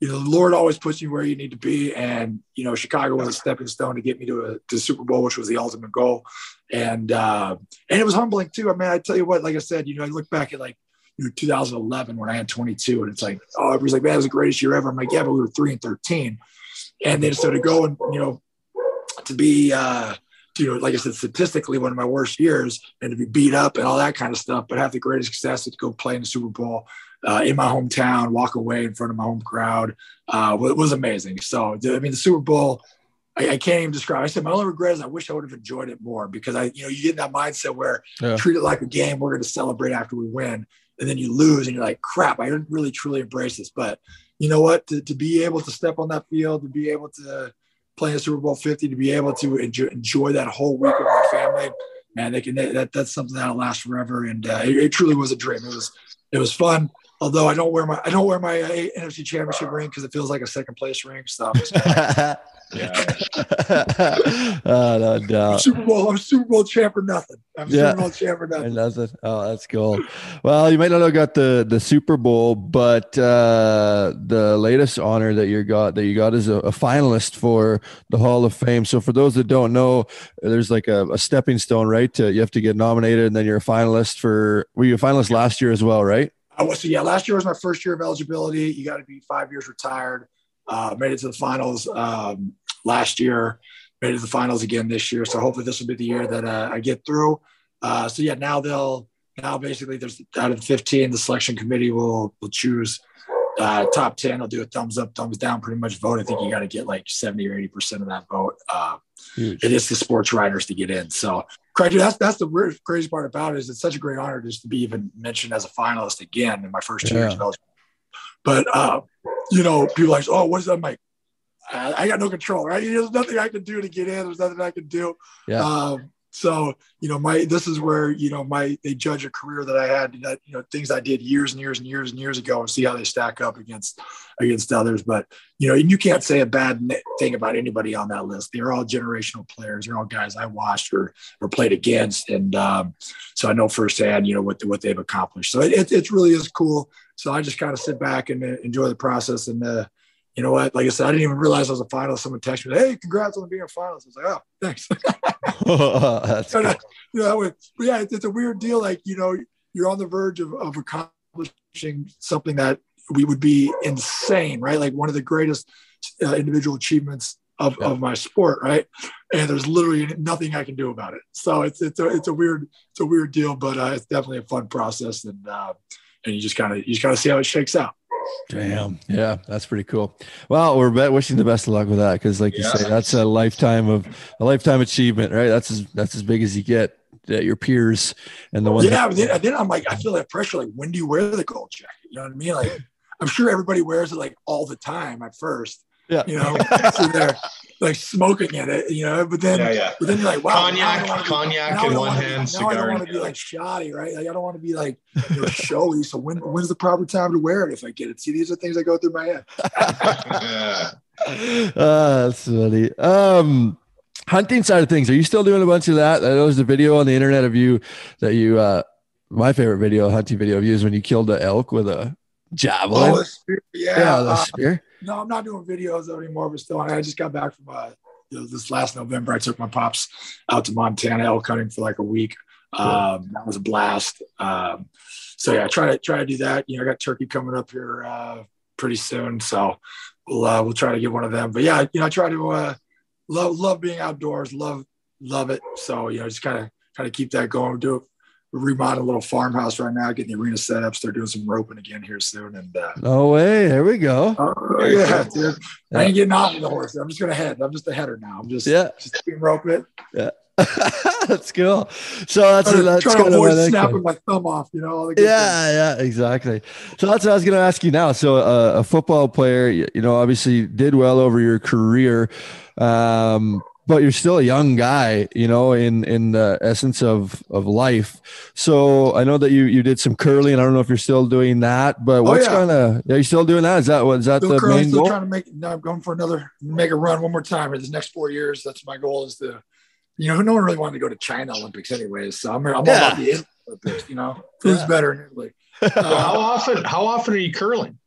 S6: you know, the Lord always puts you where you need to be, and you know, Chicago was a stepping stone to get me to a to Super Bowl, which was the ultimate goal, and uh, and it was humbling too. I mean, I tell you what, like I said, you know, I look back at like you know 2011 when I had 22, and it's like, oh, everybody's like, man, it was the greatest year ever. I'm like, yeah, but we were three and 13 and then so to go and you know to be uh you know like i said statistically one of my worst years and to be beat up and all that kind of stuff but have the greatest success to go play in the super bowl uh, in my hometown walk away in front of my home crowd uh, it was amazing so i mean the super bowl I, I, can't even describe. I said my only regret is I wish I would have enjoyed it more because I, you know, you get in that mindset where yeah. treat it like a game. We're going to celebrate after we win, and then you lose, and you're like, crap. I didn't really truly embrace this, but you know what? To, to be able to step on that field, to be able to play in Super Bowl 50, to be able to enjoy, enjoy that whole week with my family, man, they can, that, that's something that'll last forever. And uh, it, it, truly was a dream. It was, it was fun. Although I don't wear my, I don't wear my uh, NFC championship ring cause it feels like a second place ring. So *laughs* Yeah. *laughs* oh, no doubt. Super Bowl. I'm Super Bowl champ or nothing. I'm yeah. Super Bowl champ or nothing. nothing.
S1: Oh, that's cool. Well, you might not have got the the Super Bowl, but uh, the latest honor that you got that you got is a, a, finalist for the Hall of Fame. So for those that don't know, there's like a, a stepping stone, right? To, you have to get nominated, and then you're a finalist for. Were you a finalist last year as well, right?
S6: I was. So yeah, last year was my first year of eligibility. You got to be five years retired. Uh, made it to the finals. Um, last year, made it to the finals again this year. So hopefully this will be the year that uh, I get through. Uh, so yeah, now they'll now basically there's out of the 15, the selection committee will will choose uh, top 10. I'll do a thumbs up, thumbs down, pretty much vote. I think you got to get like 70 or 80 percent of that vote. Uh, it is the sports writers to get in. So crazy. That's that's the weird, crazy part about it is it's such a great honor just to be even mentioned as a finalist again in my first two yeah. years. But uh, you know, people like, oh, what is that? I'm like, I, got no control, right? There's nothing I can do to get in. There's nothing I can do. Yeah. Um, So, you know, my this is where, you know, my they judge a career that I had that, you know, things I did years and years and years and years ago and see how they stack up against against others. But, you know, and you can't say a bad thing about anybody on that list. They're all generational players. They're all guys I watched or or played against. And um, so I know firsthand, you know, what what they've accomplished. So it, it, really is cool. So I just kind of sit back and uh, enjoy the process and uh, you know what? Like I said, I didn't even realize I was a finalist. Someone texted me, "Hey, congrats on being a finalist." I was like, "Oh, thanks." *laughs* *laughs* That's cool. you know, but yeah, it's, it's, a weird deal. Like you know, you're on the verge of, of accomplishing something that we would be insane, right? Like one of the greatest uh, individual achievements of, yeah. of my sport, right? And there's literally nothing I can do about it. So it's it's a it's a weird it's a weird deal, but uh, it's definitely a fun process, and uh, and you just kind of you just kind of see how it shakes out.
S1: Damn. Yeah, that's pretty cool. Well, we're wishing the best of luck with that because, like you say, that's a lifetime of a lifetime achievement, right? That's as that's as big as you get. That your peers and the ones.
S6: Yeah, that- then, then I'm like, I feel that pressure. Like, when do you wear the gold jacket? You know what I mean? Like, I'm sure everybody wears it like all the time at first.
S1: Yeah.
S6: You know, so they're like smoking in it, you know, but then, yeah, yeah. but then you're like, wow,
S3: cognac, cognac in one hand,
S6: cigar. I don't want to be like shoddy, right? Like, I don't want to be like you know, showy. So when, when's the proper time to wear it if I get it? See, these are things that go through my head.
S1: uh, *laughs* *laughs* that's funny. Um, hunting side of things, are you still doing a bunch of that? There was a video on the internet of you that you, uh, my favorite video, hunting video of you is when you killed an elk with a javelin. Oh,
S6: spear. Yeah, yeah, the uh, spear. No, I'm not doing videos anymore, but still, I just got back from uh, you know, this last November. I took my pops out to Montana elk hunting for like a week. Um, that was a blast. Um, so yeah, I try to try to do that. You know, I got turkey coming up here uh, pretty soon, so we'll uh, we'll try to get one of them. But yeah, you know, I try to uh, love love being outdoors, love love it. So you know, just kind of kind of keep that going. Do it remodeling a little farmhouse right now, getting the arena set up. Start doing some roping again here soon. And uh,
S1: no way, there we go.
S6: Uh, yeah, dude. Yeah. I ain't getting off the horse. I'm just gonna head. I'm just a header now. I'm just
S1: yeah,
S6: just rope it.
S1: Yeah. *laughs* that's cool. So that's
S6: trying,
S1: that's
S6: trying to avoid snapping my thumb off. You know.
S1: yeah, things. yeah, exactly. So that's what I was going to ask you now. So uh, a football player, you know, obviously did well over your career. Um, but you're still a young guy, you know, in in the essence of of life. So I know that you you did some curling. I don't know if you're still doing that, but oh, what's oh, yeah. kind of are you still doing that? Is that what is that still the curling, main
S6: still
S1: goal?
S6: Trying to make. No, I'm going for another make a run one more time in the next four years. That's my goal. Is to, you know, no one really wanted to go to China Olympics anyways. So I'm, I'm all about the Olympics. You know, *laughs* who's yeah. better in Italy? *laughs*
S3: Uh, how often? How often are you curling?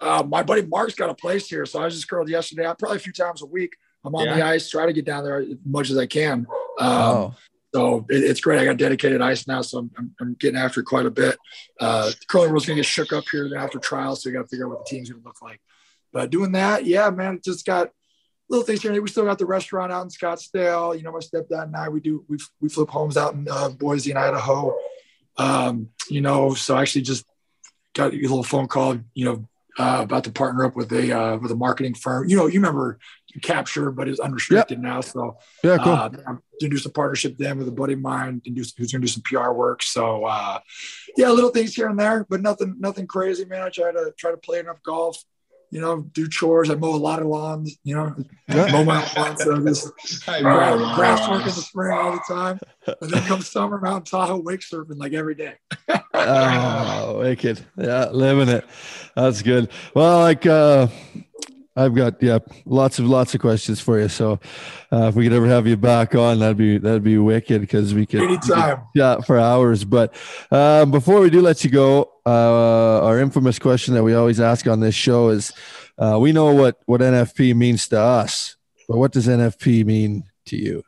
S6: Uh, my buddy Mark's got a place here, so I was just curled yesterday. I Probably a few times a week. I'm on yeah. the ice, try to get down there as much as I can. Um, oh. So it, it's great. I got dedicated ice now, so I'm, I'm, I'm getting after quite a bit. Uh, the curling rules going to get shook up here after trials, so we got to figure out what the team's going to look like. But doing that, yeah, man, just got little things here. We still got the restaurant out in Scottsdale. You know, my stepdad and I, we do we we flip homes out in uh, Boise and Idaho. Um, you know, so I actually just got a little phone call. You know, uh, about to partner up with a uh, with a marketing firm. You know, you remember capture, but it's unrestricted yep. now. So
S1: yeah, cool. Uh,
S6: I'm gonna do some partnership then with a buddy of mine and do who's gonna do some PR work. So uh, yeah, little things here and there, but nothing nothing crazy, man. I try to try to play enough golf. You know, do chores. I mow a lot of lawns. You know, yeah. mow my lawn. So this *laughs* uh, grass work in the spring all the time, and then come summer, Mountain Tahoe wake surfing like every day.
S1: oh, wicked! Yeah, living it. That's good. Well, like uh, I've got yeah, lots of lots of questions for you. So uh, if we could ever have you back on, that'd be that'd be wicked because we could
S6: anytime
S1: yeah for hours. But uh, before we do let you go, uh, our infamous question that we always ask on this show is: uh, we know what what NFP means to us, but what does NFP mean to you?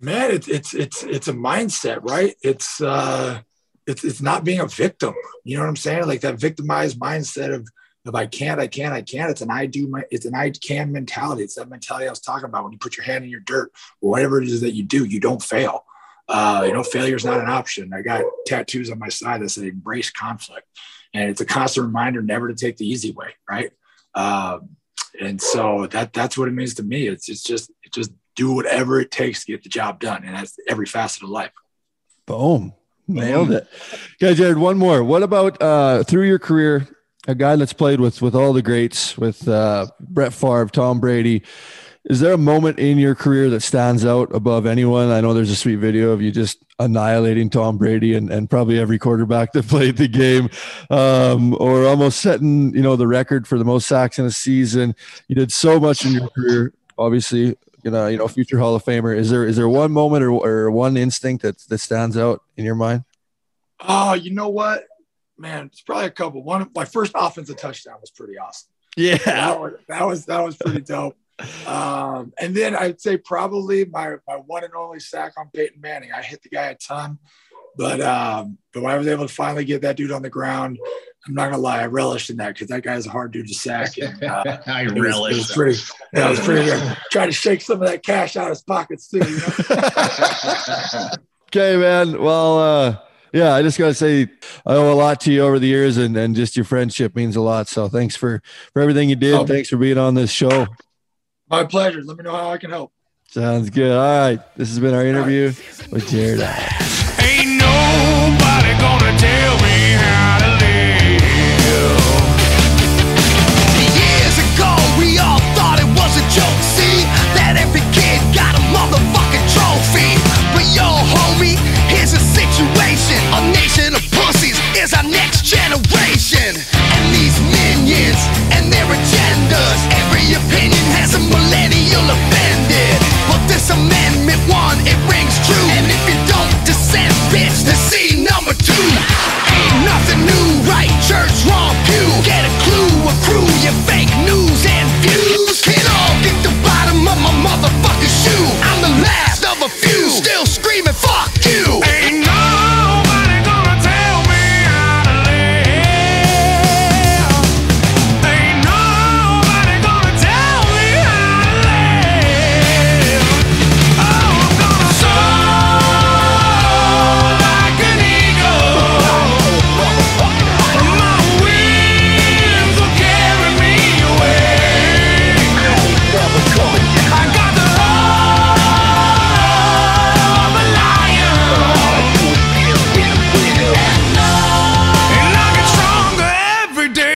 S6: Man, it's it's it's it's a mindset, right? It's uh, it's it's not being a victim. You know what I'm saying? Like that victimized mindset of if I can't, I can't, I can't. It's an I do my it's an I can mentality. It's that mentality I was talking about when you put your hand in your dirt or whatever it is that you do, you don't fail. Uh, you know, failure is not an option. I got tattoos on my side that say embrace conflict. And it's a constant reminder never to take the easy way, right? Um, and so that that's what it means to me. It's it's just it just do whatever it takes to get the job done. And that's every facet of life.
S1: Boom. Nailed it. Okay, Jared, one more. What about uh, through your career? A guy that's played with with all the greats, with uh, Brett Favre, Tom Brady. Is there a moment in your career that stands out above anyone? I know there's a sweet video of you just annihilating Tom Brady and, and probably every quarterback that *laughs* played the game, um, or almost setting you know the record for the most sacks in a season. You did so much in your career, obviously. You know, you know, future Hall of Famer. Is there is there one moment or, or one instinct that that stands out in your mind?
S6: Oh, you know what, man, it's probably a couple. One, of my first offensive touchdown was pretty awesome.
S1: Yeah,
S6: that was that was, that was pretty dope. Um, and then I'd say probably my my one and only sack on Peyton Manning. I hit the guy a ton, but um, but when I was able to finally get that dude on the ground, I'm not gonna lie, I relished in that because that guy's a hard dude to sack. And, uh, *laughs*
S3: I
S6: it was, it was pretty. Yeah, it was pretty good. Trying to shake some of that cash out of his pockets too. You know? *laughs*
S1: Okay, man. Well, uh, yeah, I just gotta say I owe a lot to you over the years, and and just your friendship means a lot. So thanks for for everything you did.
S6: Oh.
S1: Thanks for being on this show.
S6: My pleasure. Let me know how I can help.
S1: Sounds good. All right, this has been our interview with Jared.
S4: Ain't nobody gonna tell